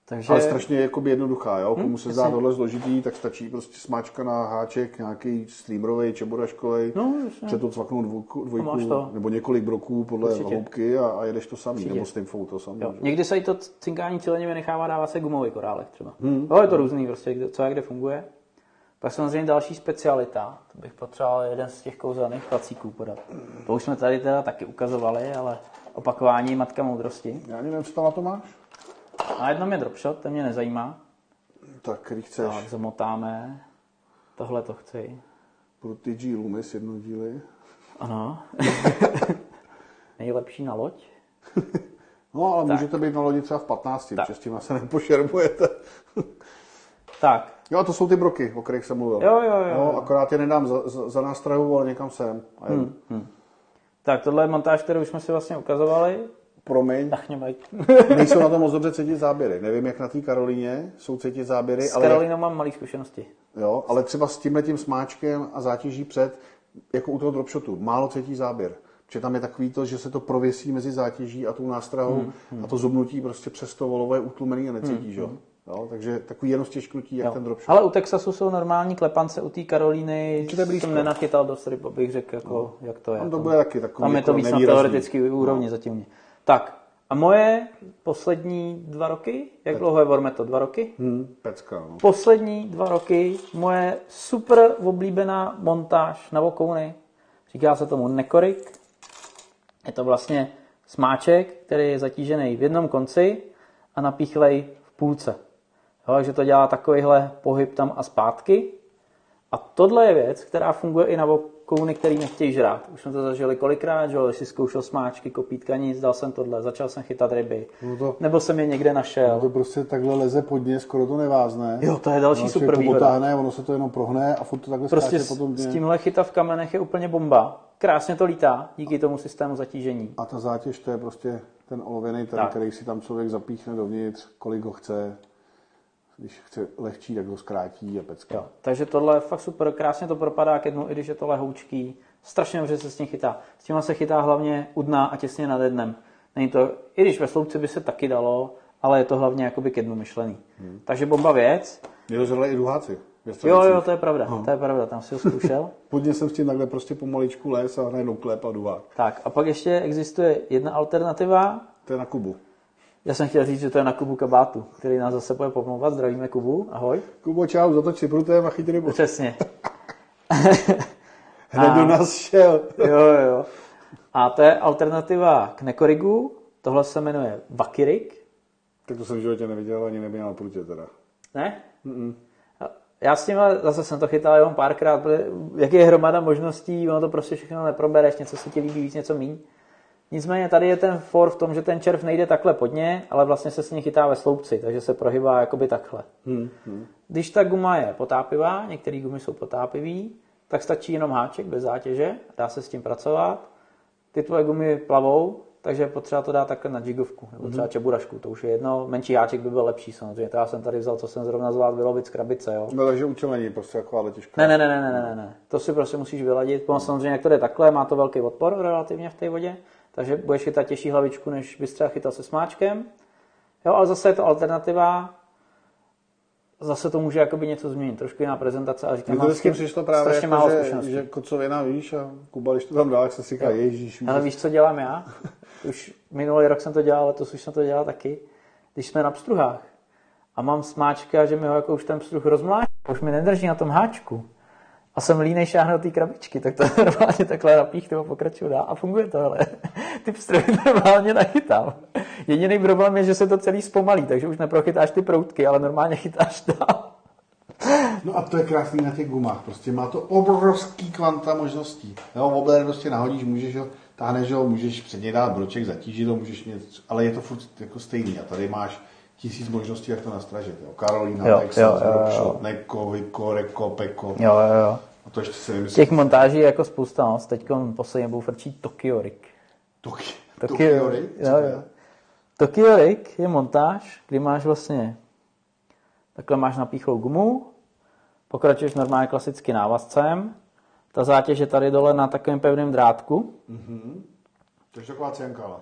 Takže Ale strašně jakoby jednoduchá, jo? Komu se zdá tohle složitý, tak stačí prostě smáčka na háček, nějaký streamerový, čeboraškový, No, před to cvaknout dvojku, dvojku to. nebo několik broků podle Určitě. hloubky a, a jedeš to samý, Určitě. nebo s tím fouto samý. Jo. že? Někdy se i to cinkání cíleně vynechává, dává se gumový korálek třeba. Hmm. Jo, je to různý, prostě, co a kde funguje. Pak samozřejmě další specialita, to bych potřeboval jeden z těch kouzelných placíků podat. To už jsme tady teda taky ukazovali, ale opakování matka moudrosti. Já nevím, co tam na to máš. A jednom je dropshot, ten mě nezajímá. Tak, který chceš. Tak zamotáme. Tohle to chci. Pro ty G Loomis jednodíly. Ano. Nejlepší na loď. No, ale můžete být na lodi třeba v 15, Tak. s tím se nepošermujete. Tak, Jo, a to jsou ty broky, o kterých jsem mluvil. Jo, jo, jo. No, akorát je nedám za, za, za nástrahu, ale někam sem. A jedu. Hmm. tak tohle je montáž, kterou už jsme si vlastně ukazovali. Promiň, nejsou na to moc dobře cítit záběry. Nevím, jak na té Karolíně jsou cítit záběry, S ale, Karolínou mám malé zkušenosti. jo, ale třeba s tímhletím smáčkem a zátěží před, jako u toho dropshotu, málo cítí záběr. Protože tam je takový to, že se to prověsí mezi zátěží a tou nástrahou Hmm, a to zubnutí prostě přes to volovo je utlumený a necítíš, jo. jo. Takže takový jenom stěžknutí, jak Jo. ten dropshot. Ale u Texasu jsou normální klepance, u té Karolíny jsem nenachytal dost ryb, abych řekl, jako, jak to je. Tam to bude taky takový Tam je to jako víc na teoretický úrovni zatím. Tak, a moje poslední dva roky, jak dlouho je Vormeto? Dva roky? Hmm, pecka, no. Poslední dva roky moje super oblíbená montáž na vokouny. Říká se tomu nekorik. Je to vlastně smáček, který je zatížený v jednom konci a napíchlej v půlce. Jo, takže to dělá takovýhle pohyb tam a zpátky. A tohle je věc, která funguje i na vokouny, který nechtějí žrát. Už jsme to zažili kolikrát, že si zkoušel smáčky, kopítka, nic, dal jsem tohle, začal jsem chytat ryby. No to- Nebo jsem je někde našel. To prostě takhle leze pod ně, skoro to nevázne. Jo, to je další No, super to výhoda. potáhne, ono se to jenom prohne a furt to takhle Prostě skáče s, potom s dně. tímhle chytat v kamenech je úplně bomba. Krásně to lítá díky tomu systému zatížení. A ta zátěž, to je prostě ten olověný ten, Tak. který si tam člověk zapíchne dovnitř, kolik ho chce. Když chce lehčí, tak ho zkrátí a pecka. Jo, takže tohle je fakt super, krásně to propadá ke dnu, i když je to lehoučký. Strašně dobře se s tím chytá. S tím se chytá hlavně u dna a těsně nad dnem. Není to, i když ve sloupci by se taky dalo, ale je to hlavně jakoby ke dnu myšlený. Hmm. Takže bomba věc. Je to i duháci. Jo, jo, to je pravda, to je pravda, tam si ho zkoušel. Podně jsem s tím takhle prostě pomaličku les a najednou klep a duhák. tak a pak ještě existuje jedna alternativa, To je na Kubu. Já jsem chtěl říct, že to je na Kubu Kabátu, který nás zase bude pomlouvat. Zdravíme Kubu, ahoj. Kubo, čau, zatoč prutem a chyť rybu. Přesně. Hned do nás šel. Jo, jo. A to je alternativa k nekorigu. Tohle se jmenuje Vakirik. Tak to jsem v životě neviděl, ani neměl na prutě teda. Ne? Mm-mm. Já s tím zase jsem to chytal jenom párkrát, protože jak je hromada možností, ono to prostě všechno neprobereš, něco se ti líbí víc, něco míň. Nicméně tady je ten for v tom, že ten červ nejde takhle pod ně, ale vlastně se s ní chytá ve sloupci, takže se prohybá jakoby takhle. Hmm, hmm. Když ta guma je potápivá, některé gumy jsou potápivý, tak stačí jenom háček bez zátěže, dá se s tím pracovat. Ty tvoje gumy plavou, takže je potřeba to dát takhle na jigovku, nebo třeba čeburašku, to už je jedno. Menší háček by byl lepší samozřejmě, to já jsem tady vzal, co jsem zrovna zvládl vylovit z krabice, jo. No takže učelení, prostě jako ale těžká. Ne, ne, ne, ne, ne, ne, ne. To si prostě musíš vyladit. Potom samozřejmě, jak to jde takhle, má to velký odpor relativně v té vodě, takže budeš chytat těžší hlavičku, než bys třeba chytal se smáčkem. Jo, ale zase je to alternativa. zase to může jakoby něco změnit, trošku jiná prezentace, ale říkám, Mně to vždycky přišlo právě, strašně jako, málo že, zkušeností. že kocovina, víš, a Kuba, když to tam dá, tak se říká, ježíš, Ale víš, co dělám já? Už minulý rok jsem to dělal, letos už jsem to dělal taky. Když jsme na pstruhách a mám smáčka, že mi ho jako už ten pstruh rozmláčí, už mi nedrží na tom háčku a jsem línej šáhnout té krabičky, tak to normálně takhle napíchnu a pokračuju dál a funguje to, ale ty pstruhy normálně nachytám. Jediný problém je, že se to celý zpomalí, takže už neprochytáš ty proutky, ale normálně chytáš dál. No a to je krásný na těch gumách, prostě má to obrovský kvanta možností. Jo, obler prostě nahodíš, můžeš ho, táhneš ho, můžeš před něj dát broček, zatížit ho, můžeš něco, ale je to furt jako stejný a tady máš tisíc možností, jak to nastražit. Jo. Karolina, Jo, Texas, jo, jo, jo. Rockshot, Neko, Viko, Reko, Peko. Jo, jo, jo. A to ještě si nemyslím. Těch montáží je jako spousta, no. Teď posledně budou frčí Tokyo Rig. Toki, Tokyo, Tokio, jo, jo. Tokyo Rig je montáž, kdy máš vlastně takhle máš napíchlou gumu, pokračuješ normálně klasicky návazcem, ta zátěž je tady dole na takovém pevném drátku. To je taková ciankala.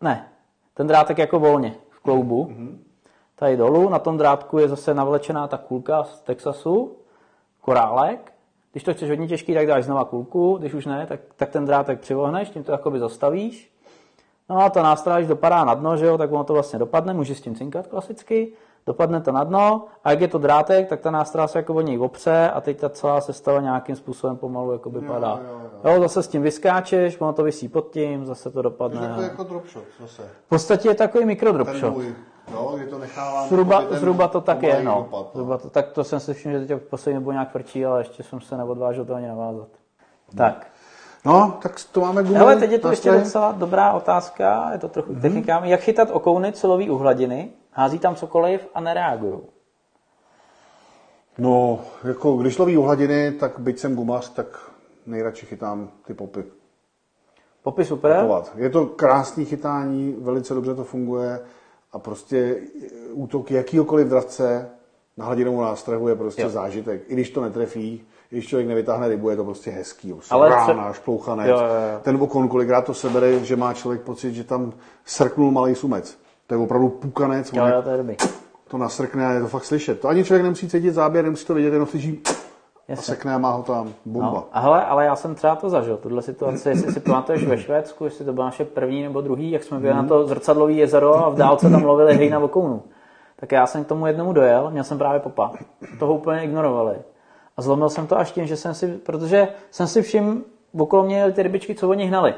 Ne, ten drátek jako volně v kloubu. Tady dolů, na tom drátku je zase navlečená ta kulka z Texasu, korálek. Když to chceš hodně těžký, tak dáš znova kulku, když už ne, tak, tak ten drátek přivohneš, tím to jakoby zastavíš. No a ta nástraž dopadá na dno, že jo, tak ono to vlastně dopadne, můžeš s tím cinkat klasicky, dopadne to na dno a jak je to drátek, tak ta nástraž se jako o něj opře a teď ta celá sestava nějakým způsobem pomalu jakoby padá. jo, jo. Jo, zase s tím vyskáčeš, ono to vysí pod tím, zase to To je dopadne. takový jako dropshot zase. V podstatě je takový mikrodrop Ten shot. můj, jo, kdy to nechávám. Zhruba, zhruba to tak je, no. dopad, Zhruba to, tak to jsem si všiml, že teď poslední nebo nějak frčí, ale ještě jsem se neodvážil to ani navázat. Tak. No, tak to máme gumu. Hele, teď je to ještě docela dobrá otázka, je to trochu mm-hmm. technikám. Jak chytat okouny celový u hladiny? Hází tam cokoliv a nereagují. No, jako když loví u hladiny, tak byť jsem gumař, tak nejradši chytám ty popy. Popy super. Popovat. Je to krásný chytání, velice dobře to funguje a prostě útok jakýhokoliv dravce na hladinovou nástrahu je prostě Jo. zážitek. I když to netrefí, i když člověk nevytáhne rybu, je to prostě hezký. Ale rána, šplouchanec. Jo, jo, jo. Ten okon, kolikrát to sebere, že má člověk pocit, že tam srknul malý sumec. To je opravdu pukanec, Jo, jo, to je dobrý. to nasrkne a je to fakt slyšet. To ani člověk nemusí cítit záběr, nemusí to vidět, jenom slyší a Jasně. sekne a má ho tam. Bomba. No, a hele, ale já jsem třeba to zažil, tuhle situaci, jestli si pamatuješ ve Švédsku, jestli to bylo naše první nebo druhý, jak jsme byli na to zrcadlový jezero a v dálce tam lovili hej na vokounu. Tak já jsem k tomu jednomu dojel, měl jsem právě popa. Toho úplně ignorovali. A zlomil jsem to až tím, že jsem si, protože jsem si všiml, okolo mě ty rybičky, co oni hnali.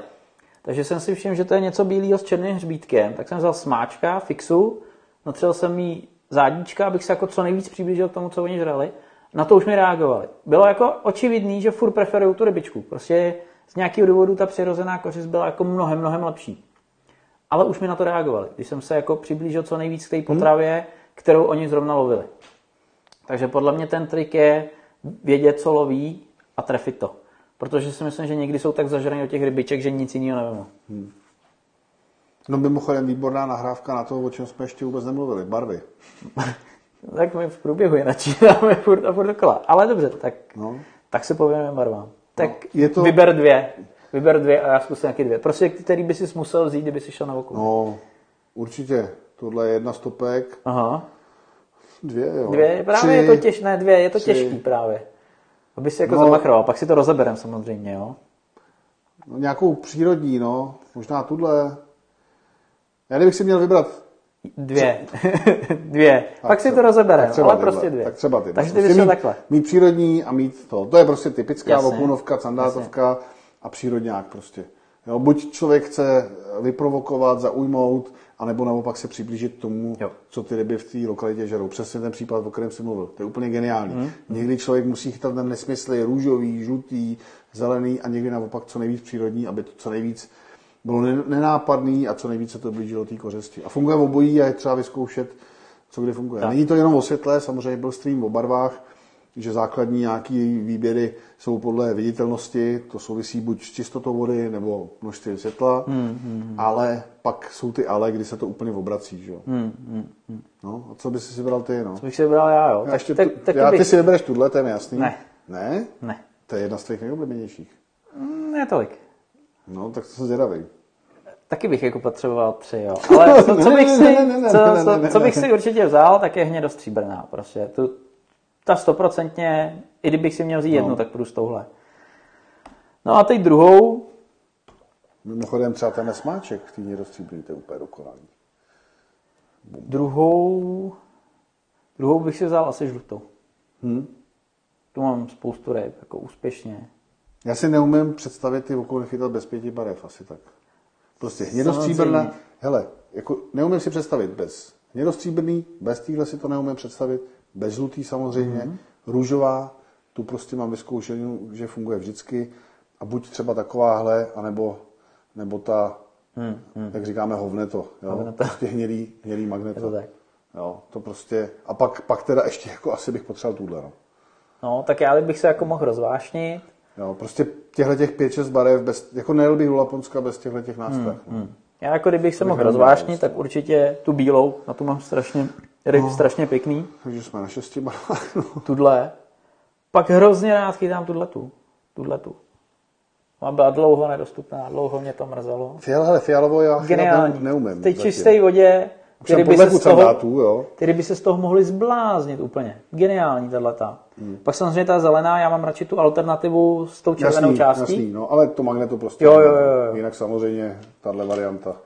Takže jsem si všiml, že to je něco bílého s černým hřbítkem, tak jsem vzal smáčka, fixu, natřel jsem jí zádíčka, abych se jako co nejvíc přiblížil k tomu, co oni žrali. Na to už mi reagovali. Bylo jako očividný, že furt preferují tu rybičku. Prostě z nějakého důvodu ta přirozená kořist byla jako mnohem, mnohem lepší. Ale už mi na to reagovali, když jsem se jako přiblížil co nejvíc k té potravě, kterou oni zrovna lovili. Takže podle mě ten trik je vědět, co loví a trefit to. Protože si myslím, že někdy jsou tak zažraní od těch rybiček, že nic jiného nevím. No mimochodem výborná nahrávka na to, o čem jsme ještě vůbec nemluvili. Barvy. Tak my v průběhu je načínáme furt a furt dokola. Ale dobře, tak, No. tak si pověneme barvám. Tak je to- vyber dvě. Vyber dvě a já zkusím nějaký dvě. Prostě který by si musel vzít, kdyby si šel na oku. No, určitě. Tohle je jedna stopek, Aha. dvě, jo. Dvě, právě Tři. je to těžké, ne dvě, je to Tři. těžký právě. Aby si jako No. no. zamachroval, pak si to rozeberem samozřejmě, jo. No, nějakou přírodní, no. Možná tuhle. Já kdybych si měl vybrat Dvě. dvě. Tak pak si třeba- to rozeberem, tak třeba ale tyhle, prostě dvě. Tak třeba ty. Takže ty mít, takhle. Mít přírodní a mít to. To je prostě typická Jasně. vokounovka, sandátovka a přírodňák prostě. Jo, buď člověk chce vyprovokovat, zaujmout, anebo naopak se přiblížit tomu, Jo. co ty ryby v té lokalitě žerou. Přesně ten případ, o kterém jsem mluvil. To je úplně geniální. Mhm. Někdy člověk musí chytat ten nesmysly růžový, žlutý, zelený a někdy naopak co nejvíc přírodní, aby to co nejvíc bylo nen- nenápadný a co nejvíce to blížilo té kořesti. A funguje v obojí a je třeba vyzkoušet, co kde funguje. Tak. Není to jenom o světle, samozřejmě byl stream o barvách, že základní nějaký výběry jsou podle viditelnosti, to souvisí buď s čistotou vody nebo množstvím světla, Hmm, ale pak jsou ty ale, kdy se to úplně obrací. Že? jo? No, a co bys si vybral ty? No? To bych si vybral já, jo. Já, Tak, ještě tak, tu, taky já, ty bych... si vybereš tuhle, to je jasný. Ne. Ne? Ne, To je jedna z tvých nejoblíbenějších. ne tolik. No, tak to jsem zvědavý. Taky bych jako potřeboval tři, jo. Ale co, co bych si, co, co, co bych si určitě vzal, tak je hnědostříbrná. Prostě. Tu, ta stoprocentně, i kdybych si měl vzít jednu, No. tak půjdu s touhle. No a teď druhou, Mimochodem třeba ten smáček v té rozstříbrný, to je úplně dokonalý. druhou, druhou bych si vzal asi žlutou. Hm? Tu mám spoustu ryb, jako úspěšně. Já si neumím představit ty okolí chytat bez pěti barev, asi tak. Prostě hnědostříbrná, hele, jako neumím si představit bez hnědostříbrný, bez týhle si to neumím představit, bez žlutý samozřejmě, Mhm. mm-hmm. růžová, tu prostě mám vyzkoušenou, že funguje vždycky a buď třeba takováhle, anebo nebo ta, Hmm, hmm. jak říkáme, hovneto, jo? Hovneto. prostě hnědý, hnědý magneto. Je to tak. Jo, to prostě, a pak, pak teda ještě jako asi bych potřeboval tuhle, no. No, tak já bych se jako mohl rozvášnit. Jo, prostě těchto těch 5-6 barev, bez, jako nejel bych do Laponska bez těchto těch nástrah. Hmm, Já jako kdybych se mohl rozvášnit, tak určitě tu bílou, na tu mám strašně, ryb strašně pěkný. Takže jsme na šesti barvách. No. tuhle. Pak hrozně rád chytám tuhletu. Tuhletu. Má byla dlouho nedostupná, dlouho mě to mrzelo. Fial, hele, fialovou já Geniální. ne, neumím. V té čisté vodě, Už který by, se z toho, candátů, jo. který by se z toho mohli zbláznit úplně. Geniální tato. Hmm. Pak samozřejmě ta zelená, já mám radši tu alternativu s tou červenou Jasný, částí. jasný, no, ale to magneto prostě. Jo, jo, jo, jo. Jinak samozřejmě tahle varianta.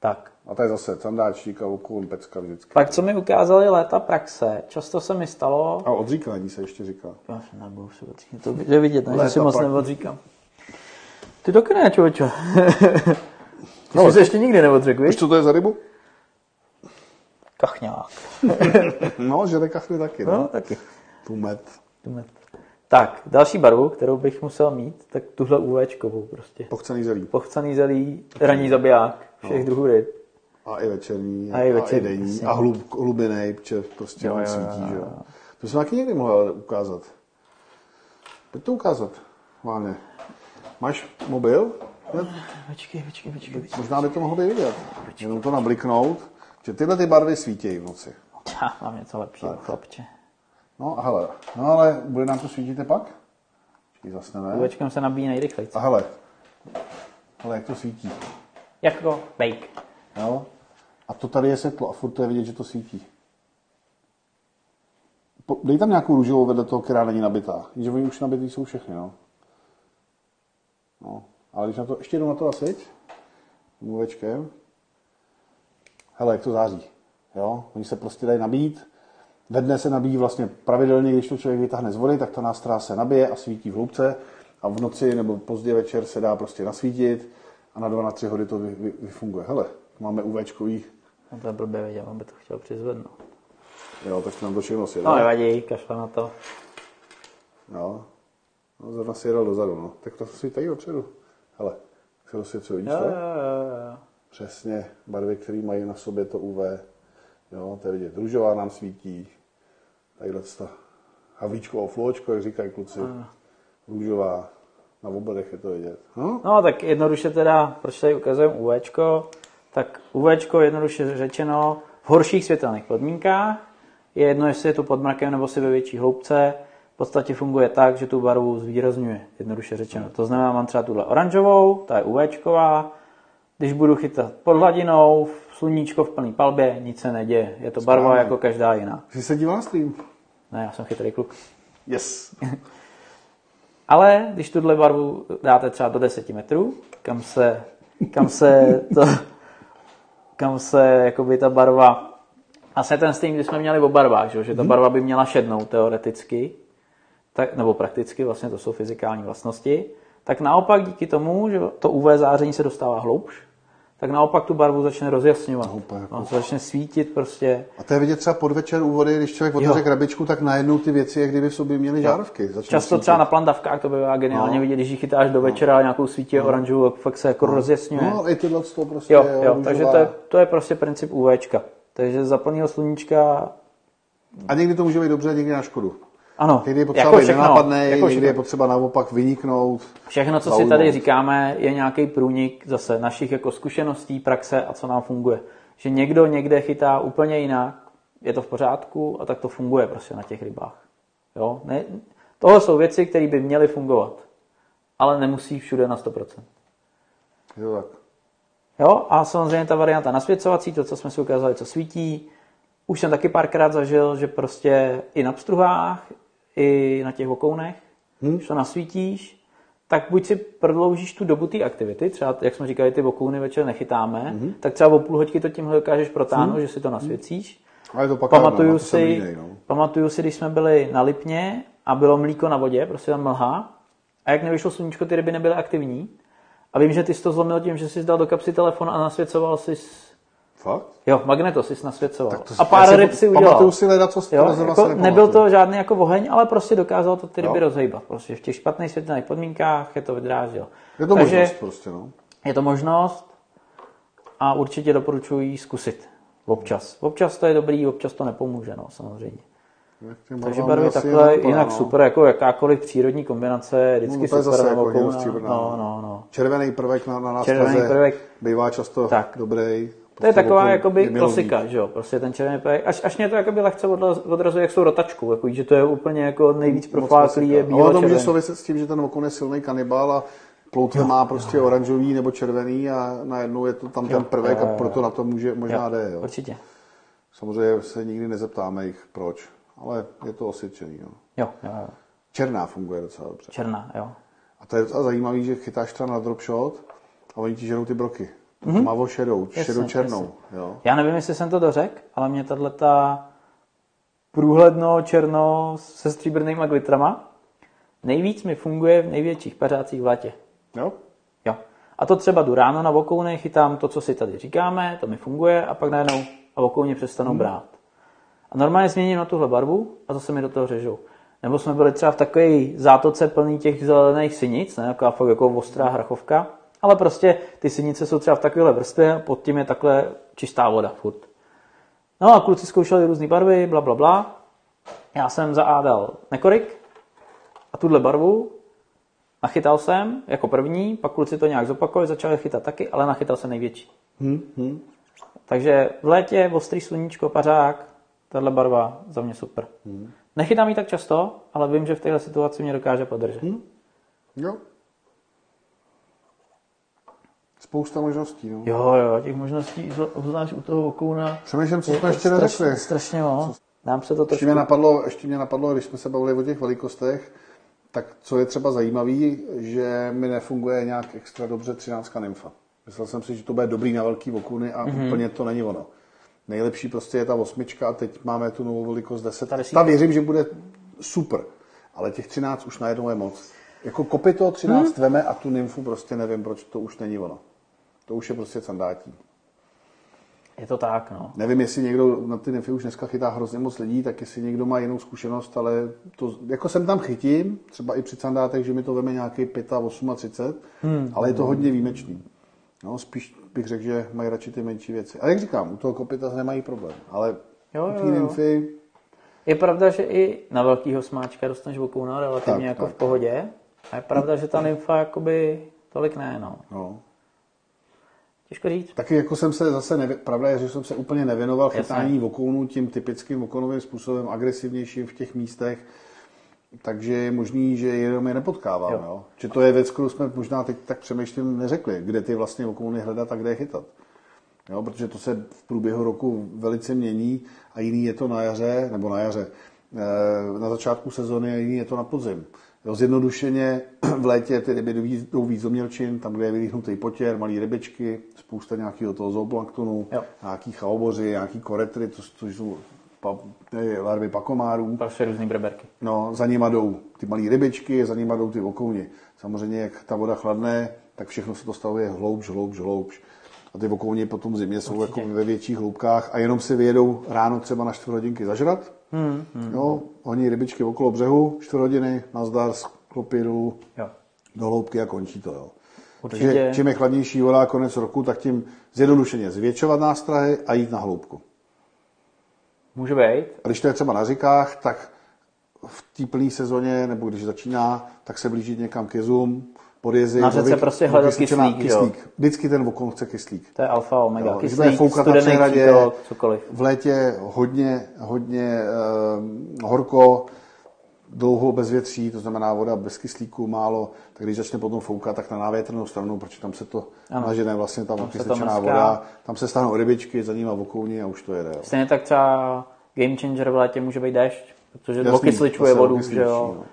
Tak. A to je zase sandáčník a okolo pecka vždycky. Pak, co mi ukázali léta praxe, často se mi stalo, A odříkání se ještě říká. Já se nebudu si odříkat. To je vidět, ne? že si moc neodříkám. Ty taky ne, člověče. Ty No, jsi se ještě nikdy neodřekl, víš? co to je za rybu? Kachňák. No, žere kachny taky, no. No, taky. Pumet. Tak, další barvu, kterou bych musel mít, tak tuhle UVčkovou prostě. Pochcený zelí. Pochcaný zelí, ranní zabiják, všech druhů ryb. A i večerní, A i večerní, a i denní. jasně. A hlub, hlubinej, protože prostě Jo, on jo, svítí, že jo. To jsem taky někdy mohl ukázat. Pojď to ukázat, Váně. Máš mobil? Počkej, počkej. počkej. Možná by to mohlo být vidět. Jenom to nabliknout, že tyhle ty barvy svítějí v noci. Já mám něco lepšího, chlapče. No hele, no ale bude nám to svítit pak? Počkej, zase ne. UVčkem se nabíjí nejrychleji. A hele, hele, jak to svítí. Jako bake. Jo? A to tady je světlo a furt to je vidět, že to svítí. Po, dej tam nějakou růžovou vedle toho, která není nabitá. Že oni už nabitý jsou všechny, no. No, ale když na to, ještě jednou na to nasvěť, mluvečkem. Hele, jak to září. Jo? Oni se prostě dají nabít. Ve dne se nabíjí vlastně pravidelně, když to člověk vytáhne z vody, tak ta nástrá se nabije a svítí v hloubce. A v noci nebo pozdě večer se dá prostě nasvítit a na 2 na 3 hody to vy, vy, vyfunguje. Hele, máme UVčkový, No to je blbě viděl, on by to chtěl přizvednout. jo, tak nám to všechno sjede. No nevadí, kašle na to. Jo. No, zrovna si jedal dozadu, no. Tak to svítají dopředu. Hele, se rozsvěcuje, vidíš Jo, to? jo, jo, jo. Přesně, barvy, které mají na sobě to UV. Jo, to je vidět. Růžová nám svítí. Tadyhle ta havlíčková fluočko, jak říkají kluci. Růžová. Na obledech je to vidět. No, No tak jednoduše teda, proč tady ukazujeme UVčko, tak UVčko jednoduše řečeno v horších světelných podmínkách je jedno, jestli je to pod mrakem nebo si ve větší hloubce, v podstatě funguje tak, že tu barvu zvýrazňuje, jednoduše řečeno. To znamená, mám třeba tuhle oranžovou, ta je UVčková, když budu chytat pod hladinou, v sluníčko v plný palbě, nic se neděje. Je to barva Správně. jako každá jiná. jsi se na stream? Ne, já jsem chytrý kluk. Yes. Ale když tuhle barvu dáte třeba do 10 metrů, kam se, kam se, to, kam se jakoby ta barva, asi ten stream, kdy jsme měli o barvách, že, že ta barva by měla šednout teoreticky, tak, nebo prakticky, vlastně to jsou fyzikální vlastnosti, tak naopak díky tomu, že to UV záření se dostává hloubš, tak naopak tu barvu začne rozjasňovat. No, úplně jako- On se začne svítit prostě. A to je vidět třeba podvečer u vody, když člověk otevře krabičku, tak najednou ty věci, jak kdyby v sobě měly žárovky. Často svítit. třeba na plandavkách to bývá geniálně No. vidět, když ji chytáš do večera a nějakou svítí oranžovou, tak fakt se jako rozjasňuje. No, i tyhle to prostě Jo, jo, růžová. takže to je, to je prostě princip UVčka. Takže za plného sluníčka, A někdy to může být dobře, někdy na škodu. Ano, Někdy je potřeba jako být všechno, nenápadný, jako někdy je potřeba naopak vyniknout. všechno, co si zaujmout. tady říkáme, je nějaký průnik zase našich jako zkušeností, praxe a co nám funguje. Že někdo někde chytá úplně jinak, je to v pořádku a tak to funguje prostě na těch rybách. Jo? Ne, tohle jsou věci, které by měly fungovat, ale nemusí všude na 100%. Je to tak. Jo, a samozřejmě ta varianta nasvěcovací, to, co jsme si ukázali, co svítí. Už jsem taky párkrát zažil, že prostě i na pstruhách, i na těch vokounech, hmm. když to nasvítíš, tak buď si prodloužíš tu dobu té aktivity, třeba, jak jsme říkali, ty vokouny večer nechytáme, hmm. tak třeba o půl hoďky to tímhle dokážeš protáhnout, hmm. že si to nasvěcíš. Ale to pak Pamatuju jsem si, línej, no. pamatuju si, když jsme byli na Lipně a bylo mlíko na vodě, prostě tam mlha, a jak nevyšlo sluníčko, ty ryby nebyly aktivní. A vím, že ty jsi to zlomil tím, že jsi dal do kapsy telefon a nasvěcoval si Fakt? Jo, magneto jsi nasvěcoval. to a já pár si ryb si udělal. Pamatuju si leda, co Jo, jako se nebyl to žádný jako oheň, ale prostě dokázal to ty ryby Jo. rozhejbat. Prostě v těch špatných světelných podmínkách je to vydráždil. Je to Takže možnost prostě, no. je to možnost a určitě doporučuji ji zkusit. Občas. Občas to je dobrý, občas to nepomůže, no, samozřejmě. Takže barvy takhle, to, jinak no. super, jako jakákoliv přírodní kombinace, je vždycky No, to je super zase jako hnědostříbrná, No, no. no, no. Červený prvek na, na Červený nástraze prvek. bývá často Tak. dobrý. To je taková jakoby je milovník. klasika, že jo, prostě ten červený prvek. Až, až mě to jakoby lehce odrazuje, jak jsou rotačkou, jako, že to je úplně jako nejvíc profláklý, je klasika. Ale to může bílo souviset s tím, že ten okon je silný kanibal a ploutve má prostě oranžový nebo červený a najednou je to tam ten prvek jo, jo, a jo. proto na to může, možná jde. Jo. Určitě. Samozřejmě se nikdy nezeptáme jich proč, ale je to osvědčený. Jo. Jo, jo, jo. Černá funguje docela dobře. Černá, jo. A to je docela zajímavé, že chytáš třeba na drop shot a oni ti žerou ty broky. Mm-hmm. má o šedou, šedou černou. Jo. Já nevím, jestli jsem to dořekl, ale mě tahle ta průhledno černo se stříbrnýma glitrama nejvíc mi funguje v největších pařácích v létě. Jo? Jo. A to třeba jdu ráno na vokouny, chytám to, co si tady říkáme, to mi funguje a pak najednou a vokouně přestanou brát. A normálně změním na tuhle barvu a zase mi do toho řežou. Nebo jsme byli třeba v takové zátoce plný těch zelených synic, ne, jako, fakt jako ostrá hrachovka, ale prostě ty synice jsou třeba v takovéhle vrstvě a pod tím je takhle čistá voda furt. No a kluci zkoušeli různé barvy, bla, bla, bla. Já jsem za A dal nekorik a tuhle barvu Nachytal jsem jako první, pak kluci to nějak zopakovali, začali chytat taky, ale nachytal jsem největší. Hm, hm. Takže v létě ostrý sluníčko, pařák, tahle barva za mě super. Hmm. Nechytám ji tak často, ale vím, že v téhle situaci mě dokáže podržet. Hm. Jo. Spousta možností. No. Jo, jo, těch možností, obzvlášť u toho okouna, Přemýšlím, co je jsme ještě strašně, neřekli. strašně moc. Nám se to Ještě trošku... mě, napadlo, ještě mě napadlo, když jsme se bavili o těch velikostech, tak co je třeba zajímavý, že mi nefunguje nějak extra dobře 13 nymfa. Myslel jsem si, že to bude dobrý na velký vokuny a Mhm. mm-hmm. úplně to není ono. Nejlepší prostě je ta osmička a teď máme tu novou velikost 10. Ta Ta, věřím, že bude super, ale těch 13 už najednou je moc. Jako kopito 13 Mhm. hmm. veme a tu nymfu prostě nevím, proč to už není ono. To už je prostě sandátí. Je to tak, no. Nevím, jestli někdo na ty nefy už dneska chytá hrozně moc lidí, tak jestli někdo má jinou zkušenost, ale to, jako jsem tam chytím, třeba i při sandátech, že mi to veme nějaký 35, 30, hmm. ale je to hodně výjimečný. No, spíš bych řekl, že mají radši ty menší věci. A jak říkám, u toho kopita nemají problém, ale Jo, jo, jo. nymfy, Je pravda, že i na velkýho smáčka dostaneš vokouna relativně Tak, jako tak. v pohodě. A je pravda, že ta nymfa jakoby tolik ne, no. no. Těžko říct. Taky jako jsem se zase, nevě, pravda je, že jsem se úplně nevěnoval Jasně. chytání vokounů tím typickým vokounovým způsobem, agresivnějším v těch místech, takže je možný, že jenom je nepotkávám. Jo. Jo. Že to je věc, kterou jsme možná teď tak přemýšlím neřekli, kde ty vlastně vokouny hledat a kde je chytat. Jo, protože to se v průběhu roku velice mění a jiný je to na jaře, nebo na jaře, eh, na začátku sezóny a jiný je to na podzim. Jo, zjednodušeně v létě ty ryby jdou víc- do mělčin, tam, kde je vylíhnutý potěr, malý rybičky, spousta nějakého toho zooplanktonu, Jo. nějaký chaoboři, nějaký koretry, to, což jsou pa, larvy pakomárů. Prostě různý breberky. No, za nima jdou ty malé rybičky, za nima jdou ty okouni. Samozřejmě, jak ta voda chladne, tak všechno se to stavuje hloubš, hloubš, hloubš. A ty okouni potom v zimě jsou Určitě. jako ve větších hloubkách a jenom si vyjedou ráno třeba na čtvrt hodinky zažrat. Hmm, hmm. Jo, honí rybičky okolo břehu, čtvrt hodiny, nazdar, dolů, Jo. do hloubky a končí to. Jo. Určitě. Takže čím je chladnější voda konec roku, tak tím zjednodušeně zvětšovat nástrahy a jít na hloubku. Může být. A když to je třeba na říkách, tak v té plné sezóně, nebo když začíná, tak se blížit někam ke zoom, podjezy. Na řece prostě hledat kysličená- kyslík, jo. Vždycky ten okon chce kyslík. To je alfa, omega. Jo, Kyslík, foukat na přehradě, cokoliv. v létě hodně, hodně eh, horko, dlouho bez větří, to znamená voda bez kyslíku, málo, tak když začne potom foukat, tak na návětrnou stranu, protože tam se to Ano. nažene vlastně tam, Tam okysličená voda, tam se stanou rybičky, za nimi vokouni a už to jede. Jo. Stejně tak třeba game changer v létě může být déšť, protože Jasný, okysličuje vodu, že jo. no.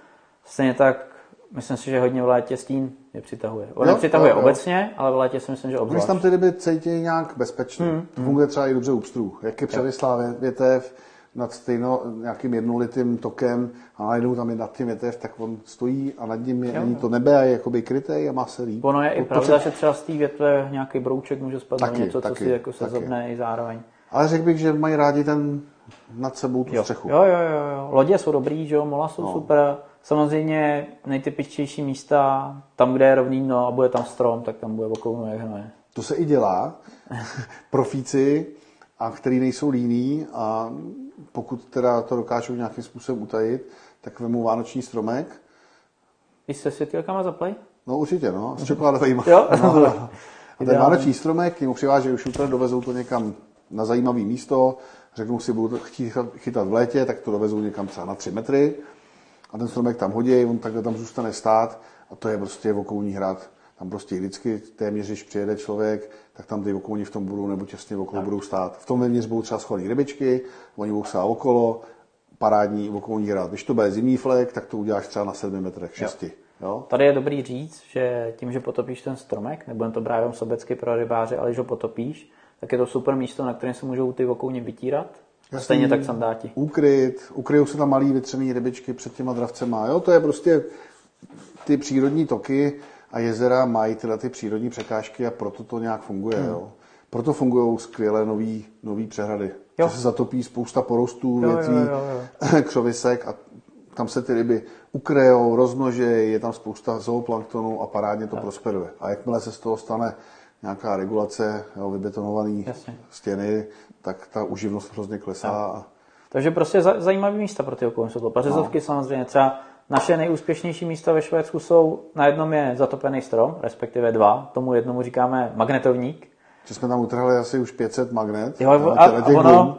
Stejně tak, myslím si, že hodně v létě stín je přitahuje. On je Jo, přitahuje jo, jo. obecně, ale v létě si myslím, že obzvlášť. tam ty ryby cítí nějak bezpečně. Hmm, To funguje třeba i dobře u pstrů. Jak je převislá vě- větev nad stejno nějakým jednolitým tokem a najednou tam je nad tím větev, tak on stojí a nad ním je, Jo, není jo. to nebe a je jakoby krytej a má se líp. Ono je i To- to pravda, se- že třeba z té větve nějaký brouček může spadnout, Taky, něco, co taky, si jako se zobne i zároveň. Ale řekl bych, že mají rádi ten nad sebou tu Jo. střechu. jo, jo, jo, jo. Lodě jsou dobrý, že jo, mola jsou No. super. Samozřejmě nejtypičtější místa, tam, kde je rovný dno a bude tam strom, tak tam bude okounu jak hnoje. To se i dělá. Profíci, a který nejsou líní a pokud teda to dokážou nějakým způsobem utajit, tak vemou vánoční stromek. I se světilkama zaplej? No určitě, no, s čokoládovými. Jo, no, dobrý. a ten vánoční stromek, k němu přivážejí šutr, dovezou to někam na zajímavé místo, řeknou si, budou to chtít chytat v létě, tak to dovezou někam třeba na 3 metry a ten stromek tam hodí, on takhle tam zůstane stát a to je prostě vokounní hrad. Tam prostě vždycky téměř, když přijede člověk, tak tam ty vokouni v tom budou nebo těsně okolo budou stát. V tom vevnitř budou třeba schovaný rybičky, oni budou stát okolo, parádní vokounní hrad. Když to bude zimní flek, tak to uděláš třeba na 7 metrech, 6. Jo. Tady je dobrý říct, že tím, že potopíš ten stromek, nebudem to brát sobecky pro rybáře, ale když ho potopíš, tak je to super místo, na kterém se můžou ty vokouni vytírat. Jasný. stejně tak sandáti. Úkryt, ukryjou se tam malý vytřený rybičky před těma dravcema. Jo, to je prostě ty přírodní toky a jezera mají tyhle ty přírodní překážky a proto to nějak funguje. Hmm. Jo. Proto fungují skvělé nový, nový přehrady. Jo. Že se zatopí spousta porostů, Jo, jo, větví, jo, křovisek a tam se ty ryby ukrejou, rozmnožejí, je tam spousta zooplanktonu a parádně to prosperuje. A jakmile se z toho stane nějaká regulace, jo, vybetonované Jasně. stěny, tak ta uživnost hrozně klesá. A Takže prostě za- zajímavý místa pro ty okolní jsou to. Pařezovky samozřejmě třeba naše nejúspěšnější místa ve Švédsku jsou, na jednom je zatopený strom, respektive dva, tomu jednomu říkáme magnetovník. že jsme tam utrhali asi už 500 magnet. Jo, a, a, ono, dům.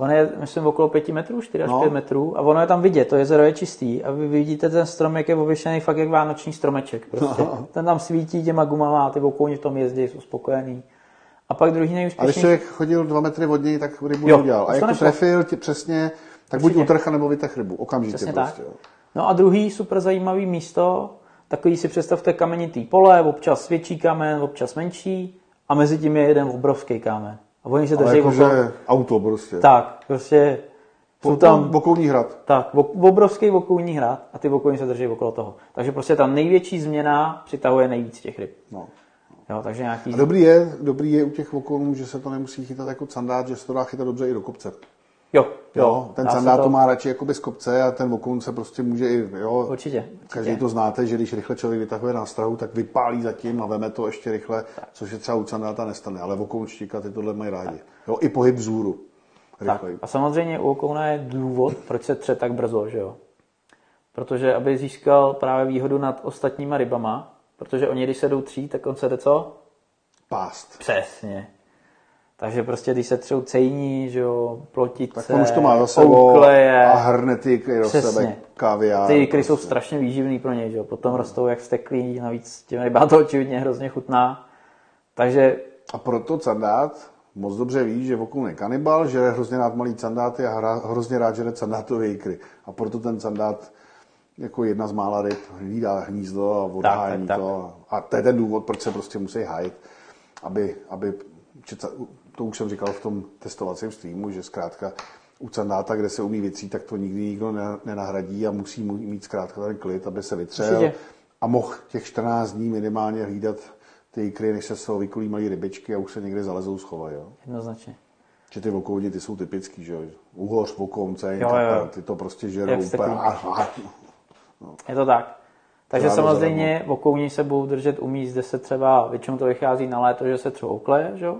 Ono je, myslím, okolo 5 metrů, 4 až No. 5 metrů a ono je tam vidět, to jezero je čistý a vy vidíte ten strom, jak je ověšený fakt jak vánoční stromeček. Prostě. No. Ten tam svítí těma gumama a ty okolní v tom jezdí, jsou spokojený. A pak druhý A když nejúspěšnější, člověk chodil dva metry od něj, tak rybu Jo, neudělal. A jak to trefil tě, přesně, tak buď Určitě. utrh, nebo vytah rybu. Okamžitě Přesně prostě. tak. Jo. No a druhý super zajímavý místo, takový si představte kamenitý pole, občas větší kamen, občas menší a mezi tím je jeden obrovský kámen. A oni se drží jakože okolo... auto prostě. Tak, prostě jsou tam Okolní hrad. tak, obrovský okolní hrad a ty okolní se drží okolo toho. Takže prostě ta největší změna přitahuje nejvíc těch ryb. No. Jo, takže nějaký... A dobrý je, dobrý je u těch okolů, že se to nemusí chytat jako sandát, že se to dá chytat dobře i do kopce. Jo, Jo, ten dá se sandát to má radši jakoby z kopce a ten okoun se prostě může i, jo, Určitě, Každý určitě. to znáte, že když rychle člověk vytahuje nástrahu, tak vypálí zatím a veme to ještě rychle, což se třeba u sandáta nestane, ale okoun štíka ty tohle mají rádi. Jo, i pohyb vzhůru. Tak. A samozřejmě u okouna je důvod, proč se tře tak brzo, že jo? Protože aby získal právě výhodu nad ostatníma rybama, protože oni, když se jdou tří, tak on se jde co? Pást. Přesně. Takže prostě, když se třou cejní, že jo, plotice, Tak on už to má za sebou oukleje, a hrne ty ikry do Přesně. sebe, kaviár. ty ikry jsou prostě. strašně výživný pro něj, že jo. Potom rostou jak vsteklí, navíc těm rybám to očividně hrozně chutná. Takže A proto sandát moc dobře ví, že okoun je kanibal, že je hrozně rád malý sandáty a hra, hrozně rád žere sandátové ikry. A proto ten sandát jako jedna z mála ryb hlídá hnízdo a odhání tak, tak. to. A to je ten důvod, proč se prostě musí hájit, aby, aby to už jsem říkal v tom testovacím streamu, že zkrátka u sandáta, kde se umí vytřít, tak to nikdy nikdo ne- nenahradí a musí mu- mít zkrátka ten klid, aby se vytřel Určitě. a mohl těch 14 dní minimálně hlídat ty ikry, než se z toho vykulí malý rybičky a už se někde zalezou schovají. Jo? jednoznačně. Že ty vokouni, ty jsou typický, že? Uhoř, vokoun, jo. ty to prostě žerou úplně. a, Je to tak. Takže Žádnou samozřejmě vokouni se budou držet u míst, kde se třeba, většinou to vychází na léto, že se třeba oukleje, že jo?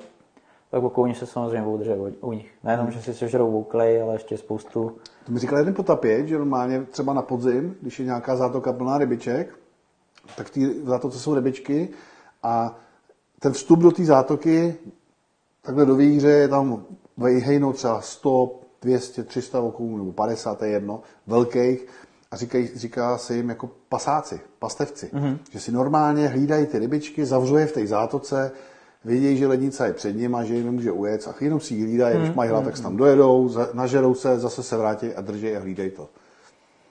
Tak vokouni se samozřejmě budou držet u- nich. Nejenom, že si sežerou ouklej, ale ještě spoustu. To mi říkal jeden potapěč, že normálně třeba na podzim, když je nějaká zátoka plná rybiček, tak v, tý, v zátoce jsou rybičky a ten vstup do té zátoky, takhle do výhře je tam vejhejno třeba 100, 200, 300 vokounů nebo 50, to je jedno, velkých a říkají, říká se jim jako pasáci, pastevci, mm-hmm. že si normálně hlídají ty rybičky, zavřou je v té zátoce, vědějí, že lednice je před nimi a že jim nemůže ujet a jenom si ji hlídají, mm-hmm. když mají hlad, tak se tam dojedou, nažerou se, zase se vrátí a drží a hlídají to.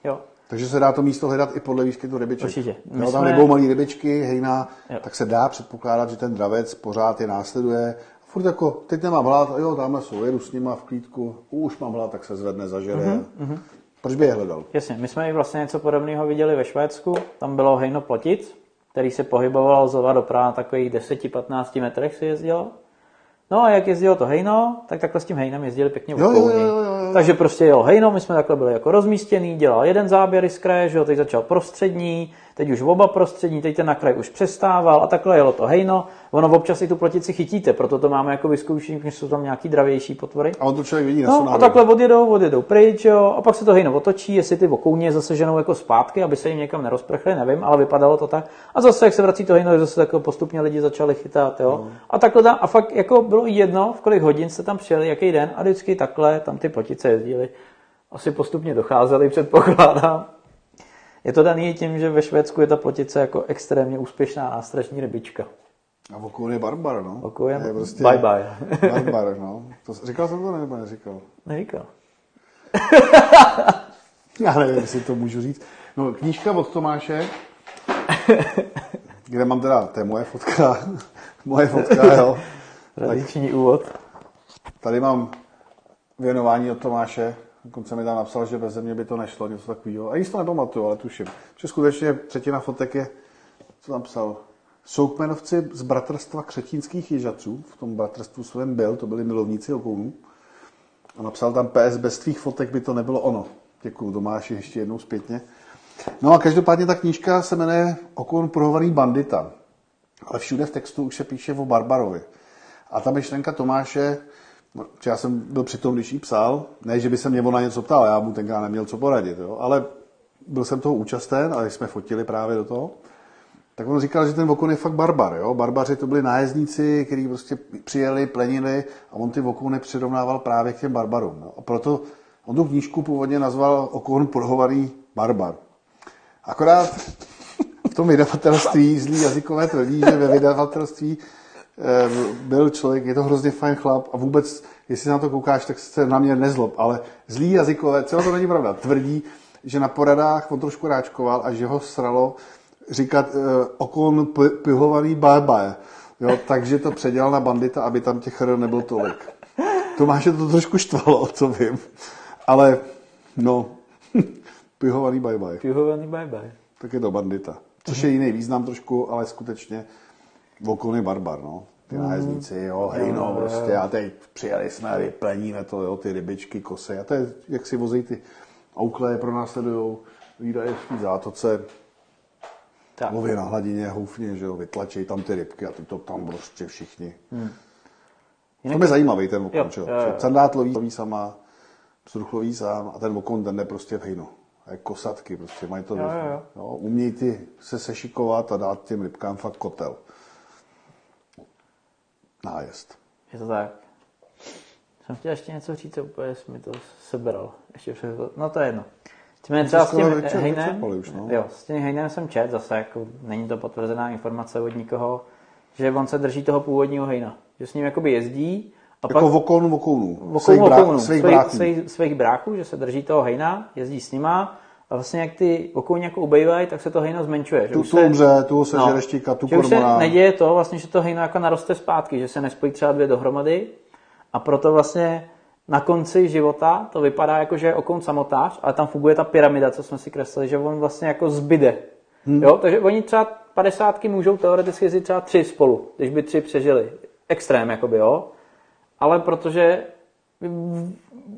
Jo. Takže se dá to místo hledat i podle výskytu rybiček. Určitě. My Jo, tam jsme- nebou malý rybičky, hejna, Jo. tak se dá předpokládat, že ten dravec pořád je následuje. Furt jako, teď nemám hlad, a jo, tamhle jsou, jedu s nima v klídku, už mám hlad, tak se zvedne, zažere. Mhm, Mm-hmm. Proč by je hledal? Jasně, my jsme i vlastně něco podobného viděli ve Švédsku. Tam bylo hejno plotic, který se pohybovalo zleva doprava na takových 10-15 metrech si jezdilo. No a jak jezdilo to hejno, tak takhle s tím hejnem jezdili pěkně Jo, jo, jo, jo, jo. Takže prostě jelo hejno, my jsme takhle byli jako rozmístěný, dělal jeden záběr z kraje, že jo, teď začal prostřední, teď už oba prostřední, teď ten na kraj už přestával a takhle jelo to hejno. Ono občas i tu plotici chytíte, proto to máme jako vyzkoušení, když jsou tam nějaký dravější potvory. A on to člověk vidí na No sonáru. a takhle odjedou, odjedou pryč, jo, a pak se to hejno otočí, jestli ty okouně zase ženou jako zpátky, aby se jim někam nerozprchly, nevím, ale vypadalo to tak. A zase, jak se vrací to hejno, zase jako postupně lidi začali chytat, jo. No. A takhle tam, a fakt jako bylo jedno, v kolik hodin jste tam přijeli, jaký den, a vždycky takhle tam ty plotice jezdily. Asi postupně docházely, předpokládám. Je to daný tím, že ve Švédsku je ta plotice jako extrémně úspěšná nástražní rybička. A Vokoun je barbar, no. Vokoun je prostě bye bye. barbar, no. To, říkal jsem to nebo neříkal? Neříkal. Já nevím, jestli to můžu říct. No, knížka od Tomáše, kde mám teda, to je moje fotka, moje fotka, jo. Tradiční úvod. Tady mám věnování od Tomáše, dokonce mi tam napsal, že bez mě by to nešlo, něco takového. A nic to nepamatuju, ale tuším. Že skutečně třetina fotek je, co tam psal, Soukmenovci z bratrstva křetínských jižaců, v tom bratrstvu svém byl, to byli milovníci okounů. A napsal tam PS, bez tvých fotek by to nebylo ono. Děkuju Tomáši ještě jednou zpětně. No a každopádně ta knížka se jmenuje Okoun prohovaný bandita. Ale všude v textu už se píše o Barbarovi. A ta myšlenka Tomáše, já jsem byl při tom, když jí psal, ne, že by se mě ona něco ptal, já mu tenkrát neměl co poradit, jo, ale byl jsem toho účasten a jsme fotili právě do toho, tak on říkal, že ten Vokon je fakt barbar. Jo? Barbaři to byli nájezdníci, kteří prostě přijeli, plenili a on ty Vokony přirovnával právě k těm barbarům. No. A proto on tu knížku původně nazval Okon prohovaný barbar. Akorát v tom vydavatelství zlý jazykové tvrdí, že ve vydavatelství byl člověk, je to hrozně fajn chlap a vůbec, jestli na to koukáš, tak se na mě nezlob, ale zlý jazykové, celé to není pravda, tvrdí, že na poradách on trošku ráčkoval a že ho sralo říkat uh, okon pihovaný bye Jo, takže to předělal na bandita, aby tam těch r nebylo tolik. Tomáše to trošku štvalo, co vím. Ale, no, pihovaný bye bye. Pihovaný bye bye. Tak je to bandita. Což je jiný význam trošku, ale skutečně Vokon je barbar, no. Ty nájezdníci, jo, hej, no, prostě, a teď přijeli jsme, vypleníme to, jo, ty rybičky, kosy, a to je, jak si vozí ty aukle, pro následujou, výdaje v zátoce, Tak. Mluví na hladině, houfně, že jo, vytlačí tam ty rybky a ty to tam prostě všichni. Hmm. To je zajímavý ten Jo, okon, že jo. jo, jo. Candát loví, loví sama, pstruh loví sám a ten okon ten jde prostě v hejnu. A jak kosatky, prostě mají to, Jo, jo, jo. Jo, umějí ty se sešikovat a dát těm rybkám fakt kotel. Nájezd. Je to tak. Jsem chtěl ještě něco říct, a úplně jsi mi to sebral. Ještě před... No to je jedno. Nicméně třeba s tím vyčer- hejnem, už, no. jo, s tím hejnem jsem čet, zase jako není to potvrzená informace od nikoho, že on se drží toho původního hejna. Že s ním jakoby jezdí a Jako pak vokon vokounů. Svých, brá, svých svých, svých bráků, že se drží toho hejna, jezdí s nima a vlastně jak ty okouny jako ubejvají, tak se to hejno zmenšuje. Že Tu, tu se- umře, tu se no, štika, tu že už se kormorán. neděje to, vlastně, že to hejno jako naroste zpátky, že se nespojí třeba dvě dohromady a proto vlastně na konci života to vypadá jako, že je okoun samotář, ale tam funguje ta pyramida, co jsme si kreslili, že on vlastně jako zbyde. Hmm. Jo, takže oni třeba padesátky můžou teoreticky jezdit třeba tři spolu, když by tři přežili. Extrém, jakoby, jo. Ale protože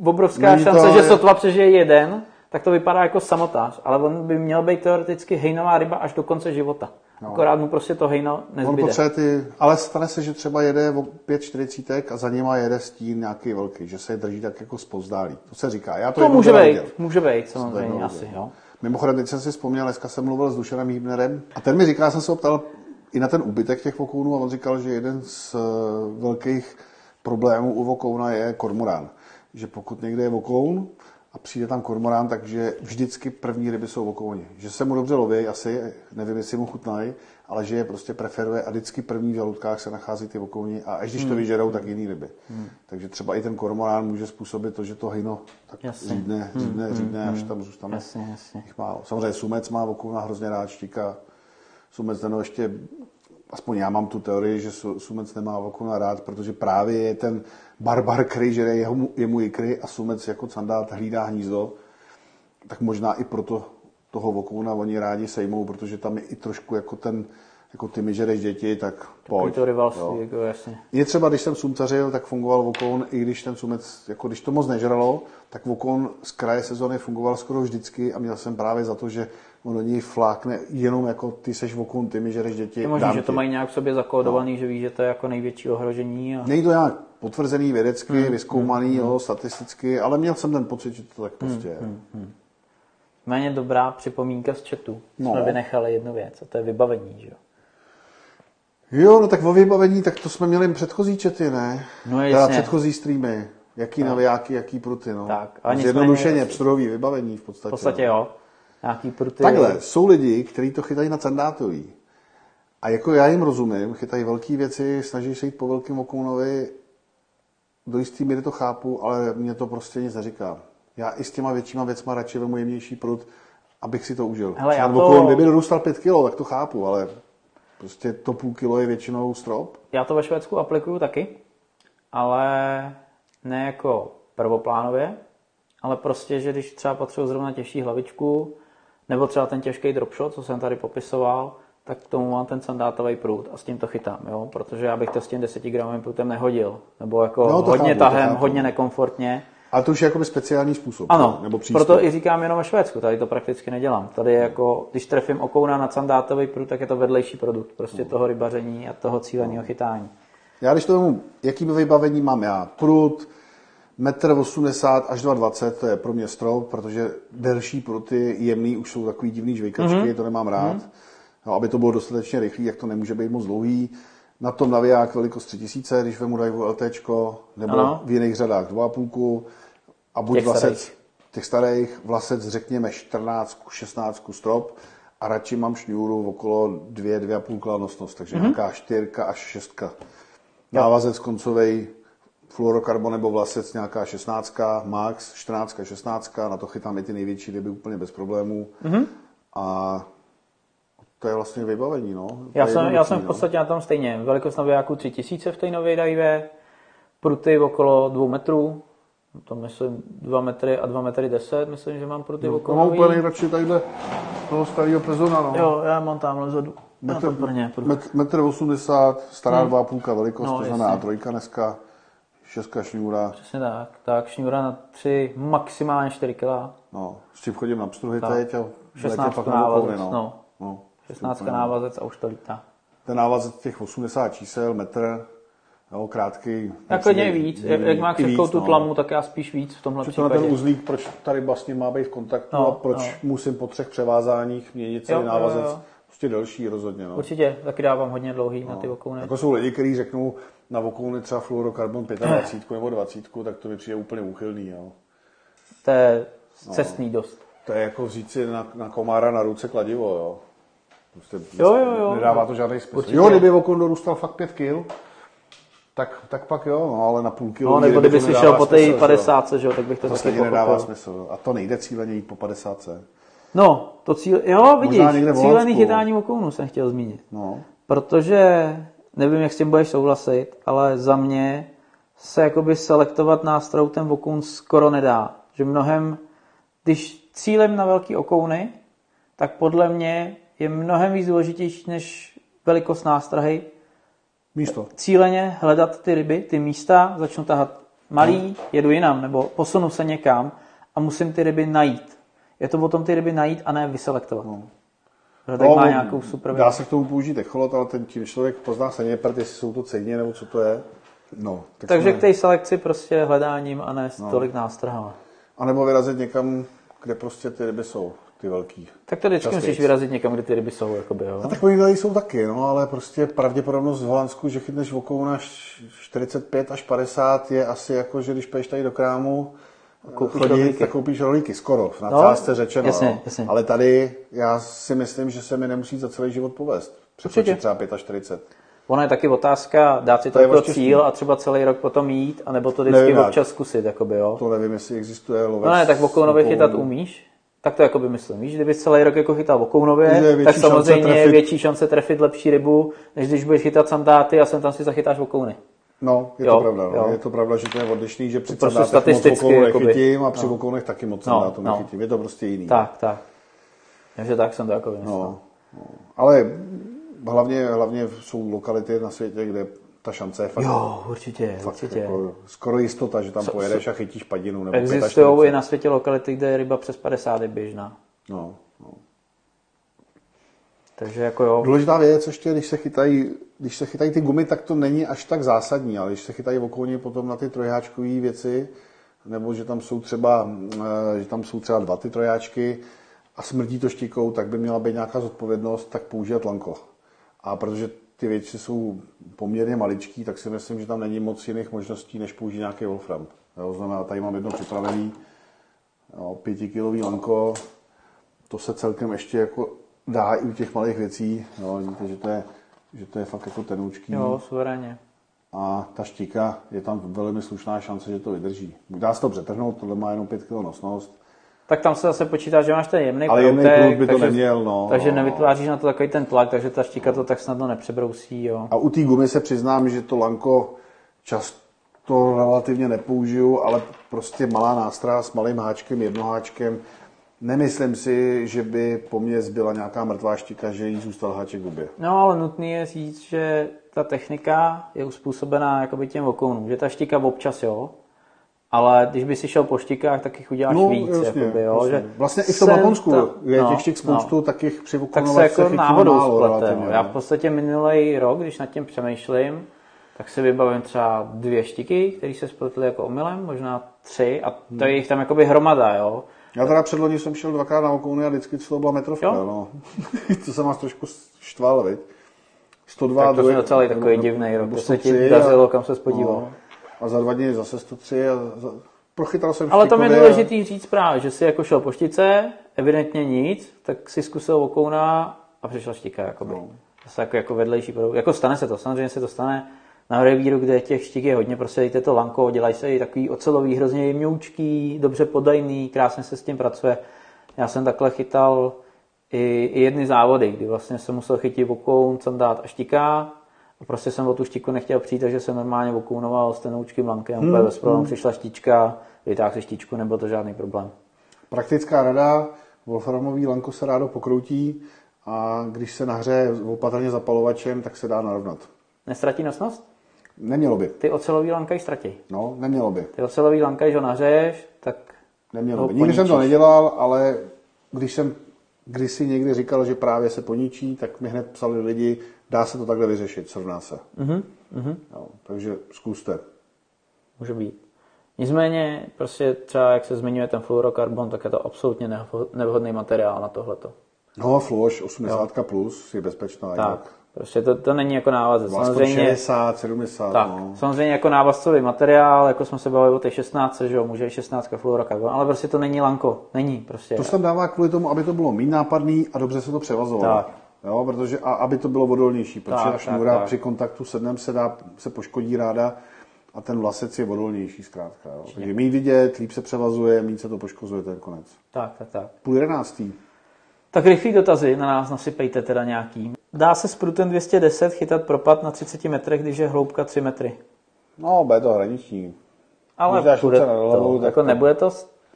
obrovská Není to, šance, že je- sotva přežije jeden, tak to vypadá jako samotář, ale on by měl být teoreticky hejnová ryba až do konce života. No. Akorát mu prostě to hejno On nezbyde. potřebuje ty, ale stane se, že třeba jede o 5,40 a za nima jede stín nějaký velký, že se je drží tak jako zpozdálí. To se říká. Já to, To může být, může být samozřejmě asi, jo. Mimochodem, teď jsem si vzpomněl, dneska jsem mluvil s Dušanem Hýbnerem a ten mi říká, jsem se ho ptal i na ten úbytek těch vokounů a on říkal, že jeden z eh, velkých problémů u vokouna je kormorán. Že pokud někde je vokoun a přijde tam kormorán, takže vždycky první ryby jsou okouni. Že se mu dobře loví, asi, nevím, jestli mu chutnají, ale že je prostě preferuje a vždycky první v žalutkách se nachází ty okouni a až když to Hmm. vyžerou, tak jiný ryby. Takže třeba i ten kormorán může způsobit to, že to hejno tak Jasně. řídne, řídne, řídne, až tam zůstane Jasně, jasně. jich málo. Samozřejmě sumec má okouna hrozně rád štíka. Sumec ten ještě, aspoň já mám tu teorii, že su- sumec nemá okouna rád, protože právě je ten barbar, který žere jeho, jemu ikry a sumec jako candát hlídá hnízdo, tak možná i proto toho vokouna oni rádi sejmou, protože tam je i trošku jako ten, jako ty mi žereš děti, tak Pojď, to rivalství, jako jasně. Je třeba, když jsem sumcařil, tak fungoval vokoun, i když ten sumec, jako když to moc nežralo, tak vokoun z kraje sezóny fungoval skoro vždycky a měl jsem právě za to, že on do něj flákne jenom jako ty seš vokoun, ty mi žereš děti, Je možné, dám že to mají nějak v sobě zakódovaný, že ví, že to je jako největší ohrožení. A... Není to nějak potvrzený vědecky, Hmm, vyskoumaný, jo, statisticky, ale měl jsem ten pocit, že to tak Hmm, prostě je. Méně dobrá připomínka z chatu. No. Jsme vynechali jednu věc, a to je vybavení, že jo? Jo, no tak o vybavení, tak to jsme měli předchozí čety, ne? No Teda jasně. předchozí streamy. Jaký navijáky, jaký pruty, no. Tak, a Zjednodušeně, pstruhový vybavení v podstatě. V podstatě jo. Nějaký pruty. Takhle, jsou lidi, kteří to chytají na candátový. A jako já jim rozumím, chytají velké věci, snaží se jít po velkém okounovi, do jistý míry to chápu, ale mě to prostě nic neříká. Já i s těma většíma věcma radši vemu jemnější prut, abych si to užil. Hele, já to- kdyby dorůstal 5 kg, tak to chápu, ale prostě to půl kilo je většinou strop. Já to ve Švédsku aplikuju taky, ale ne jako prvoplánově, ale prostě, že když třeba potřebuji zrovna těžší hlavičku, nebo třeba ten těžký dropshot, co jsem tady popisoval, tak k tomu mám ten sandátový prut a s tím to chytám, jo? protože já bych to s tím 10 gramovým prutem nehodil. Nebo jako No, hodně chápu, tahem, chápu. hodně nekomfortně. Ale to už je jakoby speciální způsob. Ano, nebo přístup. proto i říkám jenom ve Švédsku, tady to prakticky nedělám. Tady je jako, když trefím okouna na sandátový prut, tak je to vedlejší produkt prostě toho rybaření a toho cíleného chytání. Já když to vemu, jaký vybavení mám já? Prut, 1,80 m až 2,20 to je pro mě strop, protože delší pruty, jemný, už jsou takový divný žvejkačky, mm-hmm. to nemám rád. No, aby to bylo dostatečně rychlý, jak to nemůže být moc dlouhý. Na tom naviják velikost 3000, když vemu Daivu LT, nebo Ano. v jiných řadách 2,5 a buď Těch vlasec, starých. těch starých, vlasec řekněme 14, 16 strop a radši mám šňůru okolo 2, 2,5 kladnostnost, takže mm-hmm. nějaká 4 až 6. Návazec koncovej fluorokarbon nebo vlasec nějaká 16, max 14, 16, na to chytám i ty největší ryby úplně bez problémů. Mm-hmm. A to je vlastně vybavení, no. To Já jsem, já jsem v no. podstatě na tom stejně. Velikost navijáku 3000 v té nové dajvě, pruty okolo 2 metrů, to myslím 2 metry a 2 metry 10, myslím, že mám pruty To okolo mám nový. úplně nejradši tadyhle toho starého prezona, no. Jo, já mám tamhle vzadu. Na tom brně. prut. Met, metr 80, stará dva půlka velikost, No, to znamená trojka dneska, šestka šňůra, Přesně tak. Tak, šňůra na 3, maximálně 4 kg. no, s tím chodím na pstruhy Tak. teď a v létě 16 pak na no. no. no. 16 Úplně, no. návazec a už to lítá. Ten návazec těch 80 čísel, metr, jo, krátký. Klidně i víc. Jak, jak má víc, tu no. tlamu, tak já spíš víc v tomhle Že to na ten případě. uzlík, proč tady vlastně má být v kontaktu No, a proč no. musím po třech převázáních měnit celý Jo, jo, návazec. jo. Prostě delší rozhodně. No. Určitě, taky dávám hodně dlouhý na ty okouny. Jako jsou lidi, kteří řeknou na okouny třeba fluorokarbon 25 nebo 20, tak to mi přijde úplně úchylný. Jo. To je cestný dost. To je jako říct si na, na komára na ruce kladivo, jo. Prostě Jo, jo, jo. Nedává to žádný smysl. Určitě. Jo, kdyby okon dorůstal fakt 5 kg, tak, tak pak jo, no, ale na půl kilo. No, nebo kdyby si šel po té 50, že jo, tak bych to To taky nedává smysl. A to nejde cíleně jít po 50. No, to cíl, jo, vidíš, cílený chytání okounů jsem chtěl zmínit. No. Protože, nevím, jak s tím budeš souhlasit, ale za mě se jakoby selektovat nástrojů ten okoun skoro nedá. Že mnohem, když cílem na velký okouny, tak podle mě je mnohem víc důležitější než velikost nástrahy. Místo. Cíleně hledat ty ryby, ty místa, začnu tahat malý, jedu jinam, nebo posunu se někam a musím ty ryby najít. Je to o tom ty ryby najít a ne vyselektovat. No. Protože tak má nějakou super Dá se k tomu použít echolot, ale ten tím člověk pozná se neprt, jestli jsou to cejně nebo co to je. No, tak Takže jsme- k té selekci prostě hledáním a ne no. tolik nástrahama. A nebo vyrazit někam, kde prostě ty ryby jsou, ty velký. Tak to vždycky musíš vyrazit někam, kde ty ryby jsou. Jakoby, jo? A takový tady jsou taky, no, ale prostě pravděpodobnost v Holandsku, že chytneš okouna š- 45 až 50 je asi jako, že když půjdeš tady do krámu Koupíš chodit, rohlíky. tak koupíš rohlíky, skoro, v No, nadsázce řečeno. jasně, jo. jasně. Ale tady já si myslím, že se mi nemusí za celý život povést. Překročit třeba 45. Ono je taky otázka dát si to To jako štěstí. cíl a třeba celý rok potom jít, anebo to vždycky Nevím, občas zkusit, jakoby, jo. To nevím, jestli existuje lovec. No ne, tak vokounově s chytat umíš. Tak to jakoby myslím. Víš, kdyby celý rok jako chytal větší tak samozřejmě je větší šance trefit lepší rybu, než když budeš chytat sandáty a sem tam si zachytáš vokouny. No, je Jo, to pravda. No. jo. Je to pravda, že to je odlišný, že při prostě moc statisticky, jakoby. nechytím a při No. vokounech taky moc No, sandátů no. nechytím. Je to prostě jiný. Tak, tak. Takže tak jsem to jako vymyslel. No, no. Ale hlavně, hlavně jsou lokality na světě, kde ta šance je fakt, Jo, určitě, fakt určitě. jako skoro jistota, že tam pojedeš a chytíš padinu nebo Existují 45. i na světě lokality, kde je ryba přes 50 je běžná. No, no. Takže jako jo. Důležitá věc ještě, když se chytají, když se chytají ty gumy, tak to není až tak zásadní, ale když se chytají okolní potom na ty trojháčkové věci, nebo že tam jsou třeba, eh, že tam jsou třeba dva ty trojáčky a smrdí to štikou, tak by měla být nějaká zodpovědnost, tak používat lanko. A protože ty věci jsou poměrně maličký, tak si myslím, že tam není moc jiných možností, než použít nějaký wolfram. Jo, znamená, tady mám jedno připravený jo, pětikilový lanko, to se celkem ještě jako dá i u těch malých věcí. Jo, vidíte, že to je, že to je fakt jako tenoučký. Jo, suverénně. A ta štika, je tam velmi slušná šance, že to vydrží. Dá se to přetrhnout, tohle má jenom 5 kg nosnost. Tak tam se zase počítá, že máš ten jemný Ale proutek, proud by to takže, neměl, no. takže no. nevytváříš na to takový ten tlak, takže ta štika to tak snadno nepřebrousí, jo. A u té gumy se přiznám, že to lanko často relativně nepoužiju, ale prostě malá nástroj s malým háčkem, jednoháčkem. Nemyslím si, že by po mně zbyla nějaká mrtvá štika, že jí zůstal háček v hubě. No ale nutný je říct, že ta technika je uspůsobená jakoby těm vokounům, že ta štika občas jo, ale když by si šel po štikách, tak jich uděláš víc. jakoby, jo, jasně. že Vlastně i v tom Japonsku ta- je no, těch štik spoustu, no. tak jich při tak se vokonovačce jako náhodou málo splete. relativně, No. Já no. v podstatě minulý rok, když nad tím přemýšlím, tak si vybavím třeba dvě štiky, které se spletly jako omylem, možná tři, a Hmm. to je jich tam jakoby hromada, jo. Já teda předloni jsem šel dvakrát na okouny a vždycky to byla metrovka, Jo. no. to jsem vás trošku štval, viď? 102, Tak to druhý- byl celý takový divný rok, to se ti 103 dařilo, kam se spodíval. no. A za dva dny zase 103 a za... prochytal jsem Ale tam je důležitý říct právě, že si jako šel po štice, evidentně nic, tak si zkusil okouna a přišla štika. Jakoby. No. Zase jako, jako vedlejší produkt. Jako stane se to, samozřejmě se to stane na revíru, kde těch štik je hodně, prostě dejte to lanko, dělají se i takový ocelový, hrozně jemňoučký, dobře podajný, krásně se s tím pracuje. Já jsem takhle chytal i, i jedny závody, kdy vlastně jsem musel chytit okoun, sandát a štika. A prostě jsem o tu štiku nechtěl přijít, takže jsem normálně okounoval s tenoučkým lankem, Hmm, úplně bez problémů přišla štička, vytáhl si štičku, nebyl to žádný problém. Praktická rada, wolframový lanko se rádo pokroutí a když se nahřeje opatrně zapalovačem, tak se dá narovnat. Nestratí nosnost? Nemělo by. Ty ocelový lanka ji ztratí. No, nemělo by. Ty ocelový lanka, když ho nahřeješ, tak Nemělo by. Nikdy jsem to nedělal, ale když jsem když si někdy říkal, že právě se poničí, tak mi hned psali lidi, dá se to takhle vyřešit, srovná se. Mhm, Jo, takže zkuste. může být. Nicméně, prostě třeba jak se zmiňuje ten fluorokarbon, tak je to absolutně nevhodný materiál na tohleto. No, Fluoš 80 plus je bezpečná. Tak, jinak. Prostě to, to není jako návazec. Aspoň Samozřejmě, 60, 70, tak, no. samozřejmě jako návazcový materiál, jako jsme se bavili o té 16, že jo, může i 16 fluorokarbon, ale prostě to není lanko, není prostě. To se tam dává kvůli tomu, aby to bylo méně nápadný a dobře se to převazovalo. Tak. Jo, protože, a aby to bylo odolnější, protože Tak, ta tak, šňůra tak. při kontaktu dnem se, dá, se poškodí ráda a ten vlasec je odolnější zkrátka. Jo. Takže méně vidět, líp se převazuje, méně se to poškozuje ten konec. Tak, tak, tak. Půl jedenáctý. Tak rychlý dotazy na nás nasypejte teda nějaký. Dá se s prutem 210 chytat propad na 30 metrech, když je hloubka 3 metry? No, bude to hraniční. Ale Když půjde ruce na to. tak Jako to- nebude to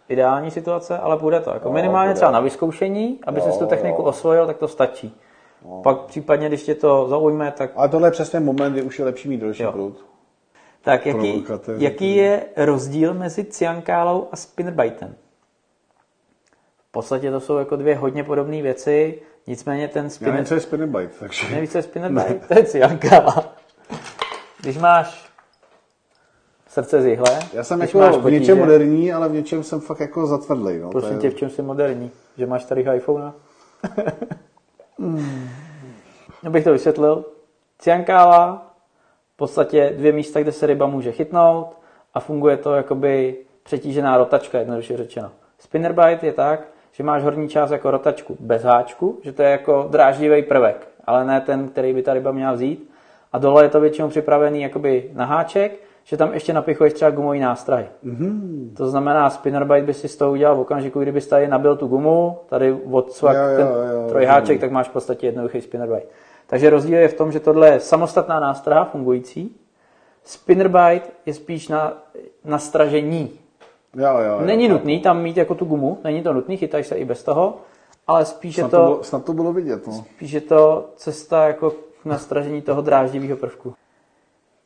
ideální situace, ale půjde to. Jako Jo, minimálně bude. třeba na vyzkoušení, aby si Jo, tu techniku jo. osvojil, tak to stačí. Pak případně, když tě to zaujme, tak, Ale tohle je přesně moment, kdy už je lepší mít delší Jo. prout. tak jaký, jaký je rozdíl mezi cyankálou a spinnerbaitem? V podstatě to jsou jako dvě hodně podobné věci, nicméně ten Já spinner... nevím, co je spinnerbite, takže... Nevíš, co je spinnerbait? To je cyankála. Když máš srdce z jihle, Já jsem jako máš v potíže, něčem moderní, ale v něčem jsem fakt jako zatvrdlej. No. Prosím je- tě, v čem jsi moderní? Že máš starý iPhone? Abych to vysvětlil. Ciankála, v podstatě dvě místa, kde se ryba může chytnout a funguje to jakoby přetížená rotačka, jednoduše řečeno. Spinnerbite je tak, že máš horní část jako rotačku bez háčku, že to je jako dráždivý prvek, ale ne ten, který by ta ryba měla vzít. A dole je to většinou připravený jakoby na háček, že tam ještě napichuješ třeba gumový nástrahy. Mm-hmm. To znamená, spinnerbite by si z toho udělal v okamžiku, kdyby tady nabil tu gumu, tady odsvak Jo, jo, ten jo, trojháček, rozumím. tak máš v podstatě jednoduchý spinnerbite. Takže rozdíl je v tom, že tohle je samostatná nástraha fungující, spinnerbite je spíš na, na stražení. Jo, jo, jo. Není nutný tam mít jako tu gumu, není to nutný, chytáš se i bez toho, ale spíš je Snad to, to, bylo, snad to bylo vidět. No. spíš je to cesta jako k nastražení toho dráždivého prvku.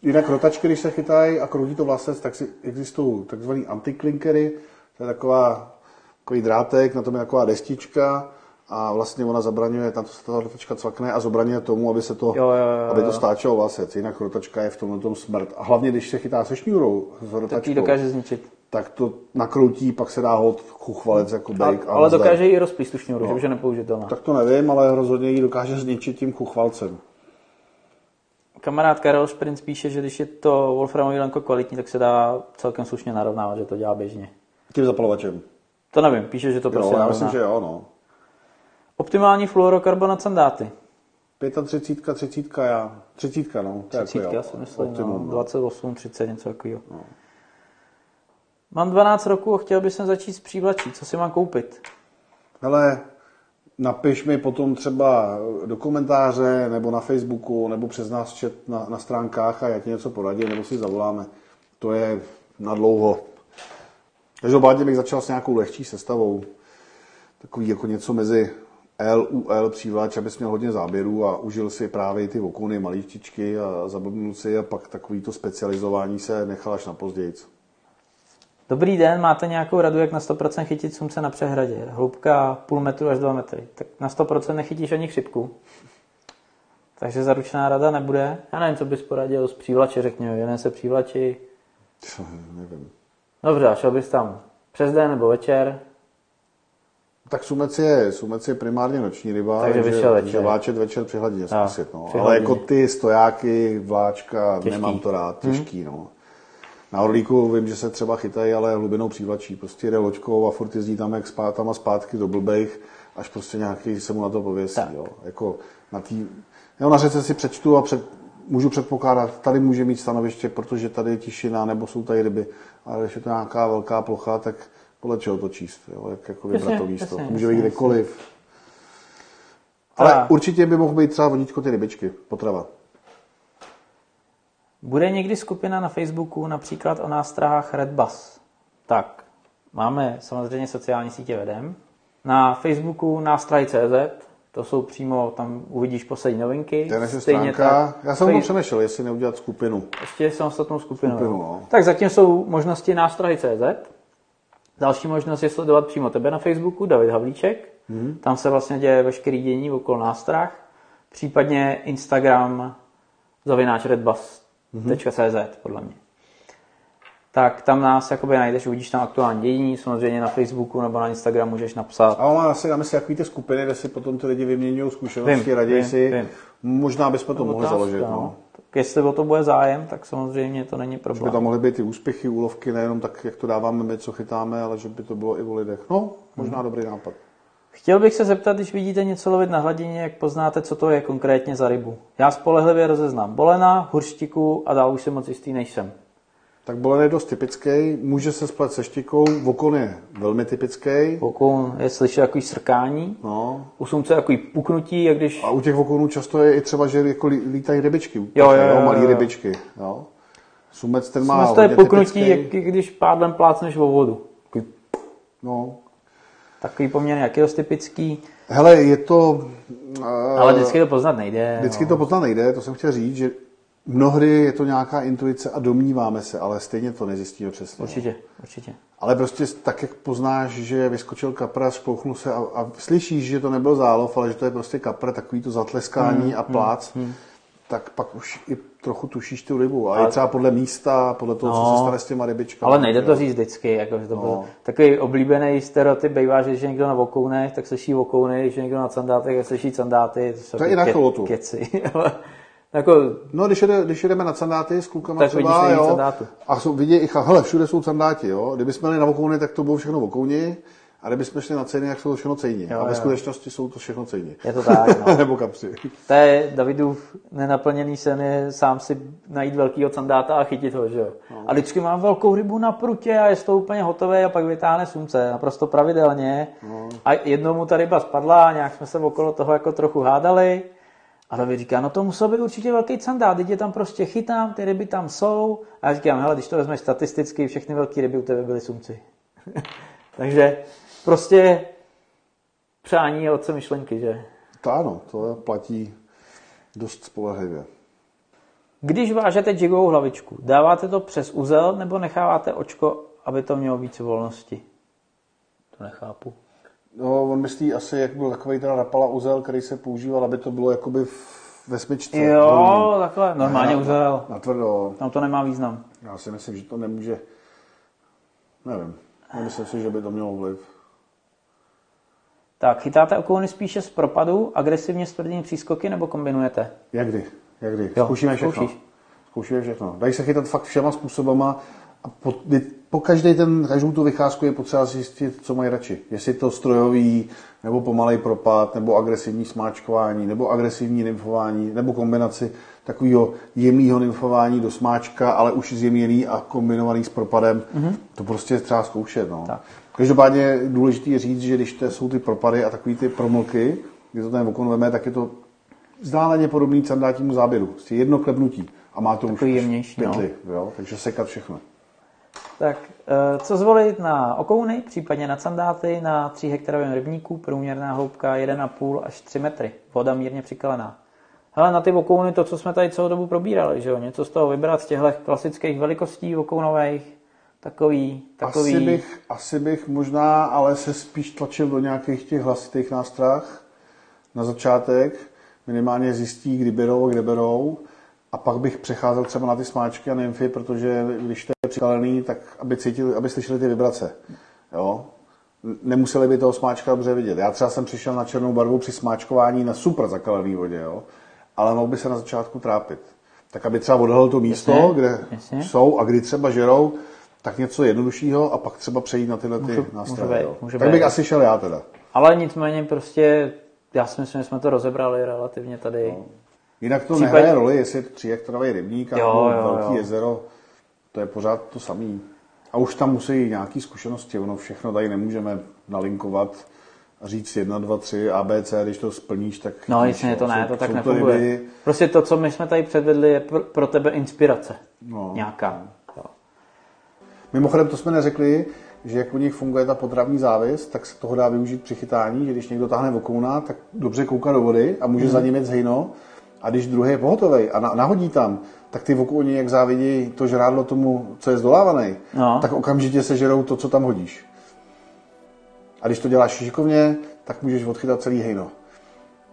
Jinak rotačky, když se chytají a kroutí to vlasec, tak si existují takzvaný antiklinkery. To je taková, takový drátek, na tom je taková destička a vlastně ona zabraňuje, tam se ta rotačka cvakne a zabraňuje tomu, aby se to, Jo, jo, jo, aby jo. to stáčelo vlasec. Jinak rotačka je v tomhle tom smrt. A hlavně, když se chytá se šňůrou s Tak ji rotačkou, dokáže zničit. tak to nakroutí, pak se dá hod chuchvalec jako A, bejk. a ale nazdar. dokáže i rozplíst tu šňůru, No. že nepoužitelná. Tak to nevím, ale rozhodně ji dokáže zničit tím chuchvalcem. Kamarád Karel Šprinc píše, že když je to Wolframový lanko kvalitní, tak se dá celkem slušně narovnávat, že to dělá běžně. Tím zapalovačem. To nevím, píše, že to Jo, prostě já myslím, že jo, no. Optimální fluorokarbonat sandáty. 35, 30, já. 30, no. To je 30, jako, já si myslím, optimum, no, 28, 30, něco takového. Mám 12 roků a chtěl bych začít s přívlačí. Co si mám koupit? Hele, napiš mi potom třeba do komentáře, nebo na Facebooku, nebo přes nás chat na, na stránkách a já ti něco poradím, nebo si zavoláme. To je na dlouho. Každopádně bych začal s nějakou lehčí sestavou. Takový jako něco mezi L, UL, přívlač, abys měl hodně záběrů a užil si právě ty okony, malíštičky a zablbnul si a pak takový to specializování se nechal až na později. Dobrý den, máte nějakou radu, jak na 100% chytit sumce na přehradě? Hloubka půl metru až 2 metry. Tak na 100% nechytíš ani chřipku. Takže zaručená rada nebude. Já nevím, co bys poradil z přívlače, řekněme. Jeden se přívlači. Nevím. Dobře, a šel bys tam přes den nebo večer. Tak sumec je, sumec je primárně noční ryba, Takže vyšel večer. vláčet večer při hladině zkusit. No. při Ale jako ty stojáky, vláčka, Těžký. nemám to rád, těžký. No. Na Orlíku vím, že se třeba chytají, ale hlubinou přívlačí. Prostě jde loďkou a furt jezdí tam jak spát, tam a zpátky do blbejch, až prostě nějaký se mu na to pověsí. Tak. Jo. Jako na, tý, jo, na řece si přečtu a před, můžu předpokládat, tady může mít stanoviště, protože tady je tišina, nebo jsou tady ryby. Ale když je to nějaká velká plocha, tak podle čeho to číst, jo? jak jako vybrat to místo. To může být kdekoliv. Ale Tak. určitě by mohl být třeba vodítko ty rybičky, potrava. Bude někdy skupina na Facebooku například o nástrahách Red Bus? Tak, máme samozřejmě sociální sítě vedem. Na Facebooku nástrahy.cz, to jsou přímo, tam uvidíš poslední novinky. To je naše Stejně stránka. tak Já jsem o tom přemýšlel, jestli neudělat skupinu. Ještě samostatnou skupinu. Skupinu, no. Tak zatím jsou možnosti nástrahy.cz. Další možnost je sledovat přímo tebe na Facebooku, David Havlíček. Mhm. Tam se vlastně děje veškerý dění okolo nástrah. Případně Instagram zavináč redbus.cz podle mě. Tak tam nás jakoby najdeš, uvidíš tam aktuální dění, samozřejmě na Facebooku nebo na Instagramu můžeš napsat. A mám asi na mysli takový ty skupiny, kde si potom ty lidi vyměňují zkušenosti, Vím, raději vím, si. vím. Možná bychom to mohli Otázka, založit. No. Jestli o to bude zájem, tak samozřejmě to není Že by problém. tam mohly být ty úspěchy, úlovky, nejenom tak, jak to dáváme my, co chytáme, ale že by to bylo i o lidech. No, možná Mhm. dobrý nápad. Chtěl bych se zeptat, když vidíte něco lovit na hladině, jak poznáte, co to je konkrétně za rybu. Já spolehlivě rozeznám bolena, hurštiku a dál už jsem moc jistý nejsem. Tak bolen je dost typický, může se splet se štikou, vokon je velmi typický. Vokoun je slyšet takový srkání, No. u sumce takový puknutí, jak když... A u těch vokonů často je i třeba, že jako lí- lítají rybičky. Jo, jo, jo, malý jo. rybičky. Jo. Sumec ten má Sumec to je puknutí, typický. jak když pádlem plácneš o vodu. Takový, No. takový poměrně jaký dost typický, Hele, je to... Uh, ale vždycky to poznat nejde. Vždycky no. to poznat nejde, to jsem chtěl říct, že mnohdy je to nějaká intuice a domníváme se, ale stejně to nezjistíme přesně. Určitě, určitě. Ale prostě tak, jak poznáš, že vyskočil kapra, spouchnul se a, a slyšíš, že to nebyl zálov, ale že to je prostě kapra, takový to zatleskání Hmm, a plác, tak pak už i trochu tušíš tu rybu. A i třeba podle místa, podle toho, co No. se stane s těma rybičkami. Ale nejde to říct vždycky, jako, že to byl No. takový oblíbený stereotyp bývá, že když je někdo na vokounech, tak slyší vokouny, když je někdo na candátech, tak slyší candáty. jsou To je i na cholotu. Keci, ale Jako, No, když, jede, když jedeme na sandáty s klukama Tak třeba, jo, sandátu. a jsou, vidí i, hele, všude jsou sandáti, jo. Kdyby jsme jeli na vokouny, tak to bylo všechno vokouni, a kdyby jsme šli na ceny, jak jsou to všechno cejni. Jo, a ve jo. skutečnosti jsou to všechno cejni. je to tak, no. Nebo kapři. To je Davidův nenaplněný sen je sám si najít velkýho sandáta a chytit ho, že jo. No. A vždycky mám velkou rybu na prutě a je to úplně hotové a pak vytáhne slunce, naprosto pravidelně. No. A jednou mu ta ryba spadla a nějak jsme se okolo toho jako trochu hádali. A David říká, no to musel být určitě velký sandát, teď je tam prostě chytám, ty ryby tam jsou. A já říkám, hele, když to vezmeš statisticky, všechny velké ryby u tebe byly sumci. Takže prostě přání je otce myšlenky, že? To ano, to platí dost spolehlivě. Když vážete jigovou hlavičku, dáváte to přes uzel nebo necháváte očko, aby to mělo více volnosti? To nechápu. No, on myslí asi, jak byl takový ten rapala uzel, který se používal, aby to bylo jakoby v- ve smyčce. Jo, Volný. takhle, normálně Na- uzel. Na tvrdo. Tam to nemá význam. Já si myslím, že to nemůže... Nevím. Nemyslím si, že by to mělo vliv. Tak, chytáte okouny spíše z propadu, agresivně s tvrdými přískoky nebo kombinujete? Jak kdy? Jak kdy? Jo, Zkoušíme všechno. zkoušíš. Zkoušíme všechno. Dají se chytat fakt všema způsobama a po, po každý ten, každou tu vycházku je potřeba zjistit, co mají radši. Jestli to strojový, nebo pomalej propad, nebo agresivní smáčkování, nebo agresivní nymfování, nebo kombinaci takového jemného nymfování do smáčka, ale už zjemněný a kombinovaný s propadem. Mm-hmm. To prostě je třeba zkoušet. No. Tak. Každopádně je důležité říct, že když to jsou ty propady a takový ty promlky, kdy to ten okon veme, tak je to vzdáleně podobný sandátnímu záběru. Prostě jedno klepnutí a má to už Takový až jemnější, no. jo? takže sekat všechno. Tak, eh, co zvolit na okouny, případně na sandáty, na 3 hektarovém rybníku, průměrná hloubka 1,5 až 3 metry, voda mírně přikalená. Hele, na ty okouny to, co jsme tady celou dobu probírali, že jo, něco z toho vybrat z těchto klasických velikostí okounových, takový, takový, Asi bych, asi bych možná, ale se spíš tlačil do nějakých těch hlasitých nástrah na začátek, minimálně zjistí, kdy berou kde berou, a pak bych přecházel třeba na ty smáčky a nymfy, protože když to je přikalený, tak aby, cítili, aby slyšeli ty vibrace. Jo? Nemuseli by toho smáčka dobře vidět. Já třeba jsem přišel na černou barvu při smáčkování na super zakalený vodě, jo? ale mohl by se na začátku trápit. Tak aby třeba odhalil to místo, Jasně, kde jasně. jsou a kdy třeba žerou, tak něco jednoduššího a pak třeba přejít na tyhle ty Můžu- nástroje. může být, jo. může tak být. bych asi šel já teda. ale nicméně prostě, já si myslím, že jsme to rozebrali relativně tady. No. Jinak to Případ- nehraje roli, jestli je to 3 hektarový rybník jo, velký jo. jezero, to je pořád to samý. A už tam musí nějaký zkušenosti, ono všechno tady nemůžeme nalinkovat a říct 1, 2, 3, ABC, když to splníš, tak No jasně, jo. to ne, Jsou- to tak nefunguje. ryby, Prostě to, co my jsme tady předvedli, je pro, pro tebe inspirace. No. Nějaká. Jo. Mimochodem, to jsme neřekli, že jak u nich funguje ta potravní závis, tak se toho dá využít při chytání, že když někdo táhne vokouna, tak dobře kouká do vody a může za ním jet hejno. A když druhý je pohotovej a na, nahodí tam, tak ty vokouni, jak závidí to žrádlo tomu, co je zdolávaný, No. tak okamžitě sežerou to, co tam hodíš. A když to děláš šikovně, tak můžeš odchytat celý hejno.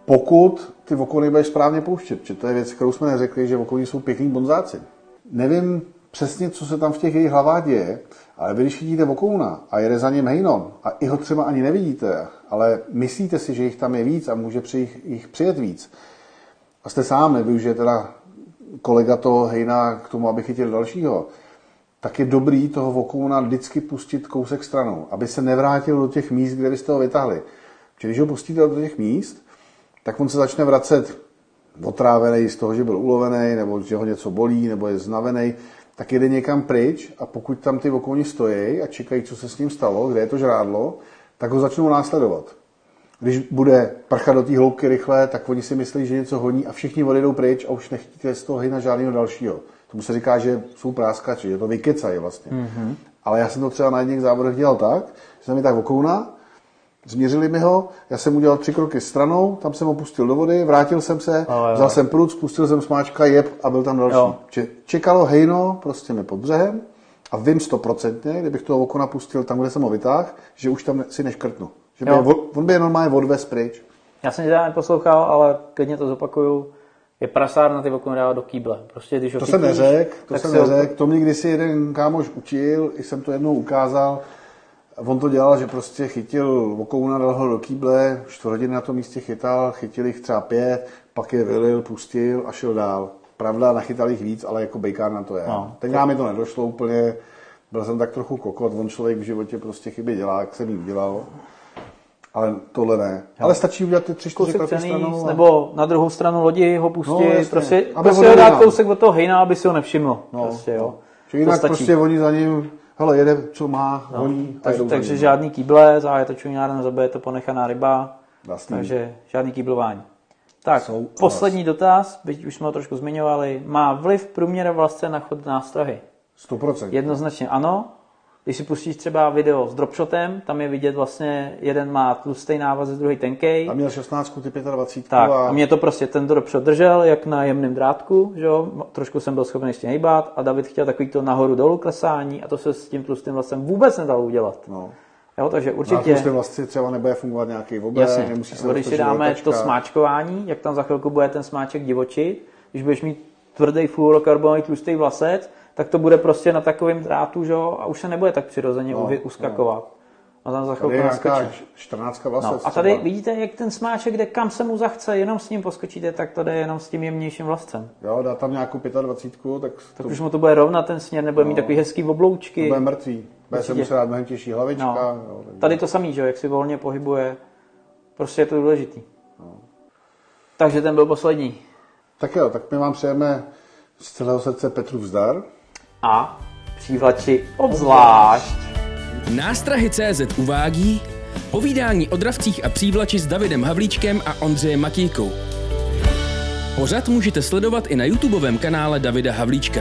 Pokud ty vokouny budeš správně pouštět, že to je věc, kterou jsme neřekli, že vokouny jsou pěkný bonzáci. Nevím přesně, co se tam v těch jejich hlavách děje, ale vy, když chytíte vokouna a jede za ním hejno a i ho třeba ani nevidíte, ale myslíte si, že jich tam je víc a může při jich, jich přijet víc, a jste sám, nevyužije teda kolega toho hejna k tomu, aby chytil dalšího, tak je dobrý toho vokouna vždycky pustit kousek stranou, aby se nevrátil do těch míst, kde byste ho vytáhli. Protože když ho pustíte do těch míst, tak on se začne vracet otrávený z toho, že byl ulovený, nebo že ho něco bolí, nebo je znavený, tak jede někam pryč a pokud tam ty vokouni stojí a čekají, co se s ním stalo, kde je to žrádlo, tak ho začnou následovat. Když bude prchat do té hloubky rychle, tak oni si myslí, že něco honí a všichni odejdou pryč a už nechytíte z toho hejna žádného dalšího. Tomu se říká, že jsou práskači, že to vykecají vlastně. Mm-hmm. Ale já jsem to třeba na jedných závodech dělal tak, že jsem mi tak vokouna, změřili mi ho, já jsem udělal tři kroky stranou, tam jsem ho pustil do vody, vrátil jsem se, jo. vzal jsem prut, spustil jsem smáčka, jeb a byl tam další. Jo. Če- Čekalo hejno prostě mi pod břehem a vím stoprocentně, kdybych toho okona pustil tam, kde jsem ho vytáhl, že už tam si neškrtnu. Že by Jo. je, on by je normálně odvez pryč. Já jsem teda neposlouchal, ale klidně to zopakuju. Je prasár na ty okno dávat do kýble. Prostě když To jsem neřekl, to jsem neřekl. To mě kdysi jeden kámoš učil, i jsem to jednou ukázal. on to dělal, že prostě chytil vokouna, dal ho do kýble, čtvrt hodiny na tom místě chytal, chytil jich třeba pět, pak je vylil, pustil a šel dál. Pravda, nachytal jich víc, ale jako bejkárna to je. No. Tenkrát mi to nedošlo úplně, byl jsem tak trochu kokot, on člověk v životě prostě chyby dělá, jak jsem jí udělal. Ale tohle ne. Ale stačí udělat ty tři, čtyři kousek přenést, stranou. a- nebo na druhou stranu lodi ho pustit, No, jasně. prostě, Aby prostě ho dát kousek od toho hejna, aby si ho nevšiml. No, prostě, jo. Že jinak stačí. prostě oni za ním, hele, jede, co má, no, honí, tak, takže žádný kýble, záje to čuňár nezabije, to ponechaná ryba, Jasný. takže žádný kýblování. Tak, Jsou- poslední dotaz, byť už jsme ho trošku zmiňovali. Má vliv průměr vlastně na chod nástrahy? 100%. Jednoznačně ano. Když si pustíš třeba video s dropshotem, tam je vidět vlastně, jeden má tlustý návaz, druhý tenkej. Tam měl 16, ty 25 Tak, a a mě to prostě ten dropshot držel, jak na jemném drátku, že jo? trošku jsem byl schopný ještě hejbat a David chtěl takový to nahoru dolů klesání a to se s tím tlustým vlastem vůbec nedalo udělat. no. Jo, takže Určitě. prostě vlastně třeba nebude fungovat nějaký obé, jasně, nemusí se když si dáme to smáčkování, jak tam za chvilku bude ten smáček divočit, když budeš mít tvrdý fluorokarbonový tlustý vlasec, tak to bude prostě na takovém drátu, že jo, a už se nebude tak přirozeně No, no, uskakovat. A tam za chvilku naskočí. 14 vlasec. No, a tady třeba. vidíte, jak ten smáček jde kam se mu zachce, jenom s ním poskočíte, tak to jde jenom s tím jemnějším vlascem. Jo, dá tam nějakou 25, tak Tak to, už mu to bude rovnat ten směr, nebude mít takový hezký to obloučky. bude mrtvý. Bude se muset dát mnohem těžší hlavička. No. Jo, Tady to samý, že jo, jak si volně pohybuje, prostě je to důležitý. Takže ten byl poslední. Tak jo, tak my vám přejeme z celého srdce Petru vzdar. A přívlači obzvlášť. Nástrahy CZ uvádí povídání o dravcích a přívlači s Davidem Havlíčkem a Ondřejem Matíkou. Pořad můžete sledovat i na YouTubeovém kanále Davida Havlíčka.